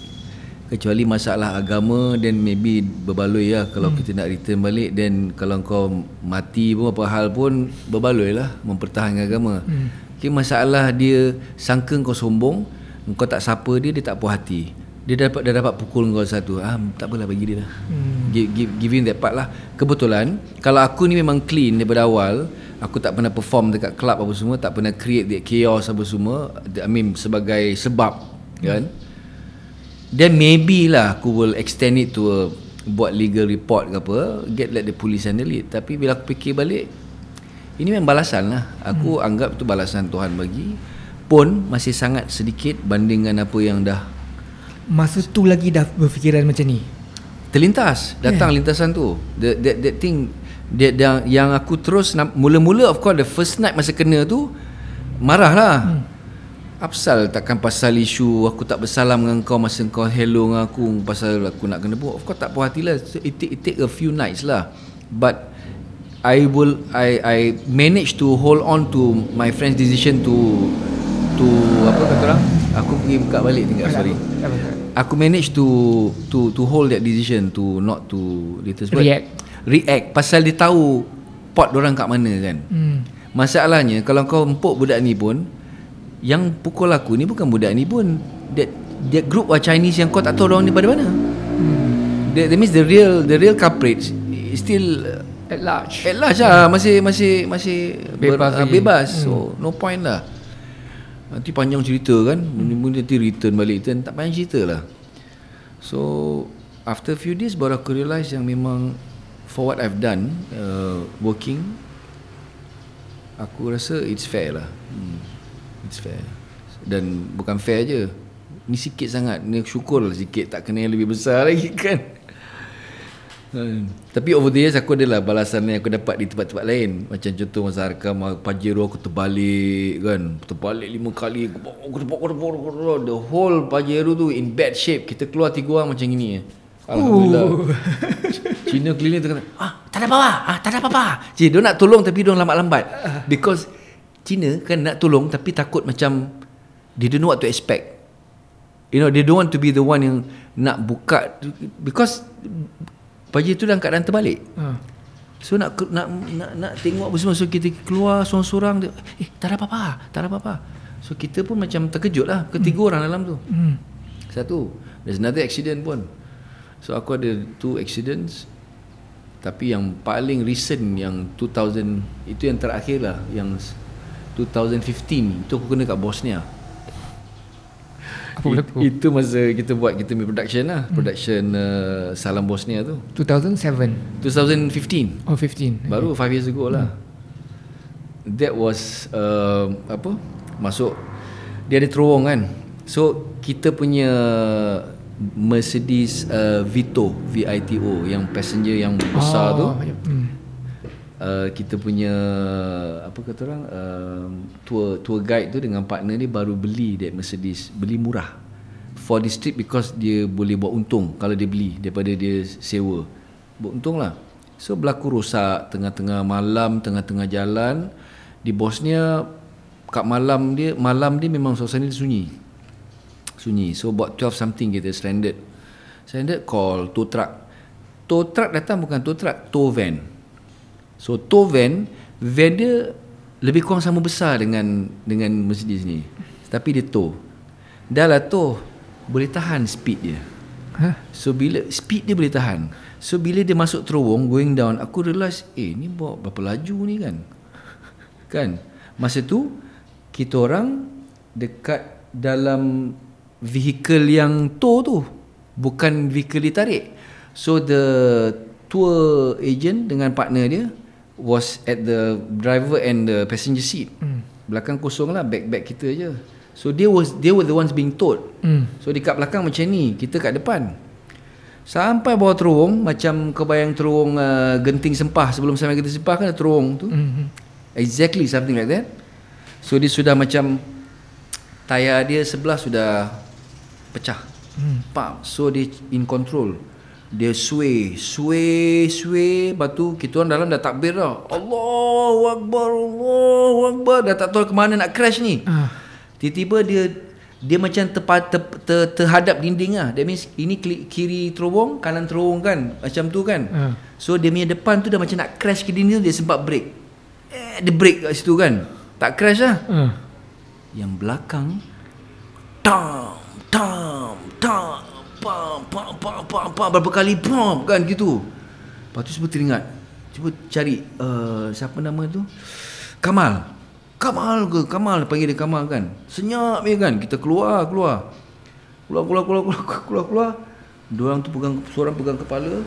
Kecuali masalah agama then maybe berbaloi lah kalau hmm. kita nak return balik then kalau kau mati pun apa hal pun berbaloi lah mempertahankan agama. Hmm. Okay, masalah dia sangka kau sombong, kau tak sapa dia, dia tak puas hati. Dia dapat dah dapat pukul kau satu. Ah, tak apalah bagi dia lah. Hmm. Give, give, give him that part lah. Kebetulan kalau aku ni memang clean daripada awal, aku tak pernah perform dekat club apa semua, tak pernah create that chaos apa semua. I mean sebagai sebab kan. Then maybe lah aku will extend it to a, buat legal report ke apa, get let the police handle it. Tapi bila aku fikir balik, ini memang balasan lah. Aku hmm. anggap itu balasan Tuhan bagi. Pun masih sangat sedikit bandingkan apa yang dah masa tu lagi dah berfikiran macam ni terlintas. Datang yeah. lintasan tu. The, that, that thing, that, yang, yang aku terus, mula-mula of course the first night masa kena tu, marah lah. Hmm. Apsal takkan pasal isu aku tak bersalam dengan kau masa kau hello dengan aku pasal aku nak kena buat. Of course tak puas hati lah. So it, take, it take a few nights lah. But I will I I manage to hold on to my friend's decision to to apa kata orang? Aku pergi buka balik tinggal sorry. Aku manage to to to hold that decision to not to later sebab React. react pasal dia tahu pot orang kat mana kan. hmm. Masalahnya kalau kau empuk budak ni pun yang pukul aku ni bukan budak ni pun that that group of Chinese yang kau tak tahu orang ni pada mana. Hmm. That, that means the real the real culprits is still at large at large lah masih masih masih Bebas ber, uh, bebas. So no point lah. Nanti panjang cerita kan. Hmm. Nanti return balik return tak panjang cerita lah. So after few days baru aku realise yang memang for what I've done uh, working aku rasa it's fair lah. Hmm. It's fair. Dan bukan fair je. Ni sikit sangat Ni syukur lah sikit Tak kena yang lebih besar [LAUGHS] lagi kan Hmm. Tapi over the years aku adalah balasan yang aku dapat di tempat-tempat lain. Macam contoh masa Arkam Pajero aku terbalik kan? Terbalik lima kali Aku tepuk, aku tepuk, aku tepuk. The whole Pajero tu in bad shape. Kita keluar tiga orang macam gini eh. Alhamdulillah. [LAUGHS] Cina cleaner tu kata Ah tak ada apa-apa. Ah, Tak ada apa-apa. Cik dia nak tolong tapi dia lambat-lambat. Because Cina kan nak tolong Tapi takut macam They don't know what to expect. You know they don't want to be the one yang Nak buka. Because Pagi tu dalam keadaan terbalik. Ha. So nak nak nak, nak tengok apa semua. So kita keluar seorang-seorang dia, Eh tak ada apa-apa Tak ada apa-apa. So kita pun macam terkejut lah. Ketiga hmm. orang dalam tu. Hmm. Satu There's another accident pun. So aku ada two accidents. Tapi yang paling recent Yang 2000 Itu yang terakhir lah. Yang 2015 Itu aku kena kat Bosnia Apa berlaku? It, Itu masa kita buat Kita punya production lah. Production uh, Salam Bosnia tu. 2007 2015 Oh 15 Baru 5 years ago lah. That was uh, Apa? Masuk Dia ada terowong kan? So Kita punya Mercedes uh, Vito V-I-T-O Yang passenger yang besar tu hmm. Uh, Kita punya Apa kata orang uh, Tour tour guide tu Dengan partner dia Baru beli that Mercedes Beli murah. For this trip Because dia boleh buat untung Kalau dia beli Daripada dia sewa. Buat untung lah. So berlaku rosak Tengah-tengah malam Tengah-tengah jalan. Di Bosnia Kat malam dia Malam dia memang suasana dia sunyi. Sunyi. So about 12 something kita stranded Stranded call tow truck. Tow truck datang bukan tow truck Tow van So tow van Van dia Lebih kurang sama besar dengan Dengan Mercedes ni. Tapi dia tow Dah lah tow Boleh tahan speed dia. Ha? So bila Speed dia boleh tahan. So bila dia masuk terowong Going down Aku realise Eh ni bawa berapa laju ni kan? Kan? Masa tu Kita orang Dekat Dalam Vehicle yang tow tu Bukan vehicle ditarik So the Tour agent Dengan partner dia Was at the Driver and the passenger seat Hmm. Belakang kosong lah Bag-bag kita je So they was They were the ones being towed Hmm. So dekat belakang macam ni Kita kat depan Sampai bawah terowong Macam kebayang terowong uh, Genting Sempah Sebelum sampai Genting Sempah kan ada terowong tu Hmm. Exactly something like that So dia sudah macam Tayar dia sebelah sudah Pecah Hmm. Pam. So dia in control Dia sway Sway Sway Lepas tu kita orang dalam dah takbir dah Allahu Akbar Allahu Akbar Dah tak tahu ke mana nak crash ni Ah. Tiba-tiba dia dia macam terpa, ter, ter, terhadap dinding lah. That means ini kiri, terowong, kanan terowong kan. Macam tu kan. Ah. So dia punya depan tu dah macam nak crash ke dinding tu dia sempat break. Eh, dia break kat situ kan. Tak crash lah. Ah. Yang belakang tam tam tam pam pam pam pam pam berapa kali pam kan gitu. Lepas tu semua teringat. Cuba cari uh, siapa nama tu? Kamal. Kamal ke? Kamal panggil dia Kamal kan. Senyap je kan. Kita keluar keluar. Keluar keluar keluar keluar keluar keluar. keluar. Dua orang tu pegang seorang pegang kepala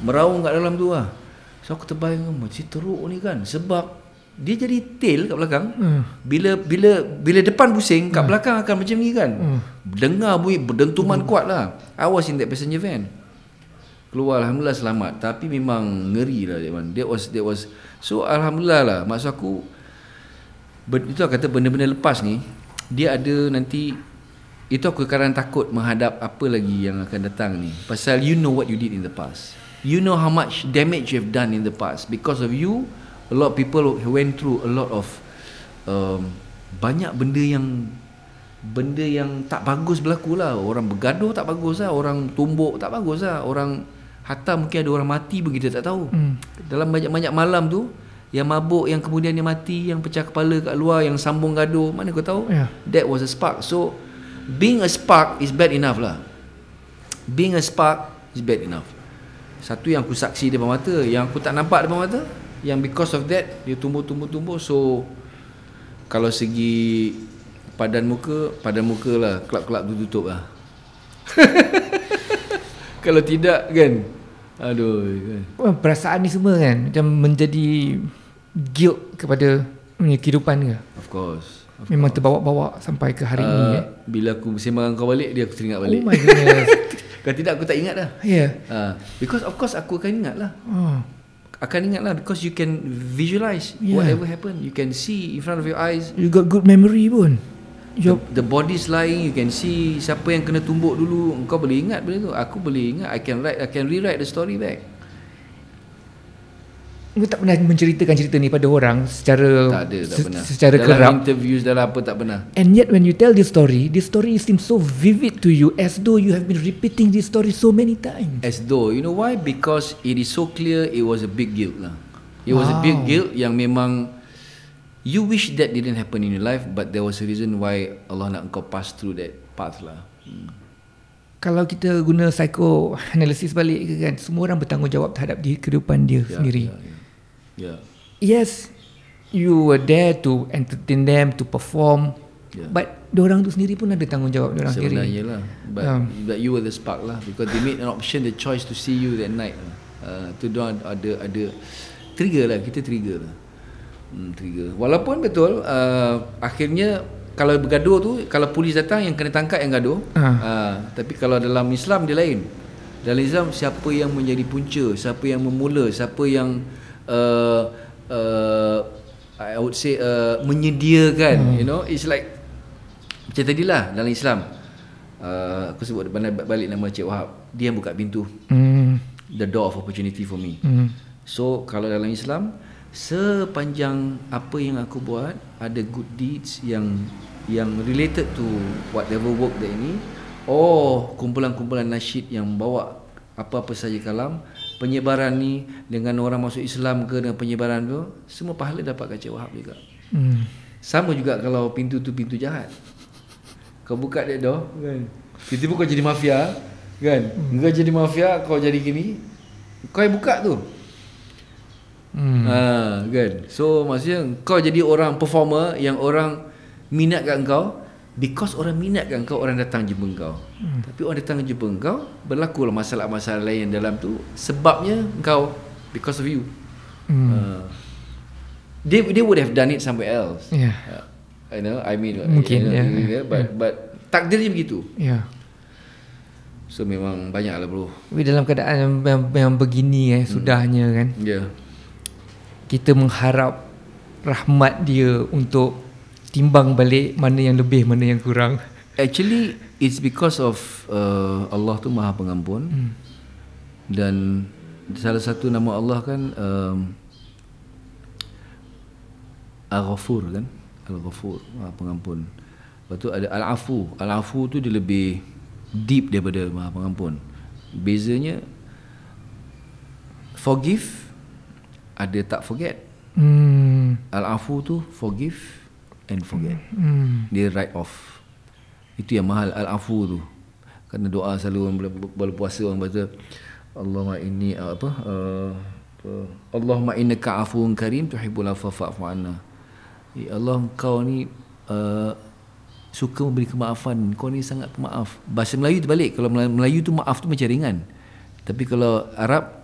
meraung kat dalam tu lah. So aku terbayang macam teruk ni kan sebab dia jadi tail kat belakang. Hmm. Bila bila bila depan pusing kat belakang akan macam ni kan. Hmm. Dengar bunyi berdentuman kuat lah. I was in that passenger van. Keluar alhamdulillah selamat tapi memang ngeri lah that one. That was that was so alhamdulillah lah maksud aku itu aku kata benda-benda lepas ni dia ada nanti itu aku kadang takut menghadap apa lagi yang akan datang ni pasal you know what you did in the past you know how much damage you have done in the past because of you a lot of people went through a lot of um, banyak benda yang benda yang tak bagus berlaku lah. Orang bergaduh tak bagus lah orang tumbuk tak bagus lah orang hatta mungkin ada orang mati pun kita tak tahu. Hmm. dalam banyak-banyak malam tu yang mabuk yang kemudian dia mati yang pecah kepala kat luar yang sambung gaduh mana kau tahu? Ya. that was a spark. So being a spark is bad enough lah. Being a spark is bad enough. Satu yang aku saksi depan mata yang aku tak nampak depan mata yang because of that dia tumbuh-tumbuh-tumbuh. So kalau segi padan muka padan muka lah. Kelab-kelab tu tutup lah. [LAUGHS] Kalau tidak kan? Aduh kan. Perasaan ni semua kan? Macam menjadi Guilt kepada punya kehidupan ke? Of course, Memang terbawa-bawa sampai ke hari ini eh. Bila aku sembang dengan kau balik Dia aku teringat Oh balik. my goodness. [LAUGHS] Kalau tidak aku tak ingat dah. Yeah. uh, Because of course aku akan ingat lah. Oh. Akan ingat lah Because you can visualize Yeah. Whatever happened You can see in front of your eyes. You got good memory pun. the, the bodies lying You can see Siapa yang kena tumbuk dulu. Kau boleh ingat benda tu? Aku boleh ingat I can write I can rewrite the story back Kau tak pernah menceritakan cerita ni pada orang secara Tak ada tak se- pernah secara Dalam kerap. interviews Dalam apa tak pernah And yet when you tell this story, this story seems so vivid to you as though you have been repeating this story so many times. As though You know why Because it is so clear It was a big guilt lah It was a big Wow. guilt Yang memang You wish that didn't happen in your life But there was a reason why Allah nak kau pass through that path lah hmm. Kalau kita guna psychoanalysis balik kan, semua orang bertanggungjawab terhadap diri kehidupan dia Ya, sendiri. ya, ya. Ya Yes, you were there to entertain them, to perform. Ya. But orang tu sendiri pun ada tanggungjawab orang sendiri. Sebenarnya lah But, Um. but you were the spark lah Because they made an option The choice to see you that night lah. uh, Tu diorang ada ada Trigger lah Kita trigger lah hmm, Trigger Walaupun betul uh, Akhirnya Kalau bergaduh tu Kalau polis datang Yang kena tangkap yang gaduh Ah. uh, Tapi kalau dalam Islam dia lain Dalam Islam Siapa yang menjadi punca Siapa yang memula Siapa yang uh, uh, I would say uh, Menyediakan Hmm. You know It's like macam tadilah dalam Islam uh, Aku sebut balik, nama Cik Wahab Dia yang buka pintu Hmm. The door of opportunity for me Hmm. So kalau dalam Islam Sepanjang apa yang aku buat Ada good deeds yang Yang related to Whatever work that ini Oh kumpulan-kumpulan nasyid yang bawa Apa-apa saja kalam Penyebaran ni Dengan orang masuk Islam ke Dengan penyebaran tu Semua pahala dapat kat Cik Wahab juga Hmm. sama juga kalau pintu tu pintu jahat. Kau buka dia door kan. Tiba-tiba kau jadi mafia kan. Kau jadi mafia, kau jadi gini. Kau yang buka tu. Hmm. Ha kan. So maksudnya kau jadi orang performer yang orang minat kat kau because orang minat kat kau orang datang jumpa kau. Hmm. Tapi orang datang jumpa kau berlakulah masalah-masalah lain dalam tu sebabnya kau because of you. Hmm. Uh, they they would have done it somewhere else. Yeah. Uh, I know, I mean, Mungkin, you know, ya. you know, but but takdirnya begitu. Ya. So memang banyak lah bro. Tapi dalam keadaan yang, yang, yang begini eh sudahnya kan Ya. Yeah. kita mengharap rahmat dia untuk timbang balik mana yang lebih mana yang kurang. Actually, it's because of uh, Allah tu Maha Pengampun Hmm. dan salah satu nama Allah kan um, Al-Ghafur kan? Al-Ghafur, Maha Pengampun. Lepas tu ada Al-Afu. Al-Afu tu dia lebih deep daripada Maha Pengampun. Bezanya forgive ada tak forget. Hmm. Al-Afu tu forgive and forget. Hmm. Dia write off. Itu yang mahal al-afu tu. Kerana doa selalu orang bila, puasa orang baca Allahumma inni apa uh, apa Allahumma innaka afuwun karim tuhibbul afwa fa'fu anna. Ya Allah kau ni uh, suka memberi kemaafan. Kau ni sangat pemaaf. Bahasa Melayu terbalik. Kalau Melayu tu maaf tu macam ringan. Tapi kalau Arab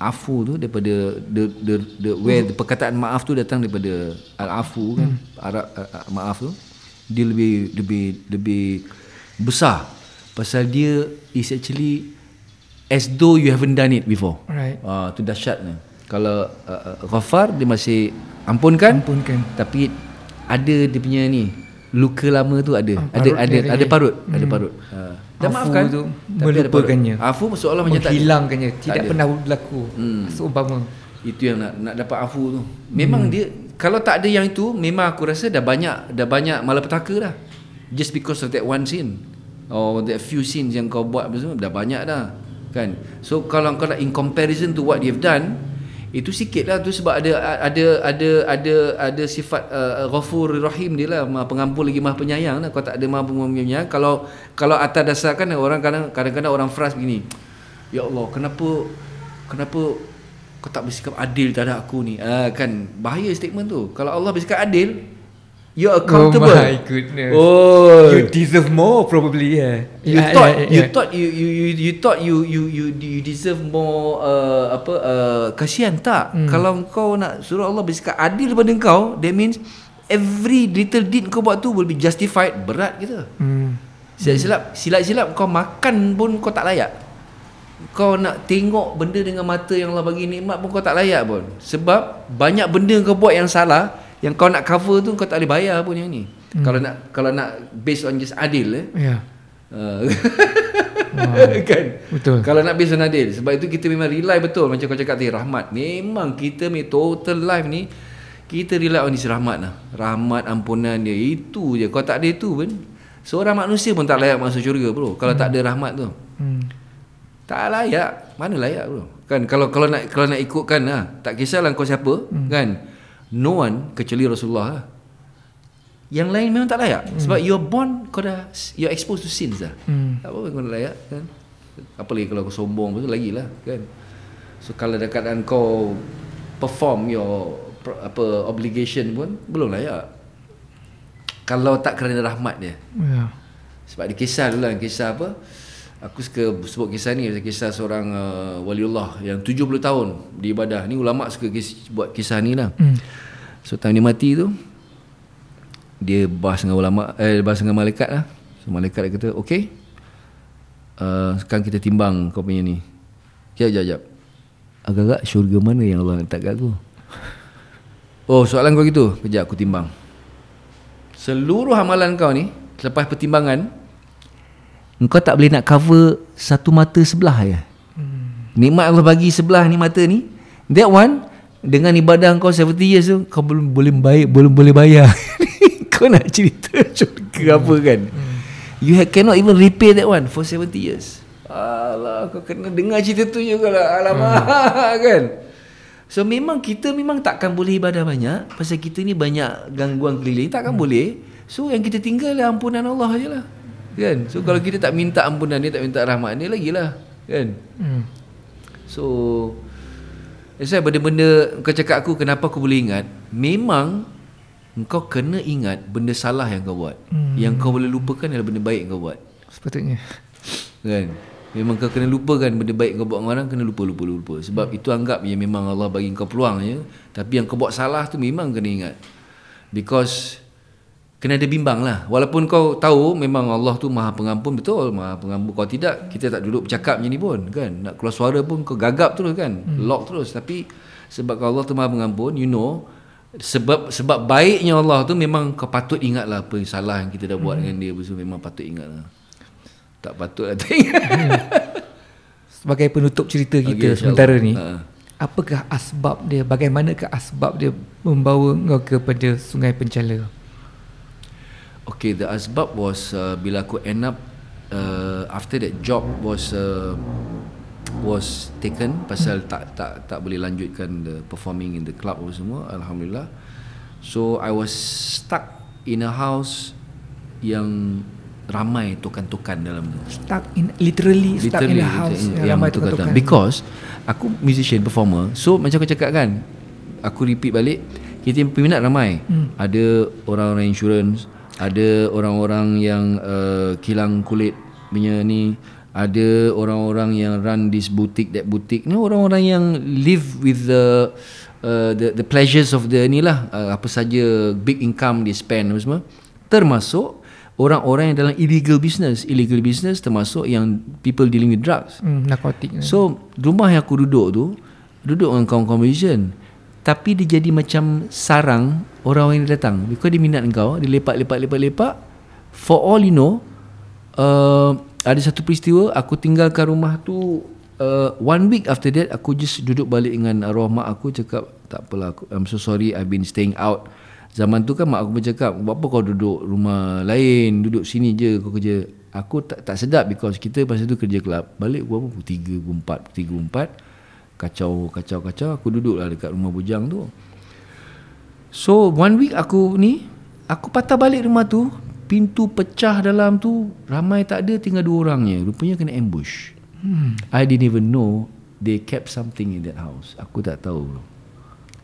afu tu daripada the the the where the perkataan maaf tu datang daripada al-afu kan? Arab uh, uh, maaf tu. Dia lebih lebih lebih besar. Pasal dia is actually as though you haven't done it before. Right. ah tu dahsyatnya. Kalau uh, uh, ghafar dia masih ampunkan. Ampunkan. tapi ada dia punya ni luka lama tu ada. Ah, ada parut ada dia ada lagi. parut. Ada parut. Ha. Dan Afu maafkan tu melupakannya. afu seolah macam tak Menghilangkannya, tidak ada. pernah berlaku. Hmm. Seumpama. Itu yang nak nak dapat afu tu. Memang hmm. dia kalau tak ada yang itu, memang aku rasa dah banyak dah banyak malapetaka dah. Just because of that one scene or that few scenes yang kau buat semua dah banyak dah. Kan? So kalau kau nak in comparison to what you've done, itu sikit lah tu sebab ada ada ada ada ada sifat uh, ghafur rahim dia lah pengampun lagi maha penyayang lah. Kalau tak ada maha penyayang kalau kalau atas dasar kan orang kadang kadang-kadang orang frust begini ya Allah kenapa kenapa kau tak bersikap adil terhadap aku ni? Ah, kan bahaya statement tu. Kalau Allah bersikap adil you're accountable Oh my goodness. oh You deserve more probably yeah. You Yeah, thought yeah, you yeah. thought you you you you thought you you you you deserve more uh, apa uh, kasihan tak? Hmm. Kalau kau nak suruh Allah bersikap adil pada kau, that means every little deed kau buat tu will be justified berat kita Hmm. silap-silap silap-silap kau makan pun kau tak layak kau nak tengok benda dengan mata yang Allah bagi nikmat pun kau tak layak pun sebab banyak benda kau buat yang salah yang kau nak cover tu kau tak boleh bayar pun yang ni. Hmm. kalau nak kalau nak based on just adil eh. Ya. Uh, [LAUGHS] kan? Betul. kalau nak based on adil. Sebab itu kita memang rely betul. Macam kau cakap tadi rahmat. Memang kita ni total life ni kita rely on this rahmat lah rahmat ampunan dia. Itu je. Kau tak ada itu pun seorang manusia pun tak layak masuk syurga bro. Kalau tak ada rahmat tu. Hmm. tak layak. Mana layak bro? Kan? Kalau kalau nak kalau nak ikutkan lah tak kisahlah kau siapa hmm. kan no one kecuali Rasulullah lah. Yang lain memang tak layak. Hmm. sebab you're born kau dah you're exposed to sins dah. Hmm. tak apa kau nak layak kan? Apa lagi kalau kau sombong betul lagi lah kan? So kalau dekat kau perform your apa obligation pun belum layak. Kalau tak kerana rahmat dia Ya. sebab ada kisah dulu lah Kisah apa Aku suka sebut kisah ni Kisah seorang uh, waliullah Yang 70 tahun Di ibadah. Ni ulama' suka kis, buat kisah ni lah. Hmm. So time dia mati tu Dia bahas dengan ulama' Eh bahas dengan malaikat lah. So malaikat dia kata Okay uh, Sekarang kita timbang kau punya ni. Sekejap, sekejap Agak-agak syurga mana yang Allah letak kat aku? [LAUGHS] Oh soalan kau gitu. Kejap aku timbang. Seluruh amalan kau ni Selepas pertimbangan Engkau tak boleh nak cover Satu mata sebelah je hmm. Nikmat Allah bagi sebelah ni mata ni. That one Dengan ibadah kau 70 years tu Kau belum boleh baik Belum boleh bayar. [LAUGHS] Kau nak cerita [LAUGHS] syurga apa kan? You ha- cannot even repay that one For 70 years. Alah kau kena dengar cerita tu juga lah. Alamak [LAUGHS] kan? So memang kita memang takkan boleh ibadah banyak. Pasal kita ni banyak gangguan keliling Takkan boleh. So yang kita tinggal lah ampunan Allah je lah Kan? So kalau kita tak minta ampunan dia Tak minta rahmat dia lagi lah Kan? Hmm. So why benda-benda Kau cakap aku kenapa aku boleh ingat? Memang Kau kena ingat Benda salah yang kau buat. Hmm. Yang kau boleh lupakan adalah benda baik yang kau buat. Sepatutnya. Kan? Memang kau kena lupakan benda baik kau buat dengan orang Kena lupa, lupa, lupa. Sebab itu anggap yang memang Allah bagi kau peluang je Tapi yang kau buat salah tu memang kena ingat. Because Kena ada bimbang lah Walaupun kau tahu Memang Allah tu maha pengampun Betul maha pengampun Kalau tidak Kita tak duduk bercakap macam ni pun kan Nak keluar suara pun Kau gagap terus kan hmm. Lock terus Tapi Sebab Allah tu maha pengampun You know sebab sebab baiknya Allah tu memang kau patut ingat lah apa yang salah yang kita dah buat hmm. dengan dia so, memang patut ingat lah tak patut lah tak ingat Sebagai penutup cerita kita insyaAllah. sementara ni. Ha. Apakah asbab dia? Bagaimanakah asbab dia membawa kau kepada sungai pencala? Okay, the asbab was uh, bila aku end up uh, after that job was uh, was taken pasal tak tak tak boleh lanjutkan the performing in the club apa semua alhamdulillah. So I was stuck in a house yang ramai tokan-tokan dalam tu. Stuck in literally, stuck in the house literally, yang ramai tokan-tokan. tukar-tukar. Because aku musician performer. So macam aku cakap kan, aku repeat balik, kita peminat ramai. Hmm. Ada orang-orang insurance, ada orang-orang yang uh, kilang kulit punya ni, ada orang-orang yang run this boutique that boutique. Ni orang-orang yang live with the uh, the the pleasures of the ni lah uh, apa saja big income they spend apa semua. Termasuk orang-orang yang dalam illegal business. Illegal business termasuk yang people dealing with drugs. Hmm, narkotik. So rumah yang aku duduk tu Duduk dengan kawan-kawan musician Tapi dia jadi macam sarang Orang-orang yang datang. Because dia minat kau Dia lepak-lepak-lepak-lepak For all you know uh, Ada satu peristiwa Aku tinggalkan rumah tu uh, One week after that Aku just duduk balik dengan arwah mak aku Cakap tak apalah aku, I'm so sorry I've been staying out. Zaman tu kan mak aku bercakap Buat apa kau duduk rumah lain? Duduk sini je kau kerja. Aku tak tak sedap Because kita masa tu kerja kelab. Balik apa Pukul 3, pukul 4 Pukul 3, pukul 4 Kacau, kacau, kacau Aku duduk lah dekat rumah bujang tu. So one week aku ni Aku patah balik rumah tu Pintu pecah dalam tu Ramai tak ada Tinggal dua orangnya Rupanya kena ambush. Hmm. I didn't even know They kept something in that house. Aku tak tahu. Bro.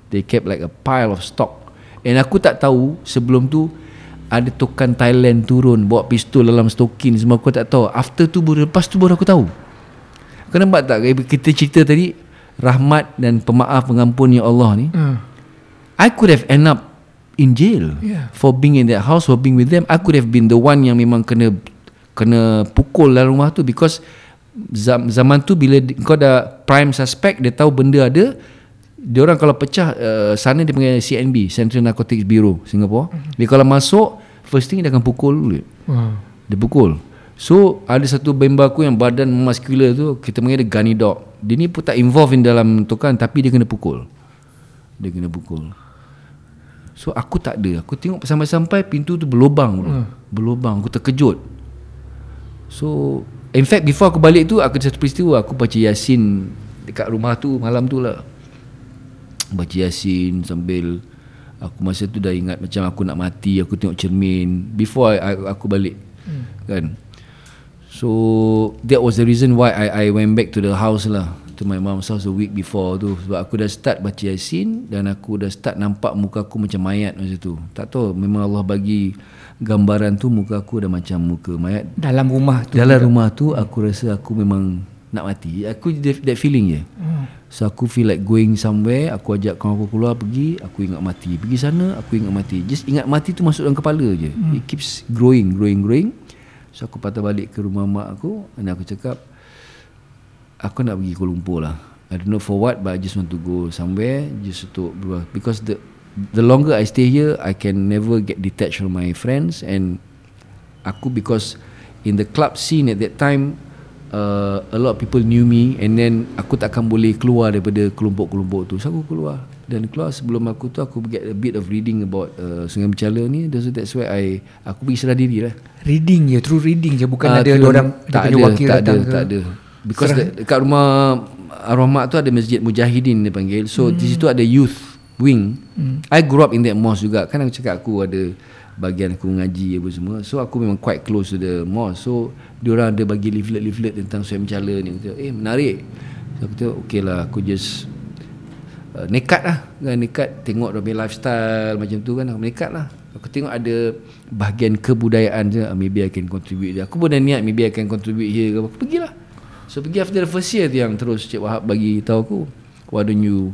They kept like a pile of stock. And aku tak tahu Sebelum tu Ada tokan Thailand turun Bawa pistol dalam stokin Semua aku tak tahu. After tu baru Lepas tu baru aku tahu. Kau nampak tak Kita cerita tadi Rahmat dan pemaaf pengampun ya Allah ni Hmm. I could have end up in jail Yeah. for being in that house for being with them I could have been the one yang memang kena kena pukul dalam rumah tu because zam, zaman tu bila kau dah prime suspect dia tahu benda ada dia orang kalau pecah uh, sana dia panggil CNB Central Narcotics Bureau Singapore dia kalau masuk first thing dia akan pukul dulu Wow. dia pukul So ada satu member aku yang badan muscular tu Kita panggil dia gunny dog. Dia ni pun tak involved in dalam tu kan Tapi dia kena pukul. Dia kena pukul. So aku tak ada. Aku tengok sampai-sampai pintu tu berlubang bro. Berlubang. Aku terkejut. So In fact before aku balik tu Aku ada satu peristiwa. Aku baca Yasin Dekat rumah tu malam tu lah. Baca Yasin sambil Aku masa tu dah ingat Macam aku nak mati Aku tengok cermin. Before I, I, aku balik hmm. Kan So That was the reason why I, I went back to the house lah To my mom's house a week before tu Sebab aku dah start baca Yasin Dan aku dah start nampak muka aku macam mayat masa tu Tak tahu Memang Allah bagi Gambaran tu muka aku dah macam muka mayat Dalam rumah tu. Dalam rumah tu aku rasa aku memang nak mati. Aku that, that feeling je. So aku feel like going somewhere, aku ajak kawan aku keluar pergi, aku ingat mati. Pergi sana, aku ingat mati. Just ingat mati tu masuk dalam kepala je. It keeps growing, growing, growing. So aku patah balik ke rumah mak aku dan aku cakap aku nak pergi Kuala Lumpur lah. I don't know for what but I just want to go somewhere just to because the the longer I stay here I can never get detached from my friends and aku because in the club scene at that time uh, a lot of people knew me and then aku takkan boleh keluar daripada kelompok-kelompok tu so aku keluar dan keluar sebelum aku tu aku get a bit of reading about uh, Sungai Mencala ni so that's why I aku pergi serah diri lah Reading je, true reading je. Bukan Ah, ada tu orang tak dia ada, wakil tak ada, ke. tak ada. Because de, dekat rumah arwah mak tu ada masjid Mujahidin dia panggil. So hmm. di situ ada youth wing. Hmm. I grew up in that mosque juga. Kan aku cakap aku ada bagian aku ngaji apa semua. So aku memang quite close to the mosque. So diorang ada bagi leaflet-leaflet tentang Sungai Mencala ni. Aku tengok, eh menarik. So aku tengok okay lah aku just uh, nekat lah. Kan nekat tengok dia punya lifestyle macam tu kan nekat lah. Aku tengok ada bahagian kebudayaan je ah, maybe I can contribute dia aku pun dah niat maybe I can contribute here ke aku pergilah. So pergi after the first year tu yang terus Cik Wahab bagi tahu aku why don't you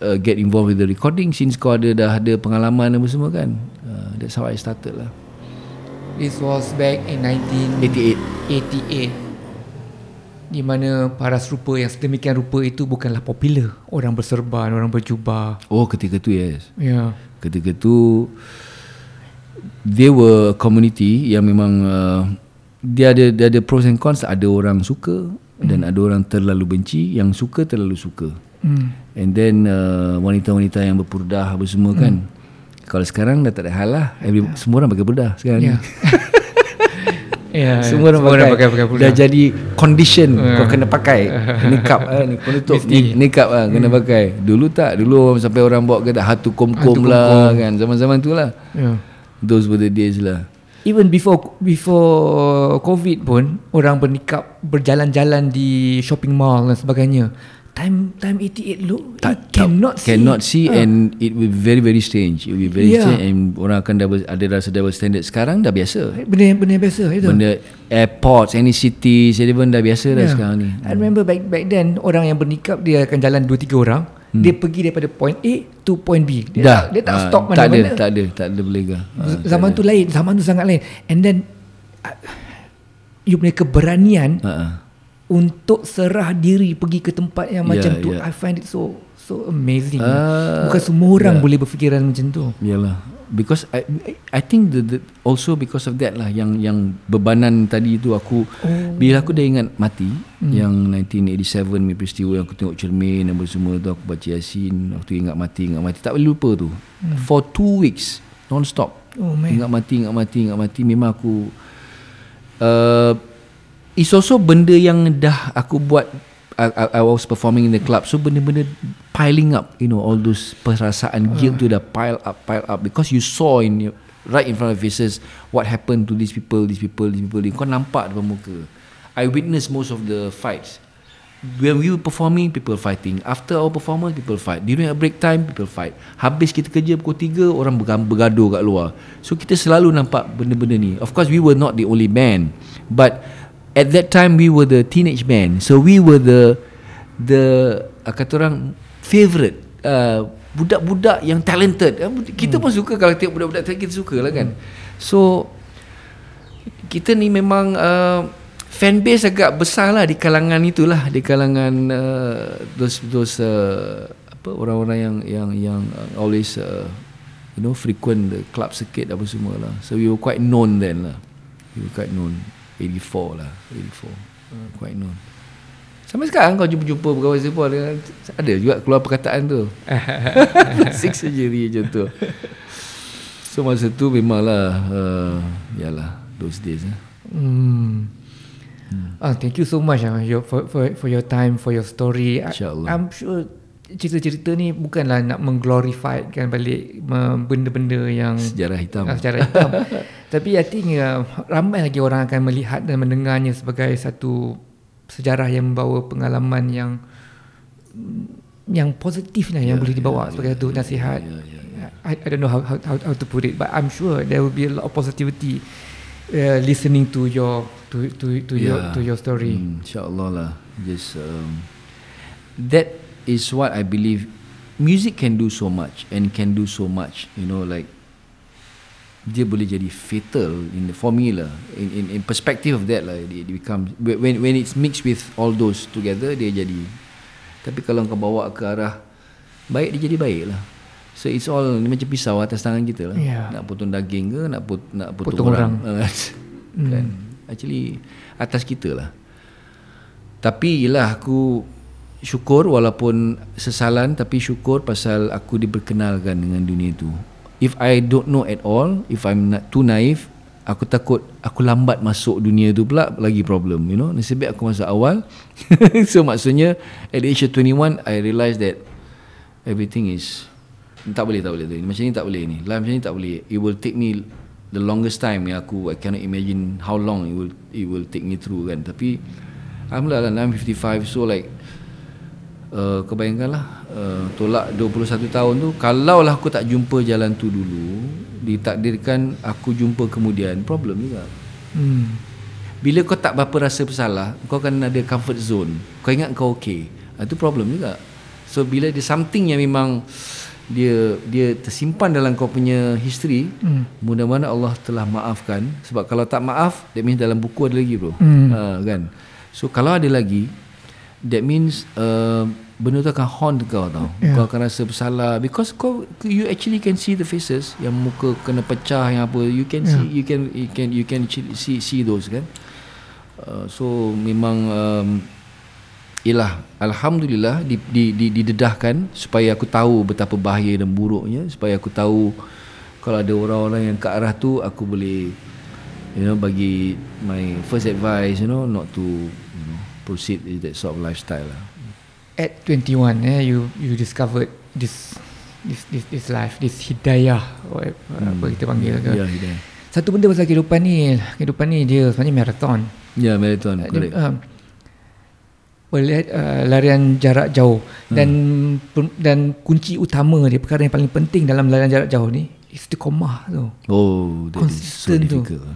uh, get involved with the recording since kau ada dah ada pengalaman apa semua kan? Uh, that's how I started lah. This was back in 1988 88 di mana paras rupa yang sedemikian rupa itu bukanlah popular. Orang berserban, orang berjubah. oh ketika tu yes Ya. Yeah. Ketika tu They were a community Yang memang uh, Dia ada dia ada pros and cons Ada orang suka Dan ada orang terlalu benci Yang suka terlalu suka Hmm. And then uh, Wanita-wanita yang berpurdah Apa semua kan Kalau sekarang dah tak ada hal lah Every, Semua orang pakai purdah sekarang Ya. ni [LAUGHS] Ya, Semua orang pakai, pakai. pakai pula. Dah jadi condition Kau kena pakai. [LAUGHS] Nikab lah ni Penutup. Ni Nikab lah Kena pakai. Dulu tak. Dulu sampai orang bawa kata Hatu kom-kom lah kan. Zaman-zaman tu lah. Ya. Those were the days lah. Even before before COVID pun orang bernikap berjalan-jalan di shopping mall dan sebagainya. Time time 88 look tak, cannot see. Cannot see and it will be very very strange. It will be very Yeah. strange and orang akan double, ada rasa double standard. Sekarang dah biasa. benda benda biasa itu. Benda airports, any cities, even dah biasa dah sekarang ni. I remember back back then orang yang bernikap dia akan jalan 2 3 orang. Hmm. Dia pergi daripada point A to point B. Dia dah. tak, dia tak Ah, stop Tak ada, mana-mana. tak ada, tak ada boleh ke. Ah, zaman tu lain, zaman tu sangat lain. And then uh, you punya keberanian ah. Untuk serah diri pergi ke tempat yang Yeah, macam tu yeah. I find it so so amazing. Ah, Bukan semua orang boleh berfikiran macam tu. Yalah. Because I I think the, the also because of that lah yang yang bebanan tadi tu aku oh. bila aku dah ingat mati hmm. yang 1987 ni peristiwa yang aku tengok cermin apa semua tu aku baca yasin aku tu ingat mati ingat mati tak boleh lupa tu hmm. for two weeks non stop Oh man. ingat mati ingat mati ingat mati memang aku uh, it's also benda yang dah aku buat I, I, I was performing in the club. So benda-benda piling up you know all those perasaan guilt tu dah pile up pile up. Because you saw in your, right in front of faces what happened to these people these people these people. Kau nampak depan muka. I witnessed most of the fights. When we were performing people fighting. After our performance people fight. During a break time people fight. Habis kita kerja pukul 3 orang bergaduh kat luar. So kita selalu nampak benda-benda ni. Of course we were not the only band but at that time we were the teenage band so we were the the uh, kata orang favorite uh, budak-budak yang talented. Bud- Kita pun suka kalau tengok budak-budak talented kita suka lah kan. So kita ni memang uh, fan base agak besar lah di kalangan itulah di kalangan uh, those those uh, apa orang-orang yang yang yang uh, always uh, you know frequent the club circuit apa semua lah. So we were quite known then lah. We were quite known 84 lah, 84. Uh, quite known. Sampai sekarang kau jumpa-jumpa pegawai Singapore dengan ada juga keluar perkataan tu. [LAUGHS] Plastic surgery macam tu. So masa tu memanglah uh, yalah those days eh. Hmm. Ah, thank you so much ah, your, for, for for your time, for your story. I-. I'm sure cerita-cerita ni bukanlah nak mengglorify kan balik benda-benda yang Sejarah hitam. ah, secara hitam. [LAUGHS] Tapi I think uh, ramai lagi orang akan melihat dan mendengarnya sebagai satu sejarah yang membawa pengalaman yang yang positif lah yang boleh dibawa sebagai satu nasihat. I, I don't know how, how how to put it, but I'm sure there will be a lot of positivity uh, listening to your to to to your to your story. Hmm, InsyaAllah lah. Just um, that is what I believe. Music can do so much and can do so much. You know, like dia boleh jadi fatal in the formula. In in in perspective of that lah, it, it becomes when when it's mixed with all those together, dia jadi. Tapi kalau kau bawa ke arah baik, dia jadi baik lah. So it's all ni macam pisau atas tangan kita lah. Yeah. Nak potong daging ke, nak pot, nak potong, Potong orang. orang. [LAUGHS] kan? Actually atas kita lah. Tapi yelah aku syukur walaupun sesalan tapi syukur pasal aku diperkenalkan dengan dunia tu. If I don't know at all, if I'm not too naive, aku takut aku lambat masuk dunia tu pula lagi problem, you know. Nasib aku masuk awal. [LAUGHS] so maksudnya at the age of 21 I realise that everything is tak boleh tak boleh tu. Macam ni tak boleh ni. Life macam ni tak boleh. It will take me the longest time yang aku I cannot imagine how long it will it will take me through kan. Tapi alhamdulillah lah I'm 55 so like uh, kau bayangkan lah uh, tolak 21 tahun tu kalau lah aku tak jumpa jalan tu dulu ditakdirkan aku jumpa kemudian problem juga. Hmm. Bila kau tak berapa rasa bersalah, kau akan ada comfort zone. Kau ingat kau okey. Ah, Itu problem juga. So bila ada something yang memang dia dia tersimpan dalam kau punya history, hmm. mudah-mudahan Allah telah maafkan. Sebab kalau tak maaf, that means dalam buku ada lagi bro. Hmm. Ha, kan? So kalau ada lagi, that means uh, benda tu akan haunt kau tau. Yeah. Kau akan rasa bersalah because kau you actually can see the faces yang muka kena pecah yang apa you can yeah. see you can you can you can see see those kan. Uh, so memang um, Ialah Alhamdulillah di, di, di, didedahkan Supaya aku tahu betapa bahaya dan buruknya Supaya aku tahu Kalau ada orang-orang yang ke arah tu Aku boleh You know bagi My first advice You know Not to you know, Proceed with that sort of lifestyle lah At 21 eh you you discovered this this this, this life this hidayah or hmm. apa kita panggil ke. Ya Hidayah Satu benda pasal kehidupan ni, kehidupan ni dia sebenarnya marathon. Ya marathon Dia, Correct uh, boleh uh, larian jarak jauh dan hmm. dan kunci utama dia perkara yang paling penting dalam larian jarak jauh ni istiqamah tu. Oh that is so Consistent tu. difficult.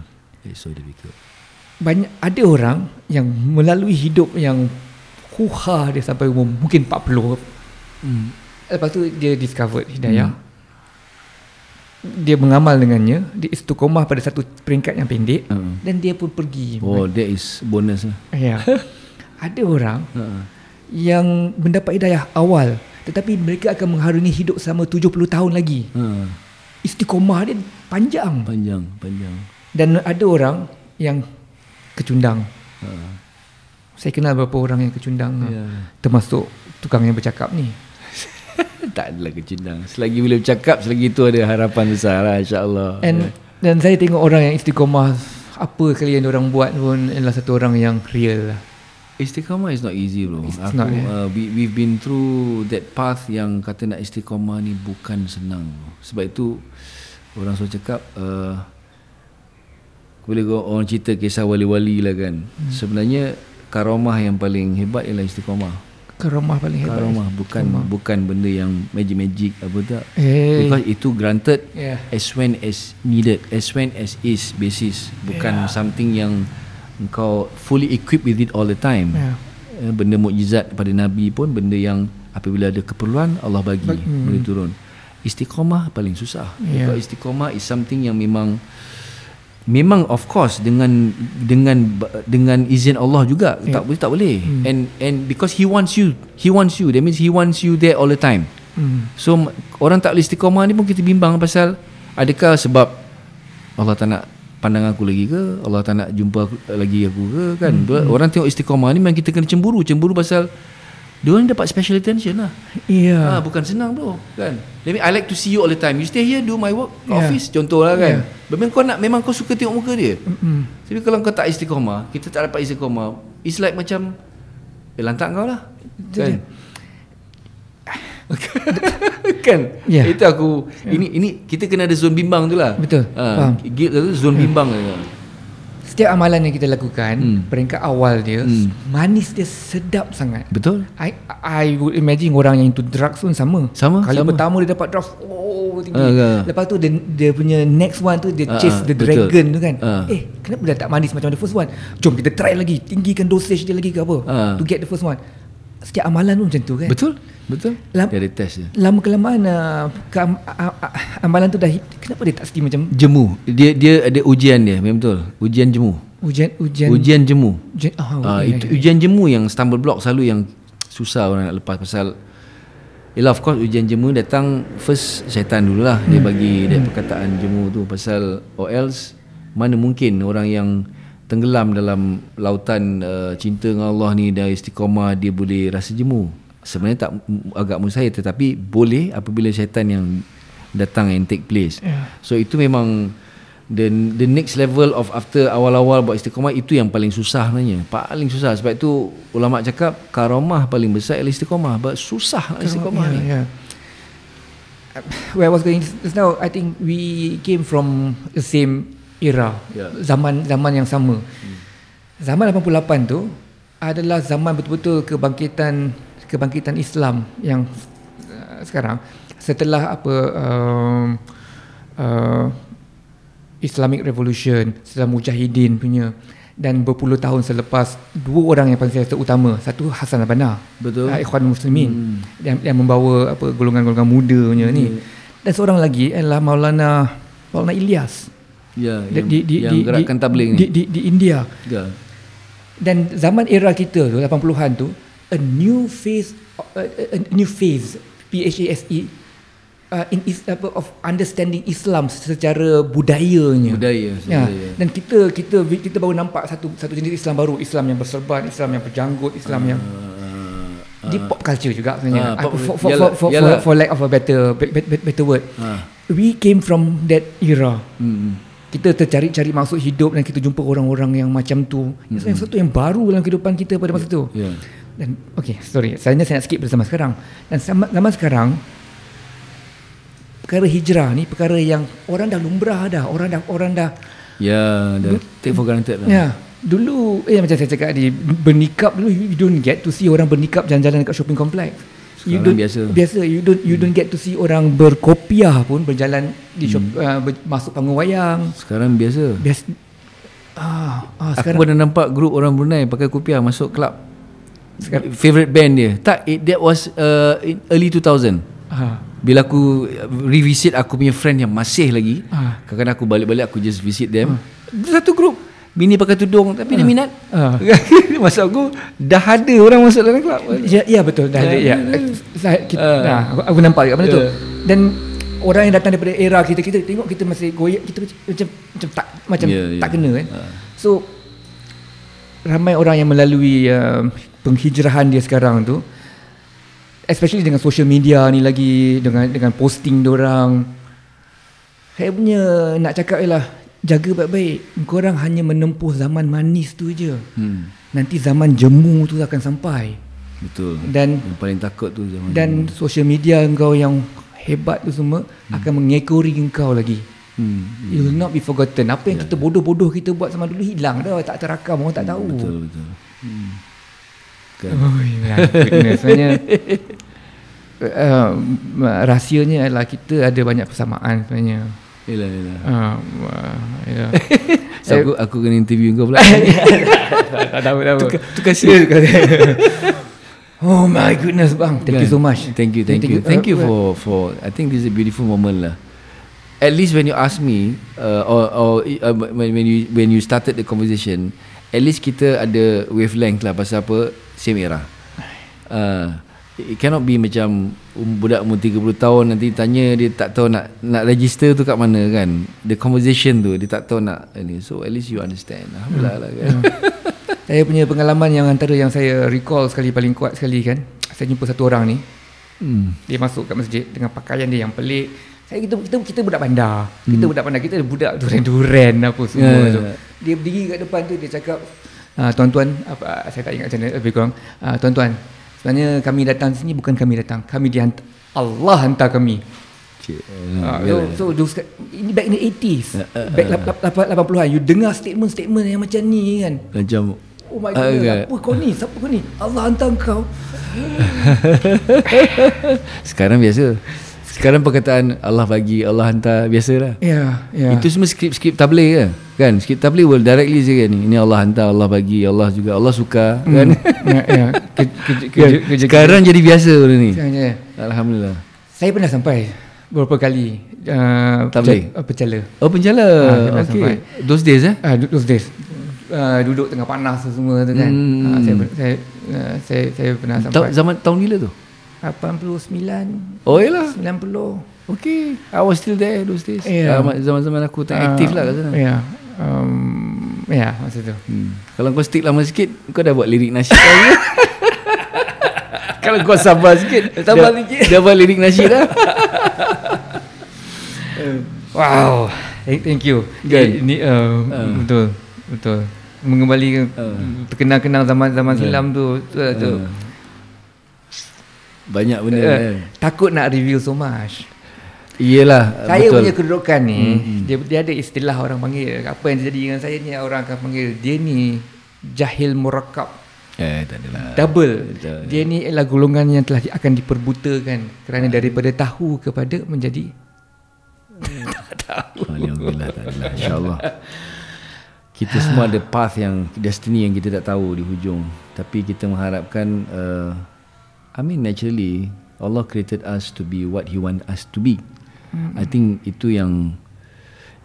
That is so difficult Banyak ada orang yang melalui hidup yang huha dia sampai umur mungkin 40. hmm. Lepas tu dia discovered hidayah. Hmm. Dia mengamal dengannya, dia istiqamah pada satu peringkat yang pendek Hmm. dan dia pun pergi. Oh that is bonus lah Ya. [LAUGHS] ada orang uh yang mendapat hidayah awal tetapi mereka akan mengharungi hidup selama 70 tahun lagi. uh. Istiqomah dia panjang. Panjang Panjang Dan ada orang yang kecundang. uh. Saya kenal beberapa orang yang kecundang. Ya. Termasuk tukang yang bercakap ni. [LAUGHS] tak adalah kecundang. Selagi boleh bercakap, selagi itu ada harapan besar lah insyaAllah. And dan saya tengok orang yang istiqomah apa kali yang orang buat pun adalah satu orang yang real lah. Istiqamah is not easy bro. It's Aku, not, eh? uh, we, we've been through that path yang kata nak istiqamah ni bukan senang. Bro. Sebab itu orang selalu cakap uh, boleh kau orang cerita kisah wali-wali lah kan. Hmm. Sebenarnya karamah yang paling hebat ialah istiqamah. Karamah paling hebat. Karamah bukan bukan benda yang magic-magic apa tak. Eh. Because itu granted Yeah. as when as needed, as when as is basis, bukan Yeah. something yang engkau fully equipped with it all the time. Yeah. Eh, Benda mukjizat pada Nabi pun benda yang apabila ada keperluan Allah bagi Bag- hmm. boleh turun istiqamah paling susah yeah. istiqamah is something yang memang memang of course dengan dengan dengan izin Allah juga Ya. tak boleh tak boleh and and because he wants you he wants you that means he wants you there all the time Hmm. So orang tak boleh istiqamah ni pun kita bimbang pasal adakah sebab Allah tak nak pandang aku lagi ke? Allah tak nak jumpa aku, lagi aku ke kan? Hmm. Orang tengok istiqamah ni memang kita kena cemburu, cemburu pasal dia orang dapat special attention lah. Ya. Ha, bukan senang bro kan. Let me I like to see you all the time. You stay here do my work Yeah. office contohlah kan. Yeah. Memang kau nak memang kau suka tengok muka dia. Mm-mm. Tapi kalau kau tak istiqamah, kita tak dapat istiqamah, it's like macam eh lantak kau lah. Kan? [LAUGHS] kan Ya. itu aku ini ini kita kena ada zon bimbang tu lah Betul. ha, Faham. guilt tu zon bimbang tu Setiap amalan yang kita lakukan, Hmm. peringkat awal dia, Hmm. manis dia sedap sangat. betul I I would imagine orang yang into drugs pun sama. Sama, Kali sama. pertama dia dapat drugs, oh tinggi. Ah, ah. Lepas tu dia, dia punya next one tu dia Ah, chase ah, the betul. dragon tu kan. Ah. Eh, kenapa dia tak manis macam the first one? Jom kita try lagi, tinggikan dosage dia lagi ke apa? Ah. To get the first one. Setiap amalan pun macam tu kan. betul betul? Lam- dia ada test dia. Lama kelamaan uh, ke, am, a, a, amalan tu dah kenapa dia tak mesti macam jemu. Dia dia ada ujian dia memang betul. Ujian jemu. Ujian ujian ujian jemu. Ujian oh, ya, itu ya. ujian jemu yang stumble block selalu yang susah orang nak lepas pasal Yelah of course ujian jemu datang First syaitan dululah. Dia Hmm. bagi dia perkataan jemu tu Pasal or else Mana mungkin orang yang Tenggelam dalam lautan uh, Cinta dengan Allah ni Dah istiqamah Dia boleh rasa jemu Sebenarnya tak agak mustahil Tetapi boleh Apabila syaitan yang Datang and take place Ya. So itu memang the the next level of after awal-awal buat istiqamah itu yang paling susah sebenarnya. Paling susah sebab itu ulama cakap karamah paling besar ialah istiqamah. But susah nak istiqamah yeah, ni. yeah. Where I was going just now, I think we came from the same era, Yeah. zaman zaman yang sama. Zaman 88 tu adalah zaman betul-betul kebangkitan kebangkitan Islam yang uh, sekarang setelah apa um, uh, Islamic Revolution, setelah Mujahidin punya dan berpuluh tahun selepas dua orang yang paling saya utama satu Hasan al-Banna Betul. uh, Ikhwan Muslimin hmm. yang, yang membawa apa golongan-golongan muda punya hmm. ni dan seorang lagi adalah Maulana Maulana Ilyas Ya, di, yang, di, di, yang gerakan tabligh di, ni. di, di India Ya. dan zaman era kita tu 80-an tu a new phase uh, a new phase P H A S E uh, in is, apa, of understanding Islam secara budayanya Budaya, ya. budaya. dan kita kita kita baru nampak satu satu jenis Islam baru Islam yang berserban Islam yang berjanggut Islam yang Uh, di pop culture juga sebenarnya Ah, pop- for, for, yalah, for, for, yalah. for lack of a better be- be- better word Ah. we came from that era Hmm. kita tercari-cari maksud hidup dan kita jumpa orang-orang yang macam tu mm-hmm. yang satu yang baru dalam kehidupan kita pada masa tu Ya. Dan okay sorry saya saya nak skip pada zaman sekarang dan zaman, zaman sekarang perkara hijrah ni perkara yang orang dah lumrah dah orang dah orang dah Ya, dah take for granted lah. ya dulu eh macam saya cakap tadi bernikap dulu you don't get to see orang bernikap jalan-jalan dekat shopping complex you Sekarang don't, biasa. biasa you don't you don't get to see orang berkopiah pun berjalan di shop Hmm. uh, ber, masuk panggung wayang Sekarang biasa. biasa ah, ah Aku sekarang pernah nampak grup orang Brunei pakai kopiah masuk club. Favorite band dia. Tak, it, that was uh, in early 2000. ah, Bila aku revisit aku punya friend yang masih lagi, Ah. kadang-kadang aku balik-balik aku just visit them. Satu grup bini pakai tudung tapi dia minat. [LAUGHS] Ah. Masuk aku dah ada orang masuk dalam club. Ya, ya betul dah ada ya. Saya kita, Ah. nah, aku, aku nampak kat mana tu. Ya. Dan orang yang datang daripada era kita kita tengok kita masih goyak kita macam macam, tak macam Ya, ya. tak kena kan. Ah. So ramai orang yang melalui uh, penghijrahan dia sekarang tu especially dengan social media ni lagi dengan dengan posting dia orang saya punya nak cakap ialah jaga baik-baik korang hanya menempuh zaman manis tu je Hmm. nanti zaman jemu tu akan sampai Betul. dan yang paling takut tu zaman dan social media engkau yang hebat tu semua hmm. akan mengekori engkau lagi. hmm. You will not be forgotten. Apa yang kita bodoh-bodoh kita buat zaman dulu hilang dah, tak terakam, orang tak tahu. Betul betul. Hmm. Kan. Oh, my goodness. Sebenarnya uh, rahsianya adalah kita ada banyak persamaan sebenarnya. Yalah yalah. Uh, uh, ya. [LAUGHS] So, aku aku kena interview kau pula. [LAUGHS] tak tahu tak tahu. Tukar scene. [LAUGHS] Oh my goodness bang. Thank you so much. Thank you, thank you, thank you Uh, for for. I think this is a beautiful moment lah. At least when you ask me, uh, or or uh, when when you when you started the conversation, at least kita ada wavelength lah pasal apa same era. Uh, it cannot be macam um, budak umur 30 tahun nanti tanya dia tak tahu nak nak register tu kat mana kan. The conversation tu dia tak tahu nak ini. So at least you understand. Alhamdulillah lah kan. Saya punya pengalaman yang antara yang saya recall sekali paling kuat sekali kan. Saya jumpa satu orang ni. Hmm. Dia masuk kat masjid dengan pakaian dia yang pelik. Saya kita kita kita budak bandar. Kita budak bandar, kita budak duren-duren apa semua Hmm. Ya, tu. ya. Dia berdiri kat depan tu dia cakap, ah, tuan-tuan apa saya tak ingat macam mana lebih kurang. Ah, tuan-tuan, sebenarnya kami datang sini bukan kami datang. Kami dihantar Allah hantar kami. Ah, uh, so, so those, ini back in the 80s. Uh, uh, back lap- lap- 80-an you dengar statement-statement yang macam ni kan. macam Oh my Ah, god, kan? apa kau ni? Siapa kau ni? Allah hantar kau. [LAUGHS] Sekarang biasa. Sekarang perkataan Allah bagi, Allah hantar biasalah. Ya, ya. Itu semua skrip-skrip tabligh ke? Kan? Skrip tabligh will directly say kan ni. Ini Allah hantar, Allah bagi, Allah juga Allah suka kan? ya, ya. [LAUGHS] Kerja, kerja, Kan? kerja, kerja, Sekarang jadi biasa benda ni. kerja, kerja. Alhamdulillah. Saya pernah sampai beberapa kali uh, Tabligh? peca- uh, pecala. Oh penjala. Ah, saya pernah sampai. okay. Those days eh? Ah, uh, those days. Uh, duduk tengah panas semua tu kan. Hmm. Uh, saya, saya, uh, saya saya pernah Ta- sampai zaman tahun bila tu? 89 Oh yalah. 90 Okay. I was still there those days. Yeah. Ah, zaman-zaman aku tak aktif lah kat sana. Ya. Yeah. Um, ya, yeah, masa tu. Hmm. Kalau kau stick lama sikit, kau dah buat lirik nasyid lagi. [LAUGHS] Kalau kau sabar sikit, Sabar dah, sikit. Dah buat lirik nasyid dah. Wow. Thank, thank you. Kan? Eh, Ini uh, Ah. betul. Betul. Mengembalikan Ah. terkenal-kenal zaman-zaman Ya. silam tu tu, tu. Ah. Banyak benda Uh, kan. takut nak reveal so much. Iyalah, Saya betul. punya kedudukan ni Hmm, dia dia ada istilah orang panggil apa yang terjadi dengan saya ni orang akan panggil dia ni jahil murakkab Eh, tak adalah. double. Betul. Dia ni ialah golongan yang telah akan diperbutakan kerana daripada tahu kepada menjadi [LAUGHS] Alhamdulillah, tak adalah. InsyaAllah. Kita semua ada path yang destiny yang kita tak tahu di hujung. Tapi kita mengharapkan uh, I mean naturally Allah created us to be what he want us to be. I think itu yang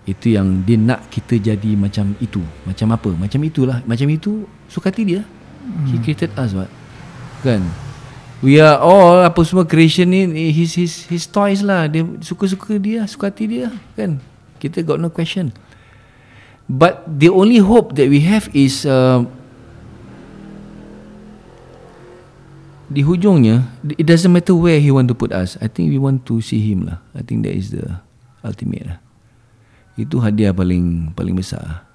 itu yang dia nak kita jadi macam itu. Macam apa? Macam itulah. Macam itu suka hati dia. He created us what? Kan? We are all apa semua creation ni his his his toys lah. Dia suka-suka dia, suka hati dia kan. Kita got no question. But the only hope that we have is uh, di hujungnya it doesn't matter where he want to put us. I think we want to see him lah. I think that is the ultimate lah. Itu hadiah paling paling besar.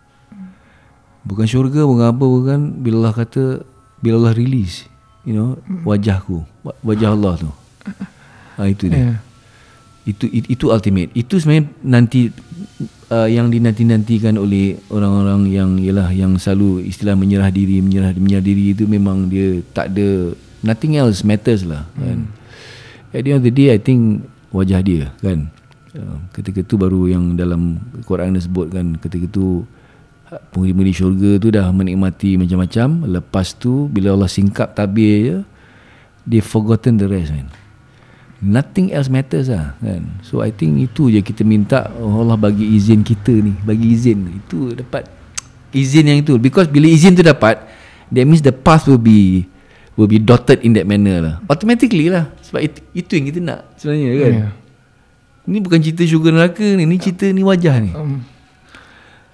Bukan syurga bukan apa bukan bila Allah kata bila Allah release you know wajahku wa- wajah Allah tu. Ha, [LAUGHS] itu dia. Yeah. Itu it- itu ultimate. Itu sebenarnya nanti uh, yang dinanti-nantikan oleh orang-orang yang ialah yang selalu istilah menyerah diri, menyerah menyerah diri itu memang dia tak ada nothing else matters lah kan. At the end of the day I think wajah dia kan. Uh, ketika tu baru yang dalam Quran disebut kan ketika tu uh, penghuni-penghuni syurga tu dah menikmati macam-macam lepas tu bila Allah singkap tabir je they forgotten the rest man. Nothing else matters lah kan. So I think itu je kita minta oh Allah bagi izin kita ni, bagi izin itu dapat izin yang itu because bila izin tu dapat that means the path will be will be dotted in that manner lah. Automatically lah sebab it, itu yang kita nak sebenarnya kan. Yeah. Ni bukan cerita syurga neraka ni, ni cerita ni wajah ni. Um,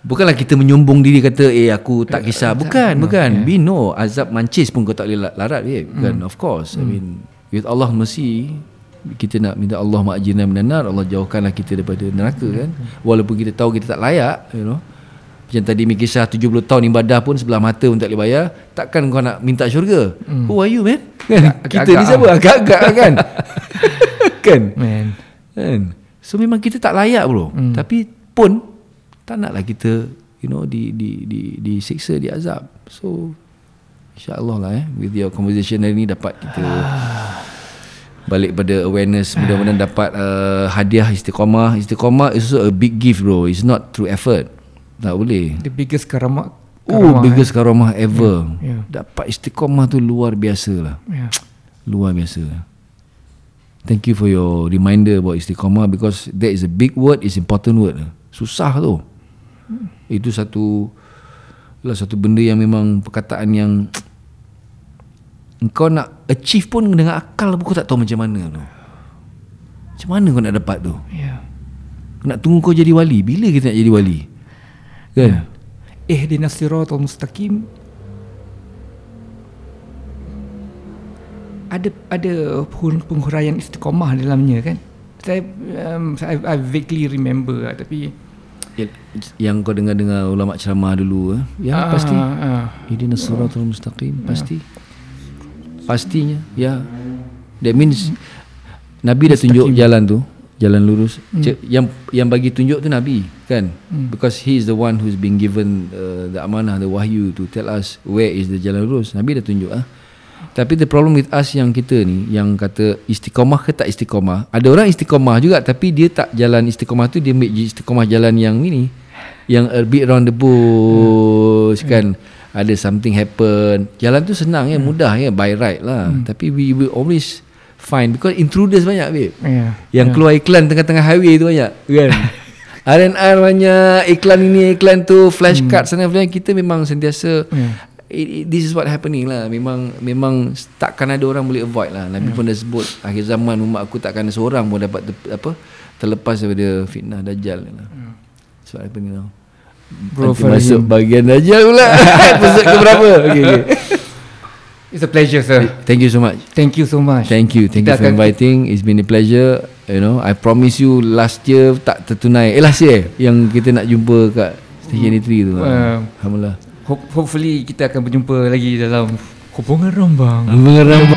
Bukanlah kita menyombong diri kata eh aku tak kisah. Bukan, no, bukan. We know azab mancis pun kau tak boleh la- larat babe. Kan of course. I mean with Allah mercy kita nak minta Allah ma'ajirna minan nar Allah jauhkanlah kita daripada neraka kan walaupun kita tahu kita tak layak you know macam tadi mi kisah 70 tahun ibadah pun sebelah mata pun tak boleh bayar. Takkan kau nak minta syurga? Who are you man? Kan kita ni agak-agak siapa? Agak-agak kan? [LAUGHS] Kan? Man. Kan? So memang kita tak layak bro. Hmm. Tapi pun Tak naklah kita You know di di di disiksa diazab. So InsyaAllah lah eh. With your conversation hari ni Dapat kita [SIGHS] Balik pada awareness. Mudah-mudahan dapat uh, Hadiah istiqamah. Istiqamah is also a big gift bro. It's not through effort Tak boleh The biggest karamah. Oh biggest karamah ever Yeah, yeah. Dapat istiqamah tu luar biasa lah Yeah. Luar biasa. Thank you for your reminder about istiqamah because that is a big word, is important word. Susah tu. Itu satu lah satu benda yang memang perkataan yang [TSK] engkau nak achieve pun dengan akal pun kau tak tahu macam mana tu. Macam mana kau nak dapat tu? Ya. Kau nak tunggu kau jadi wali. Bila kita nak jadi wali? Kan? Ihdinas siratal mustaqim ada ada peng- penghuraian istiqamah dalamnya kan. Saya um, I, I vaguely remember lah, tapi Ya- Yang kau dengar-dengar ulama ceramah dulu eh? Ya Ah, pasti ah. Ihdinas siratal mustaqim Pasti Pastinya Ya That means Nabi dah tunjuk jalan tu Jalan lurus. Hmm. Yang yang bagi tunjuk tu Nabi Kan? Because he is the one who's been given uh, The amanah The wahyu To tell us Where is the jalan lurus. Nabi dah tunjuk ah. Tapi the problem with us yang kita ni Yang kata istiqamah ke tak istiqamah Ada orang istiqamah juga Tapi dia tak jalan istiqamah tu Dia make istiqamah jalan yang ini Yang a bit around the bush kan? Ada something happen. Jalan tu senang ya Mudah ya By right lah. Tapi we will always Find Because intruders banyak babe. Ya. Yang keluar iklan tengah-tengah highway tu banyak Kan? [LAUGHS] R&R banyak Iklan ini iklan tu Flashcard sana flash Kita memang sentiasa Ya. it, it, this is what happening lah. Memang memang takkan ada orang boleh avoid lah. Nabi pun dah sebut akhir zaman umat aku takkan ada seorang pun dapat ter, apa terlepas daripada fitnah dajjal. Lah. That's what happening now Bro, Nanti masuk him. bahagian dajjal pula. [LAUGHS] Episode ke berapa? [LAUGHS] Okay, okay. It's a pleasure sir. thank you so much. Thank you so much. thank you thank you Kita for akan- inviting. it's been a pleasure you know. I promise you last year tak tertunai. Eh last year yang kita nak jumpa kat station 3 tu. Uh, Alhamdulillah. Ho- hopefully kita akan berjumpa lagi dalam hubungan rombang. Mengeram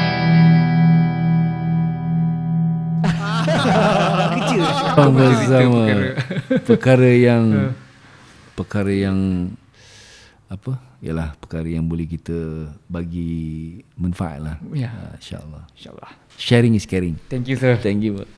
bersama perkara yang perkara yang apa ialah perkara yang boleh kita bagi manfaat lah Ya. Ah, insyaallah InsyaAllah. sharing is caring Thank you sir. thank you